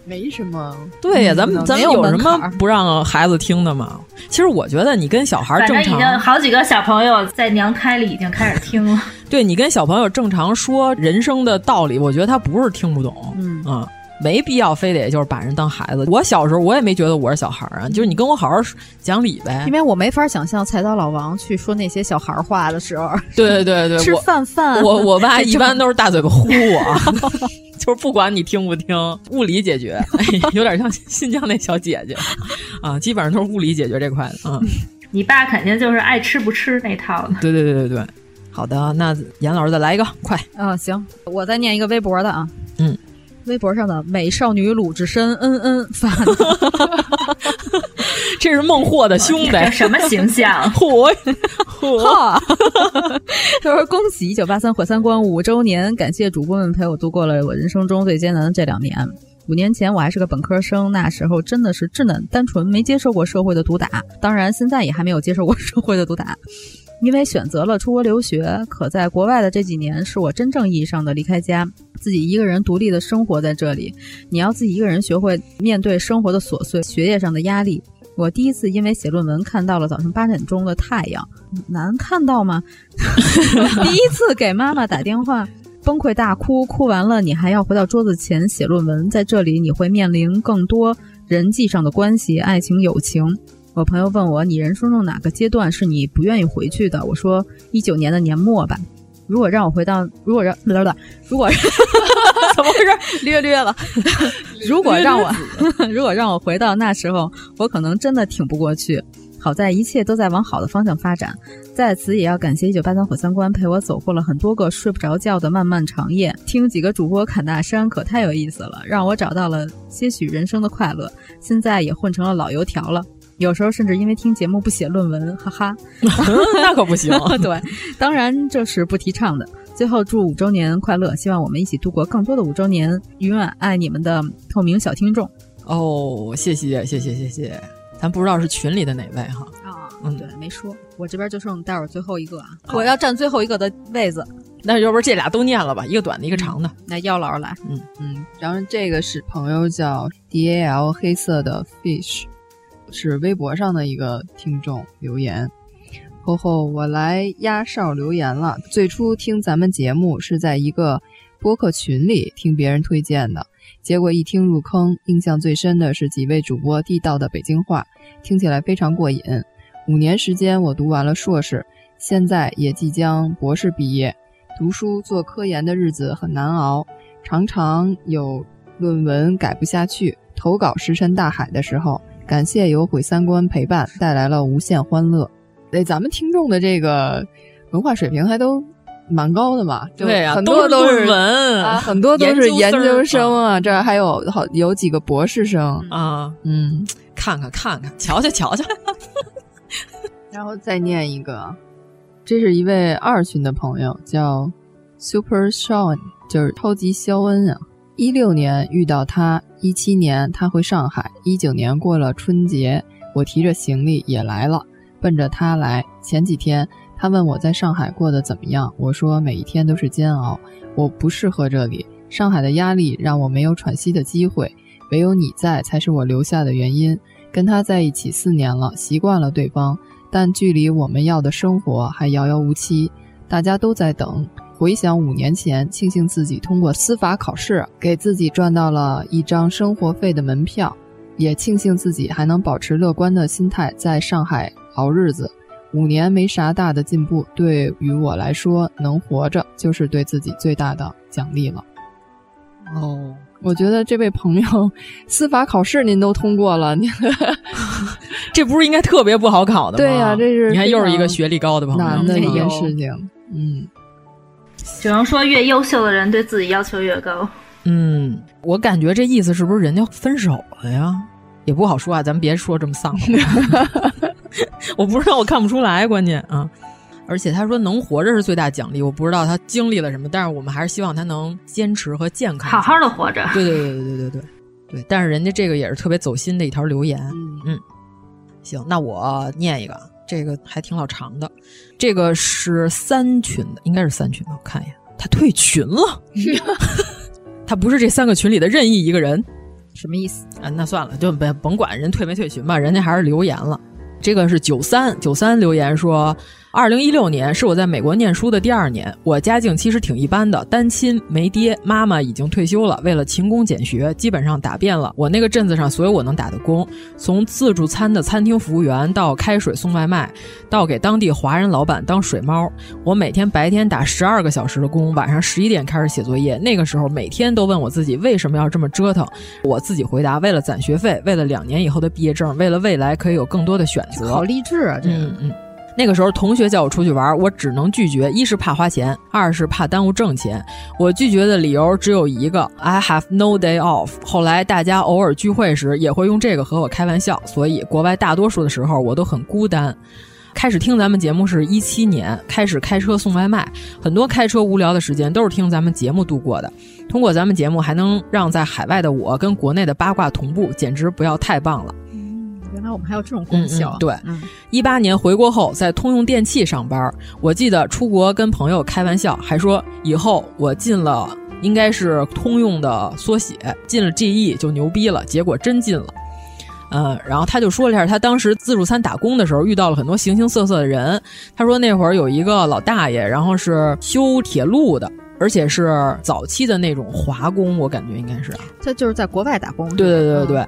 没什么，对呀，咱们咱们有什么不让孩子听的吗？其实我觉得你跟小孩正常，已经好几个小朋友在娘胎里已经开始听了。对你跟小朋友正常说人生的道理，我觉得他不是听不懂，嗯啊，没必要非得就是把人当孩子。我小时候我也没觉得我是小孩儿啊，就是你跟我好好讲理呗。因为我没法想象菜刀老王去说那些小孩话的时候，对对对对，吃饭饭，我我爸 一般都是大嘴巴呼我。就是不管你听不听，物理解决，哎、有点像新疆那小姐姐啊，基本上都是物理解决这块的啊。你爸肯定就是爱吃不吃那套的。对对对对对，好的，那严老师再来一个，快嗯！行，我再念一个微博的啊，嗯，微博上的美少女鲁智深，嗯嗯发的，这是孟获的兄弟，什么形象？嚯嚯！他说：“恭喜一九八三毁三观五周年，感谢主播们陪我度过了我人生中最艰难的这两年。五年前我还是个本科生，那时候真的是稚嫩单纯，没接受过社会的毒打。当然，现在也还没有接受过社会的毒打，因为选择了出国留学。可在国外的这几年，是我真正意义上的离开家，自己一个人独立的生活在这里。你要自己一个人学会面对生活的琐碎，学业上的压力。”我第一次因为写论文看到了早上八点钟的太阳，难看到吗？第一次给妈妈打电话，崩溃大哭，哭完了你还要回到桌子前写论文，在这里你会面临更多人际上的关系、爱情、友情。我朋友问我，你人生中哪个阶段是你不愿意回去的？我说一九年的年末吧。如果让我回到，如果让，不不，如果 怎么回事？略略了。如果让我，如果让我回到那时候，我可能真的挺不过去。好在一切都在往好的方向发展。在此也要感谢一九八三火三观，陪我走过了很多个睡不着觉的漫漫长夜。听几个主播侃大山可太有意思了，让我找到了些许人生的快乐。现在也混成了老油条了。有时候甚至因为听节目不写论文，哈哈，那可不行。对，当然这是不提倡的。最后祝五周年快乐，希望我们一起度过更多的五周年。永远爱你们的透明小听众。哦，谢谢谢谢谢谢，咱不知道是群里的哪位哈。啊，嗯，对，没说，我这边就剩待会儿最后一个啊，我要占最后一个的位子。那要不这俩都念了吧，一个短的，一个长的。那姚老师来，嗯嗯，然后这个是朋友叫 D A L 黑色的 fish。是微博上的一个听众留言，吼吼我来压哨留言了。最初听咱们节目是在一个播客群里听别人推荐的，结果一听入坑，印象最深的是几位主播地道的北京话，听起来非常过瘾。五年时间我读完了硕士，现在也即将博士毕业。读书做科研的日子很难熬，常常有论文改不下去，投稿石沉大海的时候。感谢有毁三观陪伴，带来了无限欢乐。对，咱们听众的这个文化水平还都蛮高的嘛？对啊，很多都是文啊，很多都是研究生啊，这还有好有几个博士生啊。嗯，看看看看，瞧瞧瞧瞧。然后再念一个，这是一位二群的朋友，叫 Super Sean，就是超级肖恩啊。一六年遇到他，一七年他回上海，一九年过了春节，我提着行李也来了，奔着他来。前几天他问我在上海过得怎么样，我说每一天都是煎熬，我不适合这里，上海的压力让我没有喘息的机会，唯有你在才是我留下的原因。跟他在一起四年了，习惯了对方，但距离我们要的生活还遥遥无期，大家都在等。回想五年前，庆幸自己通过司法考试，给自己赚到了一张生活费的门票，也庆幸自己还能保持乐观的心态在上海熬日子。五年没啥大的进步，对于我来说，能活着就是对自己最大的奖励了。哦，我觉得这位朋友，司法考试您都通过了，您这不是应该特别不好考的吗？对呀，这是你看又是一个学历高的朋友，难的一件事情。嗯。只能说越优秀的人对自己要求越高。嗯，我感觉这意思是不是人家分手了呀？也不好说啊，咱们别说这么丧。我不知道，我看不出来，关键啊。而且他说能活着是最大奖励，我不知道他经历了什么，但是我们还是希望他能坚持和健康，好好的活着。对对对对对对对，对。但是人家这个也是特别走心的一条留言。嗯，行，那我念一个。这个还挺老长的，这个是三群的，应该是三群的，我看一眼，他退群了，他不是这三个群里的任意一个人，什么意思啊？那算了，就甭甭管人退没退群吧，人家还是留言了。这个是九三九三留言说，二零一六年是我在美国念书的第二年，我家境其实挺一般的，单亲没爹，妈妈已经退休了，为了勤工俭学，基本上打遍了我那个镇子上所有我能打的工，从自助餐的餐厅服务员到开水送外卖，到给当地华人老板当水猫，我每天白天打十二个小时的工，晚上十一点开始写作业，那个时候每天都问我自己为什么要这么折腾，我自己回答为了攒学费，为了两年以后的毕业证，为了未来可以有更多的选择。好励志啊！这个，嗯嗯，那个时候同学叫我出去玩，我只能拒绝，一是怕花钱，二是怕耽误挣钱。我拒绝的理由只有一个：I have no day off。后来大家偶尔聚会时也会用这个和我开玩笑，所以国外大多数的时候我都很孤单。开始听咱们节目是一七年，开始开车送外卖，很多开车无聊的时间都是听咱们节目度过的。通过咱们节目，还能让在海外的我跟国内的八卦同步，简直不要太棒了。原来我们还有这种功效。嗯嗯、对，一、八年回国后在通用电气上班，我记得出国跟朋友开玩笑，还说以后我进了应该是通用的缩写，进了 GE 就牛逼了。结果真进了。嗯，然后他就说了一下，他当时自助餐打工的时候遇到了很多形形色色的人。他说那会儿有一个老大爷，然后是修铁路的，而且是早期的那种华工，我感觉应该是。他就是在国外打工。对对对对对。嗯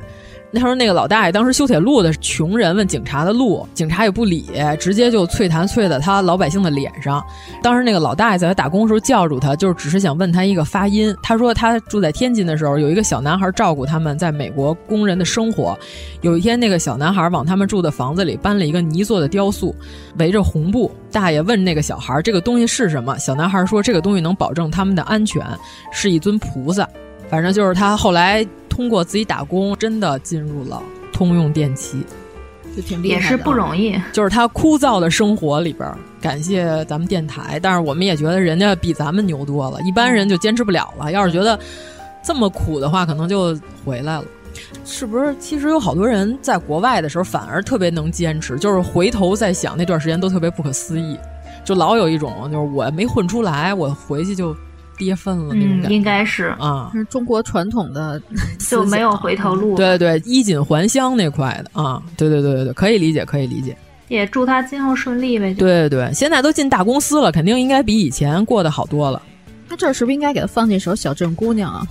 那时候那个老大爷当时修铁路的穷人问警察的路，警察也不理，直接就啐痰啐在他老百姓的脸上。当时那个老大爷在他打工的时候叫住他，就是只是想问他一个发音。他说他住在天津的时候，有一个小男孩照顾他们在美国工人的生活。有一天，那个小男孩往他们住的房子里搬了一个泥做的雕塑，围着红布。大爷问那个小孩这个东西是什么，小男孩说这个东西能保证他们的安全，是一尊菩萨。反正就是他后来。通过自己打工，真的进入了通用电气，就挺厉害也是不容易。就是他枯燥的生活里边，感谢咱们电台，但是我们也觉得人家比咱们牛多了，一般人就坚持不了了。要是觉得这么苦的话，可能就回来了。是不是？其实有好多人在国外的时候，反而特别能坚持，就是回头再想那段时间都特别不可思议，就老有一种就是我没混出来，我回去就。跌份了那种感觉，嗯、应该是啊，是中国传统的就没有回头路。对对对，衣锦还乡那块的啊，对对对对对，可以理解，可以理解。也祝他今后顺利呗。对对对，现在都进大公司了，肯定应该比以前过得好多了。那这是不是应该给他放那首《小镇姑娘》啊？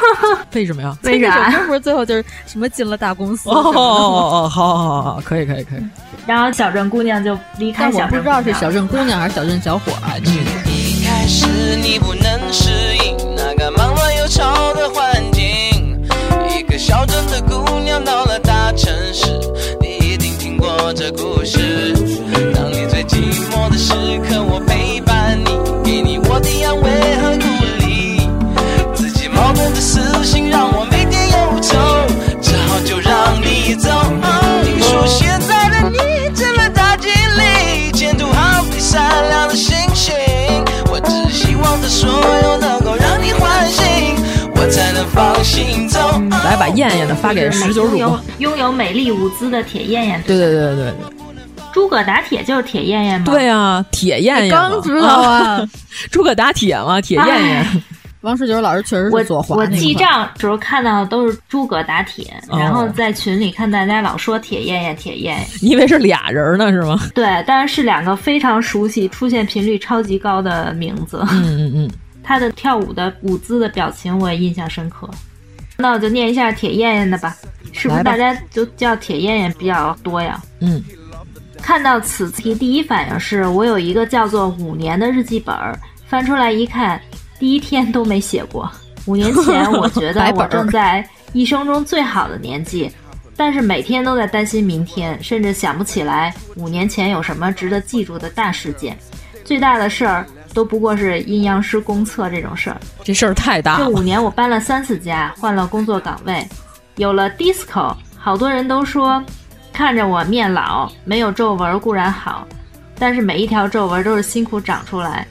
为什么呀？为啥？这不是最后就是什么进了大公司？哦哦哦，好好好，可以可以可以。然后小镇姑娘就离开小镇，我不知道是小镇姑娘还是小镇小伙啊。一开始你不能个忙乱又吵的环境，一个小镇的姑娘到了大城市，你一定听过这故事。来把燕燕的发给十九主播，拥有美丽舞姿的铁燕燕。对对对对对，诸葛打铁就是铁燕燕吗？对啊，铁燕燕。刚知道啊，诸葛打铁嘛，铁燕燕。王十九老师确实是左滑我记账时候看到的都是诸葛打铁，哦、然后在群里看大家老说铁燕燕铁燕燕，你以为是俩人呢是吗？对，但是是两个非常熟悉、出现频率超级高的名字。嗯嗯嗯，他的跳舞的舞姿的表情我也印象深刻。那我就念一下铁燕燕的吧，是不是大家就叫铁燕燕比较多呀？嗯，看到此题第一反应是我有一个叫做五年的日记本，翻出来一看。第一天都没写过。五年前，我觉得 我正在一生中最好的年纪，但是每天都在担心明天，甚至想不起来五年前有什么值得记住的大事件。最大的事儿都不过是阴阳师公测这种事儿。这事儿太大了。这五年我搬了三次家，换了工作岗位，有了 disco，好多人都说看着我面老，没有皱纹固然好，但是每一条皱纹都是辛苦长出来。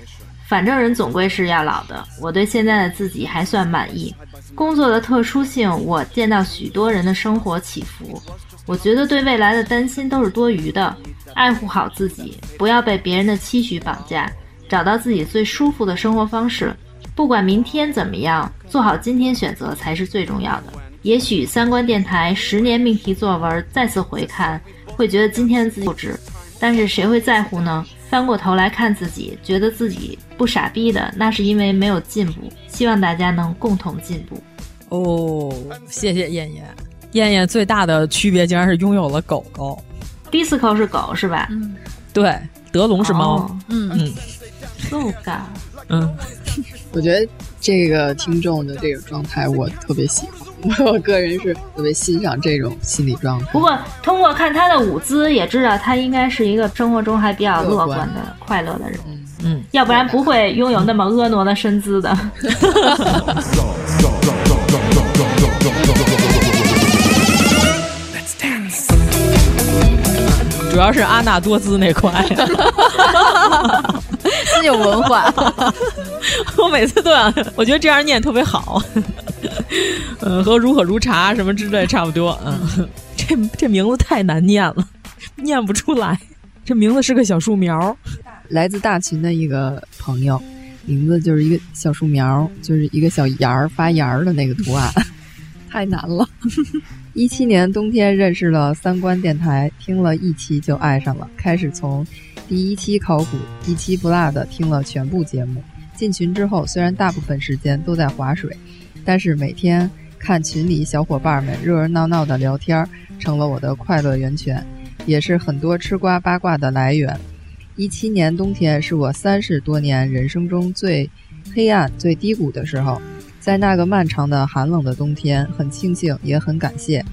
反正人总归是要老的，我对现在的自己还算满意。工作的特殊性，我见到许多人的生活起伏，我觉得对未来的担心都是多余的。爱护好自己，不要被别人的期许绑架，找到自己最舒服的生活方式。不管明天怎么样，做好今天选择才是最重要的。也许三观电台十年命题作文再次回看，会觉得今天的自己幼稚，但是谁会在乎呢？翻过头来看自己，觉得自己不傻逼的，那是因为没有进步。希望大家能共同进步。哦，谢谢燕燕。燕燕最大的区别竟然是拥有了狗狗。Disco 是狗是吧？嗯，对，德龙是猫。嗯嗯，so g 嗯，我觉得这个听众的这个状态我特别喜欢。我个人是特别欣赏这种心理状态。不过，通过看他的舞姿，也知道他应该是一个生活中还比较乐观的、快乐的人。嗯，要不然不会拥有那么婀娜的身姿的。主要是阿纳多兹那块，真有文化。我每次都想，我觉得这样念特别好。嗯，和如火如茶什么之类差不多。嗯，这这名字太难念了，念不出来。这名字是个小树苗，来自大秦的一个朋友，名字就是一个小树苗，就是一个小芽儿发芽儿的那个图案，太难了。一七年冬天认识了三观电台，听了一期就爱上了，开始从第一期考古一期不落的听了全部节目。进群之后，虽然大部分时间都在划水。但是每天看群里小伙伴们热热闹闹的聊天，成了我的快乐源泉，也是很多吃瓜八卦的来源。一七年冬天是我三十多年人生中最黑暗、最低谷的时候，在那个漫长的寒冷的冬天，很庆幸也很感谢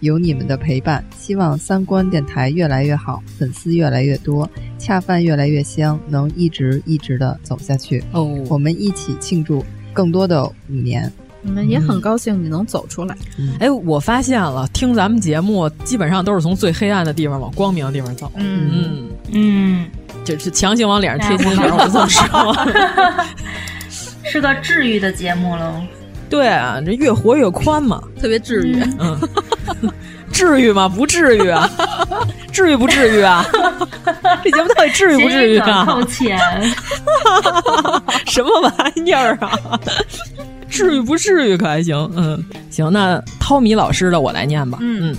有你们的陪伴。希望三观电台越来越好，粉丝越来越多，恰饭越来越香，能一直一直的走下去。哦，我们一起庆祝更多的五年。你们也很高兴你能走出来。嗯哎，我发现了，听咱们节目基本上都是从最黑暗的地方往光明的地方走。嗯嗯嗯，就是强行往脸上贴金 条，我这么说。是个治愈的节目喽。对啊，这越活越宽嘛，特别治愈。嗯，至于吗？不至于啊，至于不至于啊？这节目到底至于不至于啊？靠钱？什么玩意儿啊？至于不至于可还行？嗯，行，那涛米老师的我来念吧。嗯，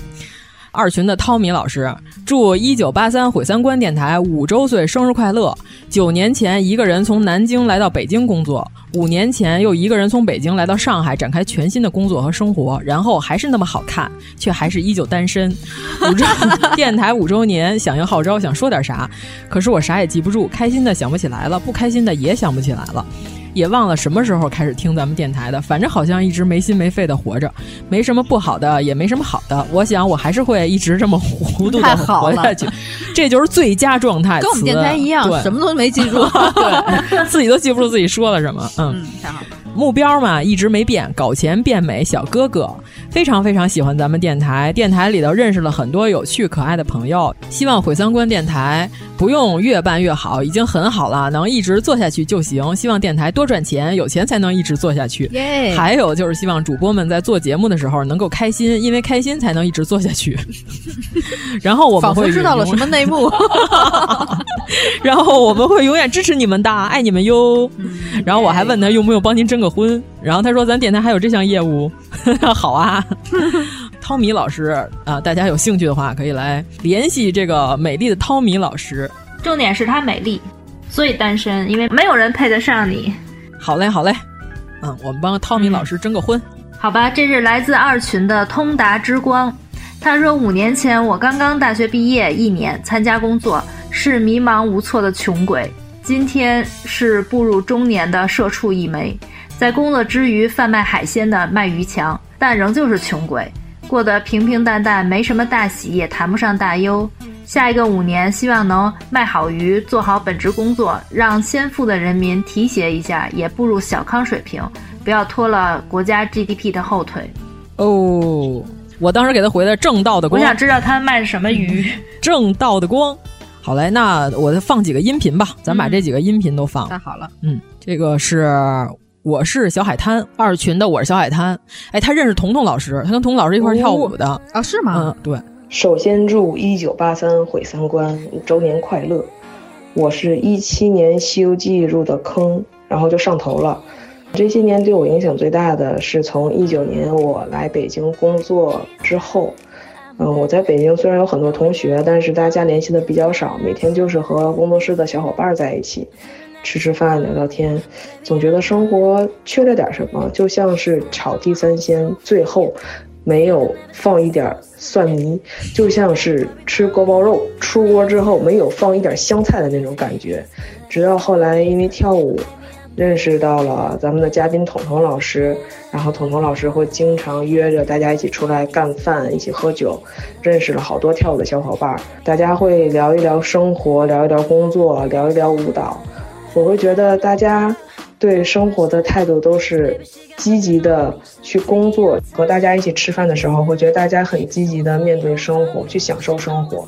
二群的涛米老师，祝一九八三毁三观电台五周岁生日快乐！九年前一个人从南京来到北京工作，五年前又一个人从北京来到上海展开全新的工作和生活，然后还是那么好看，却还是依旧单身。五周 电台五周年响应号召，想说点啥，可是我啥也记不住，开心的想不起来了，不开心的也想不起来了。也忘了什么时候开始听咱们电台的，反正好像一直没心没肺的活着，没什么不好的，也没什么好的。我想我还是会一直这么 糊涂的活下去，这就是最佳状态。跟我们电台一样，什么都没记住，对，自己都记不住自己说了什么。嗯，太好了。目标嘛一直没变，搞钱变美小哥哥，非常非常喜欢咱们电台。电台里头认识了很多有趣可爱的朋友，希望毁三观电台不用越办越好，已经很好了，能一直做下去就行。希望电台多赚钱，有钱才能一直做下去。耶！还有就是希望主播们在做节目的时候能够开心，因为开心才能一直做下去。然后我们会知道了什么内幕，然后我们会永远支持你们的，爱你们哟。然后我还问他用不用帮您征个婚，然后他说咱电台还有这项业务，好啊。汤米老师啊，大家有兴趣的话可以来联系这个美丽的汤米老师。重点是她美丽，所以单身，因为没有人配得上你。好嘞，好嘞，嗯，我们帮汤米老师征个婚。好吧，这是来自二群的通达之光。他说，五年前我刚刚大学毕业一年，参加工作，是迷茫无措的穷鬼。今天是步入中年的社畜一枚，在工作之余贩卖海鲜的卖鱼强，但仍旧是穷鬼，过得平平淡淡，没什么大喜，也谈不上大忧。下一个五年，希望能卖好鱼，做好本职工作，让先富的人民提携一下，也步入小康水平，不要拖了国家 GDP 的后腿。哦，我当时给他回的正道的光。我想知道他卖什么鱼。正道的光。好嘞，那我放几个音频吧，咱把这几个音频都放。太好了，嗯，这个是我是小海滩二群的，我是小海滩。哎，他认识彤彤老师，他跟彤彤老师一块跳舞的啊？是吗？嗯，对。首先祝一九八三毁三观周年快乐！我是一七年《西游记》入的坑，然后就上头了。这些年对我影响最大的是从一九年我来北京工作之后。嗯，我在北京虽然有很多同学，但是大家联系的比较少，每天就是和工作室的小伙伴在一起吃吃饭、聊聊天，总觉得生活缺了点什么，就像是炒地三鲜，最后。没有放一点蒜泥，就像是吃锅包肉出锅之后没有放一点香菜的那种感觉。直到后来因为跳舞，认识到了咱们的嘉宾彤彤老师，然后彤彤老师会经常约着大家一起出来干饭，一起喝酒，认识了好多跳舞的小伙伴。大家会聊一聊生活，聊一聊工作，聊一聊舞蹈。我会觉得大家。对生活的态度都是积极的去工作，和大家一起吃饭的时候，会觉得大家很积极的面对生活，去享受生活。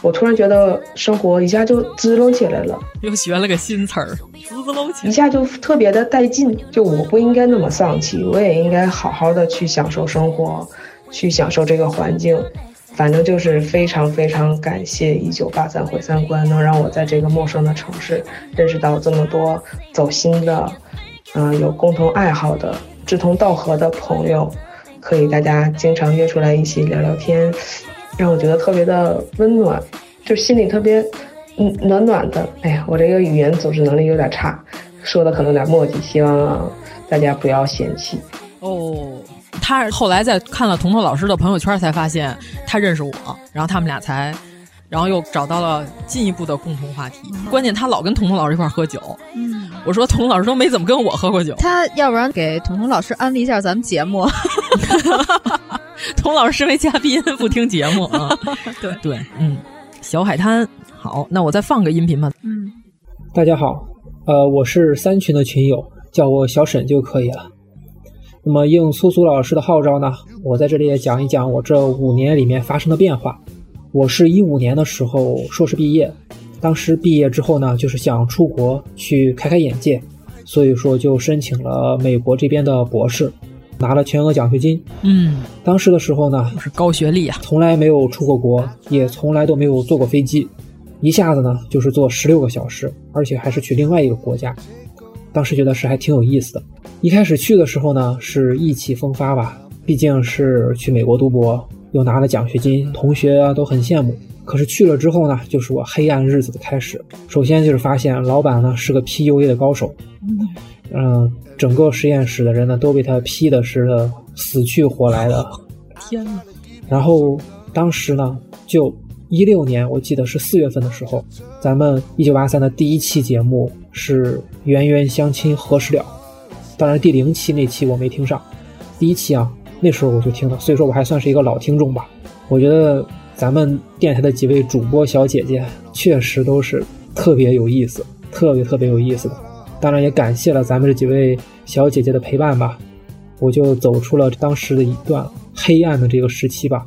我突然觉得生活一下就滋隆起来了，又学了个新词儿，滋隆起来，一下就特别的带劲。就我不应该那么丧气，我也应该好好的去享受生活，去享受这个环境。反正就是非常非常感谢一九八三毁三观，能让我在这个陌生的城市认识到这么多走心的，嗯，有共同爱好的、志同道合的朋友，可以大家经常约出来一起聊聊天，让我觉得特别的温暖，就心里特别嗯暖暖的。哎呀，我这个语言组织能力有点差，说的可能有点墨迹，希望大家不要嫌弃。哦。他后来在看了彤彤老师的朋友圈，才发现他认识我，然后他们俩才，然后又找到了进一步的共同话题。关键他老跟彤彤老师一块喝酒，嗯，我说彤彤老师都没怎么跟我喝过酒。他要不然给彤彤老师安利一下咱们节目。彤老师身为嘉宾不听节目啊？对对，嗯，小海滩好，那我再放个音频吧。嗯，大家好，呃，我是三群的群友，叫我小沈就可以了。那么应苏苏老师的号召呢，我在这里也讲一讲我这五年里面发生的变化。我是一五年的时候硕士毕业，当时毕业之后呢，就是想出国去开开眼界，所以说就申请了美国这边的博士，拿了全额奖学金。嗯，当时的时候呢，是高学历啊，从来没有出过国，也从来都没有坐过飞机，一下子呢就是坐十六个小时，而且还是去另外一个国家。当时觉得是还挺有意思的。一开始去的时候呢，是意气风发吧，毕竟是去美国读博，又拿了奖学金，同学啊都很羡慕。可是去了之后呢，就是我黑暗日子的开始。首先就是发现老板呢是个 PUA 的高手，嗯，整个实验室的人呢都被他 P 的是死去活来的。天呐！然后当时呢，就一六年，我记得是四月份的时候，咱们一九八三的第一期节目是冤冤相亲何时了。当然，第零期那期我没听上，第一期啊，那时候我就听了，所以说我还算是一个老听众吧。我觉得咱们电台的几位主播小姐姐确实都是特别有意思，特别特别有意思的。当然也感谢了咱们这几位小姐姐的陪伴吧，我就走出了当时的一段黑暗的这个时期吧。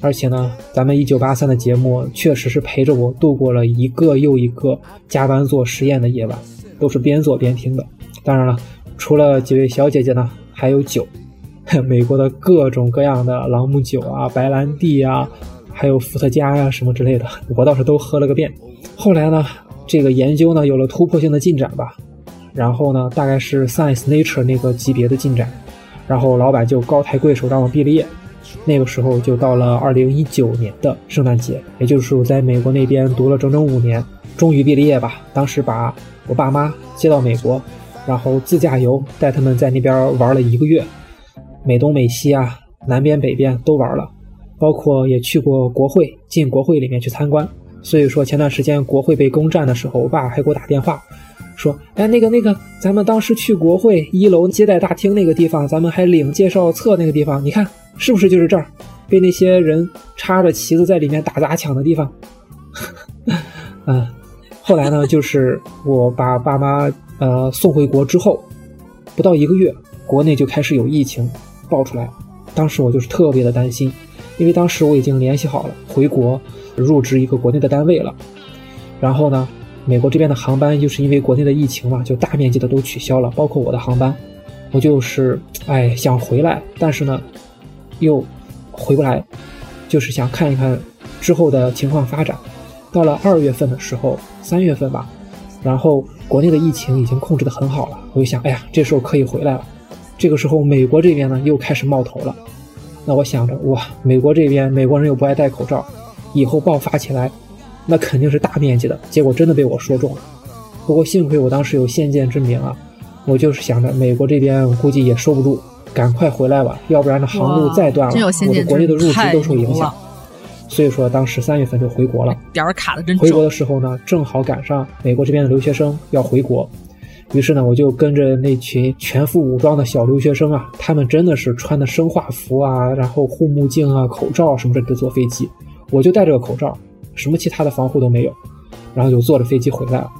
而且呢，咱们一九八三的节目确实是陪着我度过了一个又一个加班做实验的夜晚，都是边做边听的。当然了。除了几位小姐姐呢，还有酒，美国的各种各样的朗姆酒啊、白兰地啊，还有伏特加呀什么之类的，我倒是都喝了个遍。后来呢，这个研究呢有了突破性的进展吧，然后呢，大概是 Science Nature 那个级别的进展，然后老板就高抬贵手让我毕了业。那个时候就到了二零一九年的圣诞节，也就是我在美国那边读了整整五年，终于毕了业吧。当时把我爸妈接到美国。然后自驾游带他们在那边玩了一个月，美东美西啊，南边北边都玩了，包括也去过国会，进国会里面去参观。所以说前段时间国会被攻占的时候，我爸还给我打电话，说：“哎，那个那个，咱们当时去国会一楼接待大厅那个地方，咱们还领介绍册那个地方，你看是不是就是这儿？被那些人插着旗子在里面打砸抢的地方。嗯，后来呢，就是我把爸妈呃送回国之后，不到一个月，国内就开始有疫情爆出来，当时我就是特别的担心，因为当时我已经联系好了回国入职一个国内的单位了，然后呢，美国这边的航班就是因为国内的疫情嘛，就大面积的都取消了，包括我的航班，我就是哎想回来，但是呢，又回不来，就是想看一看之后的情况发展。到了二月份的时候，三月份吧，然后国内的疫情已经控制得很好了，我就想，哎呀，这时候可以回来了。这个时候，美国这边呢又开始冒头了。那我想着，哇，美国这边美国人又不爱戴口罩，以后爆发起来，那肯定是大面积的。结果真的被我说中了。不过幸亏我当时有先见之明啊，我就是想着美国这边估计也收不住，赶快回来吧，要不然这航路再断了，我的国内的入职都受影响。所以说，当时三月份就回国了。点儿卡的真回国的时候呢，正好赶上美国这边的留学生要回国，于是呢，我就跟着那群全副武装的小留学生啊，他们真的是穿的生化服啊，然后护目镜啊、口罩什么的坐飞机，我就戴着个口罩，什么其他的防护都没有，然后就坐着飞机回来了。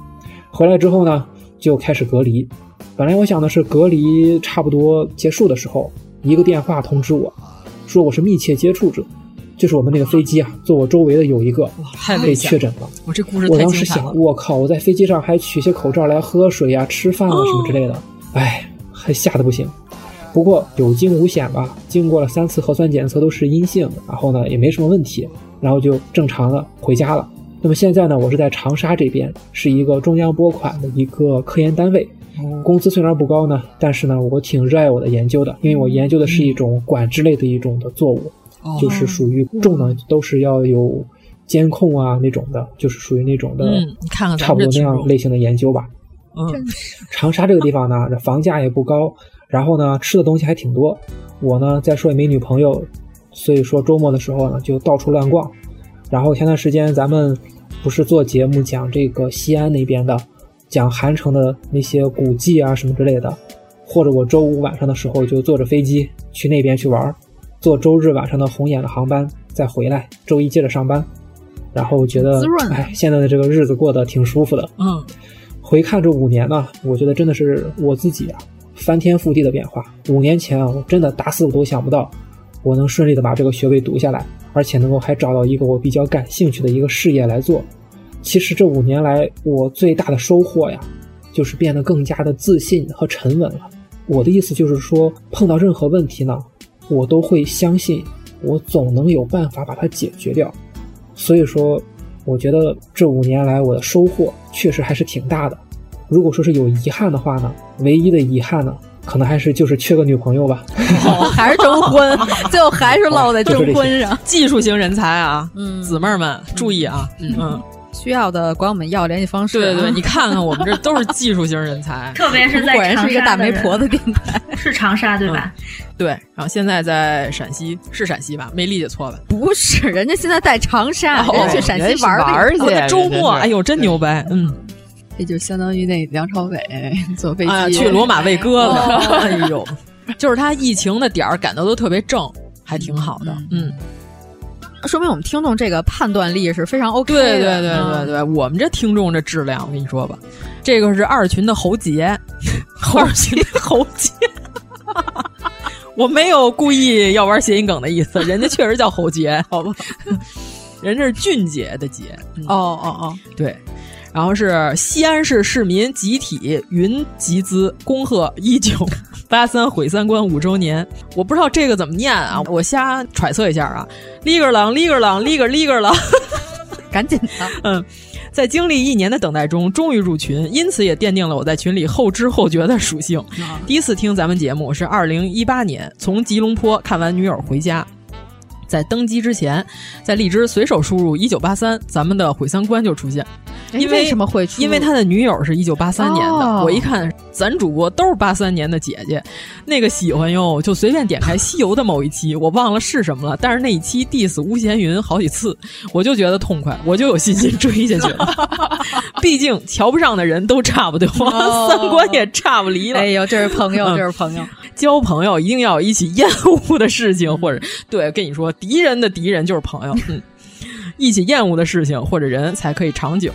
回来之后呢，就开始隔离。本来我想的是隔离差不多结束的时候，一个电话通知我，说我是密切接触者。就是我们那个飞机啊，坐我周围的有一个被确诊了。我这故事我当时想，我靠，我在飞机上还取些口罩来喝水啊、吃饭啊什么之类的，哎，还吓得不行。不过有惊无险吧，经过了三次核酸检测都是阴性，然后呢也没什么问题，然后就正常的回家了。那么现在呢，我是在长沙这边，是一个中央拨款的一个科研单位，工资虽然不高呢，但是呢我挺热爱我的研究的，因为我研究的是一种管制类的一种的作物。就是属于重的，都是要有监控啊那种的，就是属于那种的，你看看差不多那样类型的研究吧。嗯，长沙这个地方呢，这房价也不高，然后呢吃的东西还挺多。我呢再说也没女朋友，所以说周末的时候呢就到处乱逛。然后前段时间咱们不是做节目讲这个西安那边的，讲韩城的那些古迹啊什么之类的，或者我周五晚上的时候就坐着飞机去那边去玩。坐周日晚上的红眼的航班再回来，周一接着上班，然后觉得哎，现在的这个日子过得挺舒服的。嗯，回看这五年呢，我觉得真的是我自己啊，翻天覆地的变化。五年前啊，我真的打死我都想不到，我能顺利的把这个学位读下来，而且能够还找到一个我比较感兴趣的一个事业来做。其实这五年来，我最大的收获呀，就是变得更加的自信和沉稳了。我的意思就是说，碰到任何问题呢。我都会相信，我总能有办法把它解决掉。所以说，我觉得这五年来我的收获确实还是挺大的。如果说是有遗憾的话呢，唯一的遗憾呢，可能还是就是缺个女朋友吧。还是征婚，最后还是落在征婚上。技术型人才啊，嗯，姊妹们注意啊，嗯。需要的管我们要联系方式。对对，你看看我们这都是技术型人才，特别是在果然是一个大媒婆的电台，是长沙对吧？对，然后现在在陕西，是陕西吧？没理解错吧？不是，人家现在在长沙，人家去陕西玩玩去。周末，哎呦，真牛掰！嗯，这就相当于那梁朝伟坐飞机去罗马喂鸽子。哎呦，就是他疫情的点儿赶的都特别正，还挺好的。嗯。说明我们听众这个判断力是非常 OK 的。对对对对对，我们这听众这质量，我跟你说吧，这个是二群的侯杰，二群的侯杰，我没有故意要玩谐音梗的意思，人家确实叫侯杰，好吧？人这是俊杰的杰。哦哦哦，对。然后是西安市市民集体云集资恭贺一九 八三毁三观五周年。我不知道这个怎么念啊，我瞎揣测一下啊。里个啷里个啷里个里个啷，赶紧的。嗯，在经历一年的等待中，终于入群，因此也奠定了我在群里后知后觉的属性。第一次听咱们节目是二零一八年，从吉隆坡看完女友回家。在登机之前，在荔枝随手输入一九八三，咱们的毁三观就出现。因为什么会？因为他的女友是一九八三年的。我一看，咱主播都是八三年的姐姐，那个喜欢哟，就随便点开西游的某一期，我忘了是什么了。但是那一期 diss 巫闲云好几次，我就觉得痛快，我就有信心追下去了。毕竟瞧不上的人都差不多，三观也差不离了。哎呦，这是朋友，这是朋友。交朋友一定要一起厌恶的事情，或者对跟你说，敌人的敌人就是朋友。嗯。一起厌恶的事情或者人才可以长久，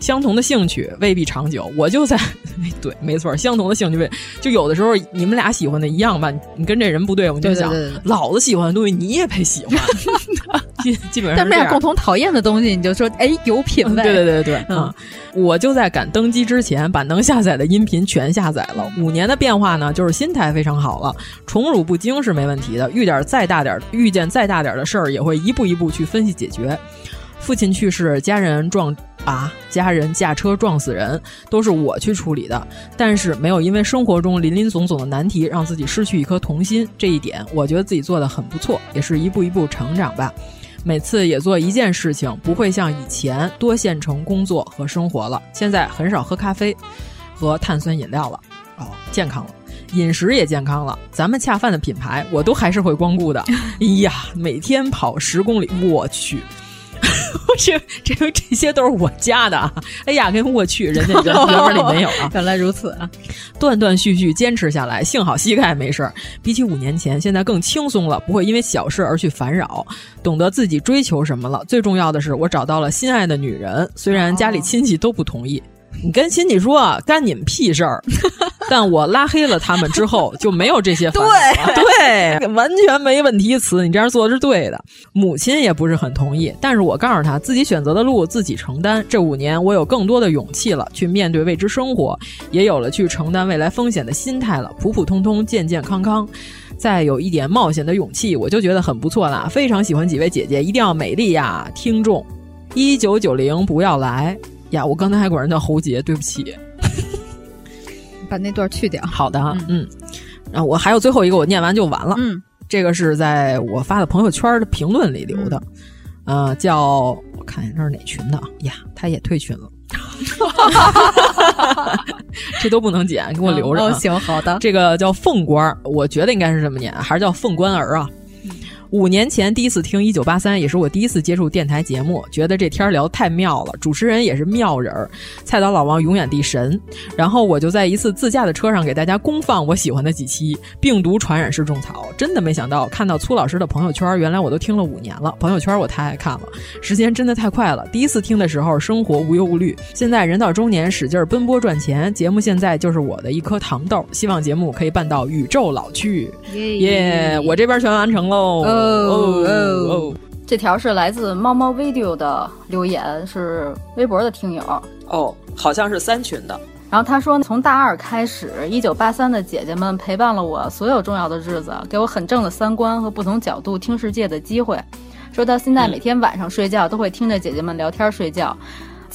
相同的兴趣未必长久。我就在，对，没错，相同的兴趣未就有的时候你们俩喜欢的一样吧，你跟这人不对，我们就想，老子喜欢的东西你也配喜欢，基基本上。但是俩共同讨厌的东西，你就说，哎，有品位。对对对对，嗯，我就在赶登机之前把能下载的音频全下载了。五年的变化呢，就是心态非常好了，宠辱不惊是没问题的，遇点再大点遇见再大点的事儿，也会一步一步去分析解决。父亲去世，家人撞啊，家人驾车撞死人，都是我去处理的。但是没有因为生活中林林总总的难题让自己失去一颗童心，这一点我觉得自己做的很不错，也是一步一步成长吧。每次也做一件事情，不会像以前多线程工作和生活了。现在很少喝咖啡和碳酸饮料了，哦，健康了，饮食也健康了。咱们恰饭的品牌，我都还是会光顾的。哎呀，每天跑十公里，我去。这这这些都是我加的啊！哎呀，跟我去，人家原原文里没有啊。原来如此啊！断断续续坚持下来，幸好膝盖没事儿。比起五年前，现在更轻松了，不会因为小事而去烦扰，懂得自己追求什么了。最重要的是，我找到了心爱的女人，虽然家里亲戚都不同意。你跟亲戚说干你们屁事儿，但我拉黑了他们之后就没有这些烦恼了。对，完全没问题。词你这样做的是对的。母亲也不是很同意，但是我告诉他自己选择的路自己承担。这五年我有更多的勇气了，去面对未知生活，也有了去承担未来风险的心态了。普普通通，健健康康，再有一点冒险的勇气，我就觉得很不错了。非常喜欢几位姐姐，一定要美丽呀！听众一九九零不要来。呀，我刚才还管人叫侯杰，对不起，把那段去掉。好的，嗯，然后我还有最后一个，我念完就完了。嗯，这个是在我发的朋友圈的评论里留的，呃，叫我看一下这是哪群的呀？他也退群了，这都不能剪，给我留着。行，好的。这个叫凤官，我觉得应该是这么念，还是叫凤官儿啊？五年前第一次听一九八三，也是我第一次接触电台节目，觉得这天聊太妙了，主持人也是妙人儿，菜刀老王永远的神。然后我就在一次自驾的车上给大家公放我喜欢的几期病毒传染式种草，真的没想到看到粗老师的朋友圈，原来我都听了五年了。朋友圈我太爱看了，时间真的太快了。第一次听的时候生活无忧无虑，现在人到中年使劲奔波赚钱，节目现在就是我的一颗糖豆，希望节目可以办到宇宙老去。耶，我这边全完成喽。哦哦，这条是来自猫猫 video 的留言，是微博的听友。哦，好像是三群的。然后他说，从大二开始，一九八三的姐姐们陪伴了我所有重要的日子，给我很正的三观和不同角度听世界的机会。说到现在，每天晚上睡觉都会听着姐姐们聊天睡觉。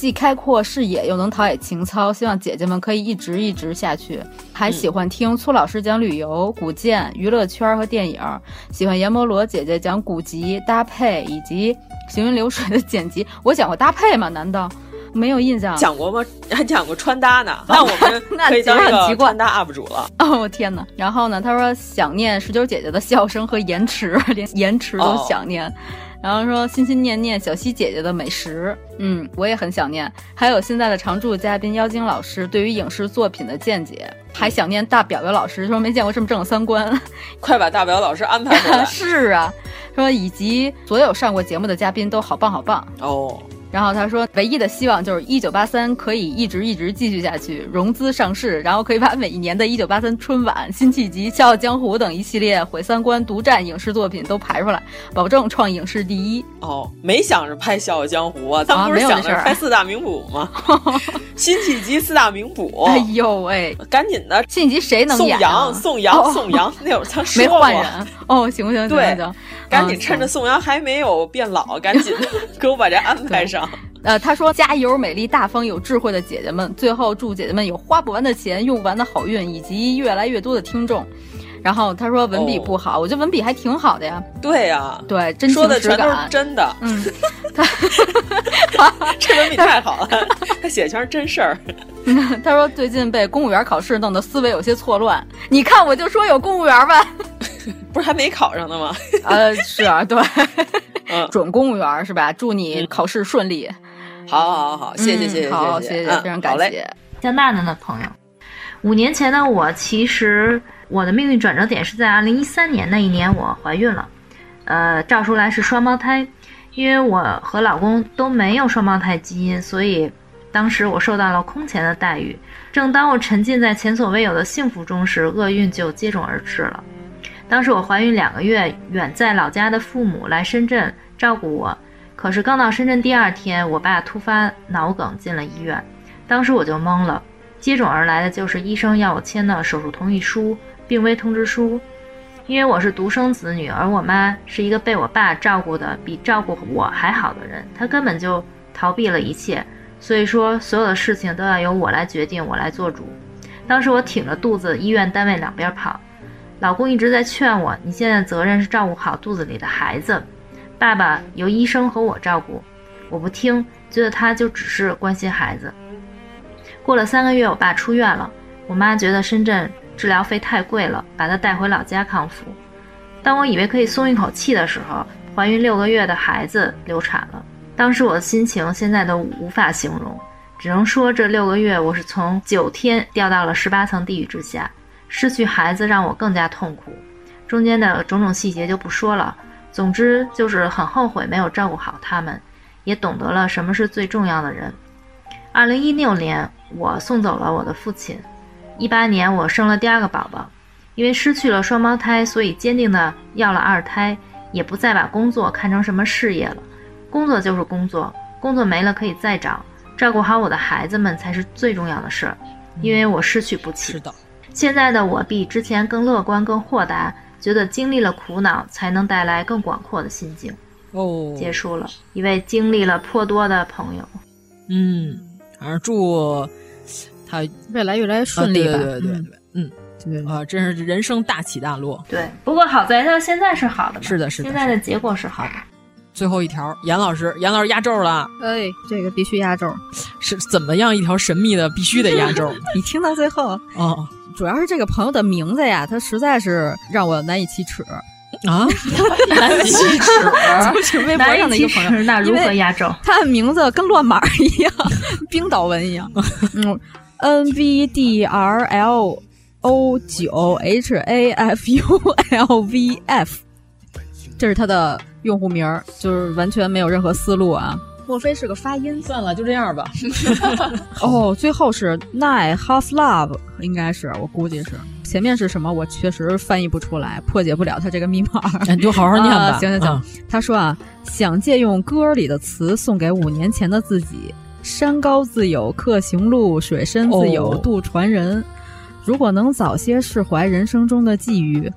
既开阔视野又能陶冶情操，希望姐姐们可以一直一直下去。还喜欢听粗老师讲旅游、古建、娱乐圈和电影，喜欢阎摩罗姐姐讲古籍搭配以及行云流水的剪辑。我讲过搭配吗？难道没有印象？讲过吗？还讲过穿搭呢？那我们 可以当一个穿搭 UP 主了。哦我天哪！然后呢？他说想念十九姐姐的笑声和延迟，连延迟都想念。然后说心心念念小溪姐姐的美食，嗯，我也很想念。还有现在的常驻嘉宾妖精老师对于影视作品的见解，还想念大表表老师，说没见过这么正的三观，快把大表老师安排过来。是啊，说以及所有上过节目的嘉宾都好棒好棒哦。然后他说，唯一的希望就是一九八三可以一直一直继续下去，融资上市，然后可以把每一年的一九八三春晚、辛弃疾、笑傲江湖等一系列毁三观、独占影视作品都排出来，保证创影视第一。哦，没想着拍笑傲江湖啊，咱不是想着拍四大名捕吗？辛弃疾四大名捕。哎呦喂，赶紧的，辛弃疾谁能演？宋阳，宋阳，宋阳，那会儿他没换人。哦，行行行对行，赶紧趁着宋阳还没有变老，赶紧给我把这安排上。呃，他说：“加油，美丽大方、有智慧的姐姐们！最后祝姐姐们有花不完的钱、用不完的好运，以及越来越多的听众。”然后他说：“文笔不好，我觉得文笔还挺好的呀。”对呀，对，真情实感，真的。嗯，这文笔太好了，他写的全是真事儿。他说：“最近被公务员考试弄得思维有些错乱。你看，我就说有公务员吧，不是还没考上呢吗？呃，是啊，对，准公务员是吧？祝你考试顺利。”好，好，好，谢谢，谢谢，好，谢谢，非常感谢。叫娜娜的朋友，五年前的我其实我的命运转折点是在二零一三年那一年，我怀孕了，呃，照出来是双胞胎。因为我和老公都没有双胞胎基因，所以当时我受到了空前的待遇。正当我沉浸在前所未有的幸福中时，厄运就接踵而至了。当时我怀孕两个月，远在老家的父母来深圳照顾我，可是刚到深圳第二天，我爸突发脑梗进了医院，当时我就懵了。接踵而来的就是医生要我签的手术同意书、病危通知书。因为我是独生子女，而我妈是一个被我爸照顾的比照顾我还好的人，她根本就逃避了一切，所以说所有的事情都要由我来决定，我来做主。当时我挺着肚子，医院单位两边跑，老公一直在劝我，你现在责任是照顾好肚子里的孩子，爸爸由医生和我照顾。我不听，觉得他就只是关心孩子。过了三个月，我爸出院了，我妈觉得深圳。治疗费太贵了，把她带回老家康复。当我以为可以松一口气的时候，怀孕六个月的孩子流产了。当时我的心情现在都无法形容，只能说这六个月我是从九天掉到了十八层地狱之下。失去孩子让我更加痛苦，中间的种种细节就不说了。总之就是很后悔没有照顾好他们，也懂得了什么是最重要的人。二零一六年，我送走了我的父亲。一八年，我生了第二个宝宝，因为失去了双胞胎，所以坚定的要了二胎，也不再把工作看成什么事业了。工作就是工作，工作没了可以再找，照顾好我的孩子们才是最重要的事儿，因为我失去不起。是的，现在的我比之前更乐观、更豁达，觉得经历了苦恼才能带来更广阔的心境。哦，结束了，一位经历了颇多的朋友。嗯，反正祝。他未来越来越顺利吧？对对对对，嗯，啊，真是人生大起大落。对，不过好在他现在是好的，是的，是的，现在的结果是好的。最后一条，严老师，严老师压轴了。哎，这个必须压轴，是怎么样一条神秘的，必须得压轴？你听到最后哦，主要是这个朋友的名字呀，他实在是让我难以启齿啊，难以启齿，就是微博上的一个朋友，那如何压轴？他的名字跟乱码一样，冰岛文一样，嗯。N V D R L O 九 H A F U L V F，这是他的用户名儿，就是完全没有任何思路啊！莫非是个发音？算了，就这样吧。哦，最后是 Nine Half Love，应该是我估计是前面是什么？我确实翻译不出来，破解不了他这个密码。你就好好念吧。行行行，他说啊，想借用歌里的词送给五年前的自己。山高自有客行路，水深自有渡船人。如果能早些释怀人生中的际遇，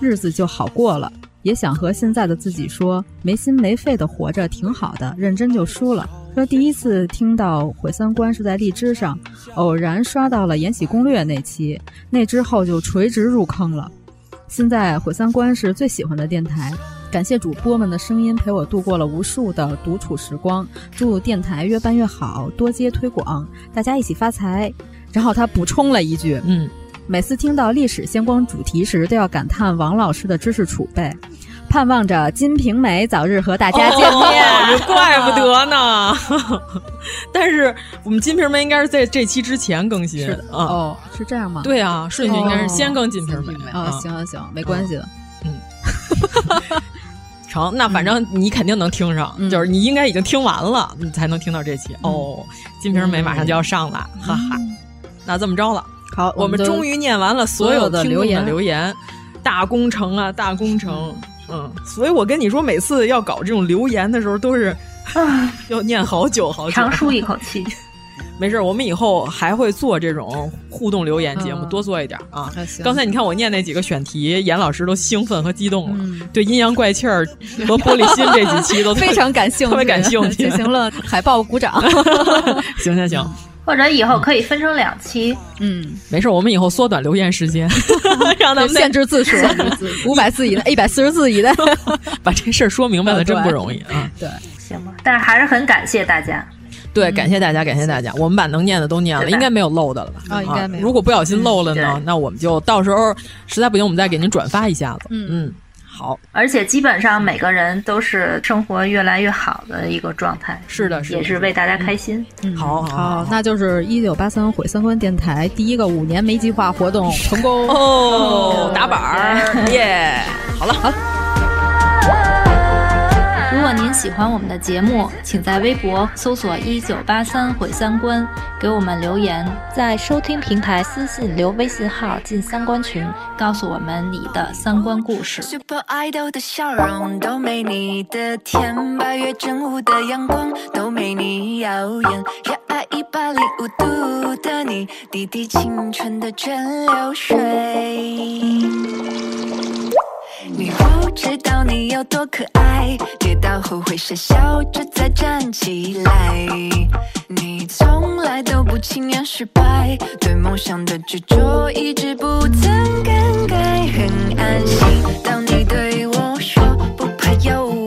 日子就好过了。也想和现在的自己说，没心没肺的活着挺好的，认真就输了。说第一次听到毁三观是在荔枝上，偶然刷到了《延禧攻略》那期，那之后就垂直入坑了。现在毁三观是最喜欢的电台。感谢主播们的声音陪我度过了无数的独处时光，祝电台越办越好，多接推广，大家一起发财。然后他补充了一句：“嗯，每次听到历史相关主题时，都要感叹王老师的知识储备，盼望着《金瓶梅》早日和大家见面。怪不得呢，但是我们《金瓶梅》应该是在这期之前更新。是的，哦，是这样吗？对啊，顺序应该是先更《金瓶梅》啊。行行行，没关系的。嗯。成，那反正你肯定能听上，就是你应该已经听完了，你才能听到这期哦。金瓶梅马上就要上了，哈哈。那这么着了，好，我们终于念完了所有的留言，留言，大工程啊，大工程，嗯。所以我跟你说，每次要搞这种留言的时候，都是要念好久好久，长舒一口气。没事，我们以后还会做这种互动留言节目，多做一点啊。刚才你看我念那几个选题，严老师都兴奋和激动了，对阴阳怪气儿和玻璃心这几期都 非常感兴趣，特别感兴趣，进行了海报鼓掌。行 行行，或者以后可以分成两期。嗯，没事，我们以后缩短留言时间，让他们限制字数，五百字以内，一百四十字以内，把这事儿说明白了，真不容易啊。对，行吧，但是还是很感谢大家。对，感谢大家，感谢大家，我们把能念的都念了，应该没有漏的了吧？啊，应该没有。如果不小心漏了呢，那我们就到时候实在不行，我们再给您转发一下子。嗯。嗯，好，而且基本上每个人都是生活越来越好的一个状态。是的，是也是为大家开心。嗯，好好，那就是一九八三毁三观电台第一个五年没计划活动成功哦，打板儿 耶！好了，好。如您喜欢我们的节目，请在微博搜索“一九八三毁三观”，给我们留言，在收听平台私信留微信号进三观群，告诉我们你的三观故事。Super Idol 的笑容都没你的甜，八月正午的阳光都没你耀眼，热爱一百零五度的你，滴滴清纯的蒸馏水。你知道你有多可爱，跌倒后会傻笑着再站起来。你从来都不轻言失败，对梦想的执着一直不曾更改，很安心。当你对我说不怕有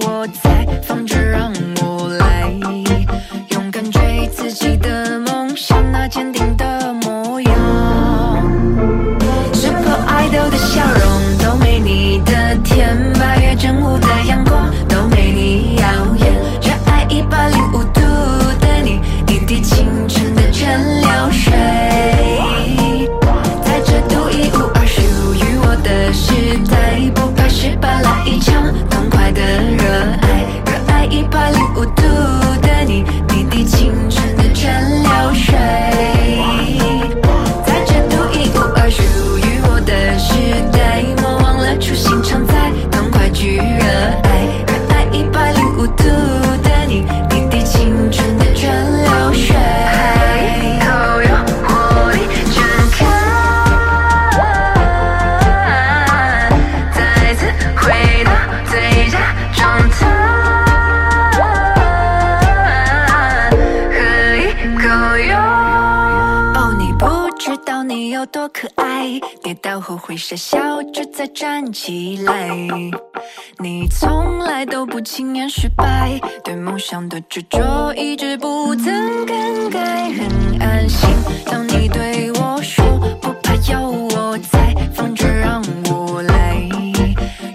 多可爱，跌倒后会傻笑着再站起来。你从来都不轻言失败，对梦想的执着一直不曾更改，很安心。当你对我说不怕有我在，放着让我来，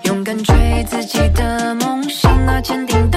勇敢追自己的梦想，那坚定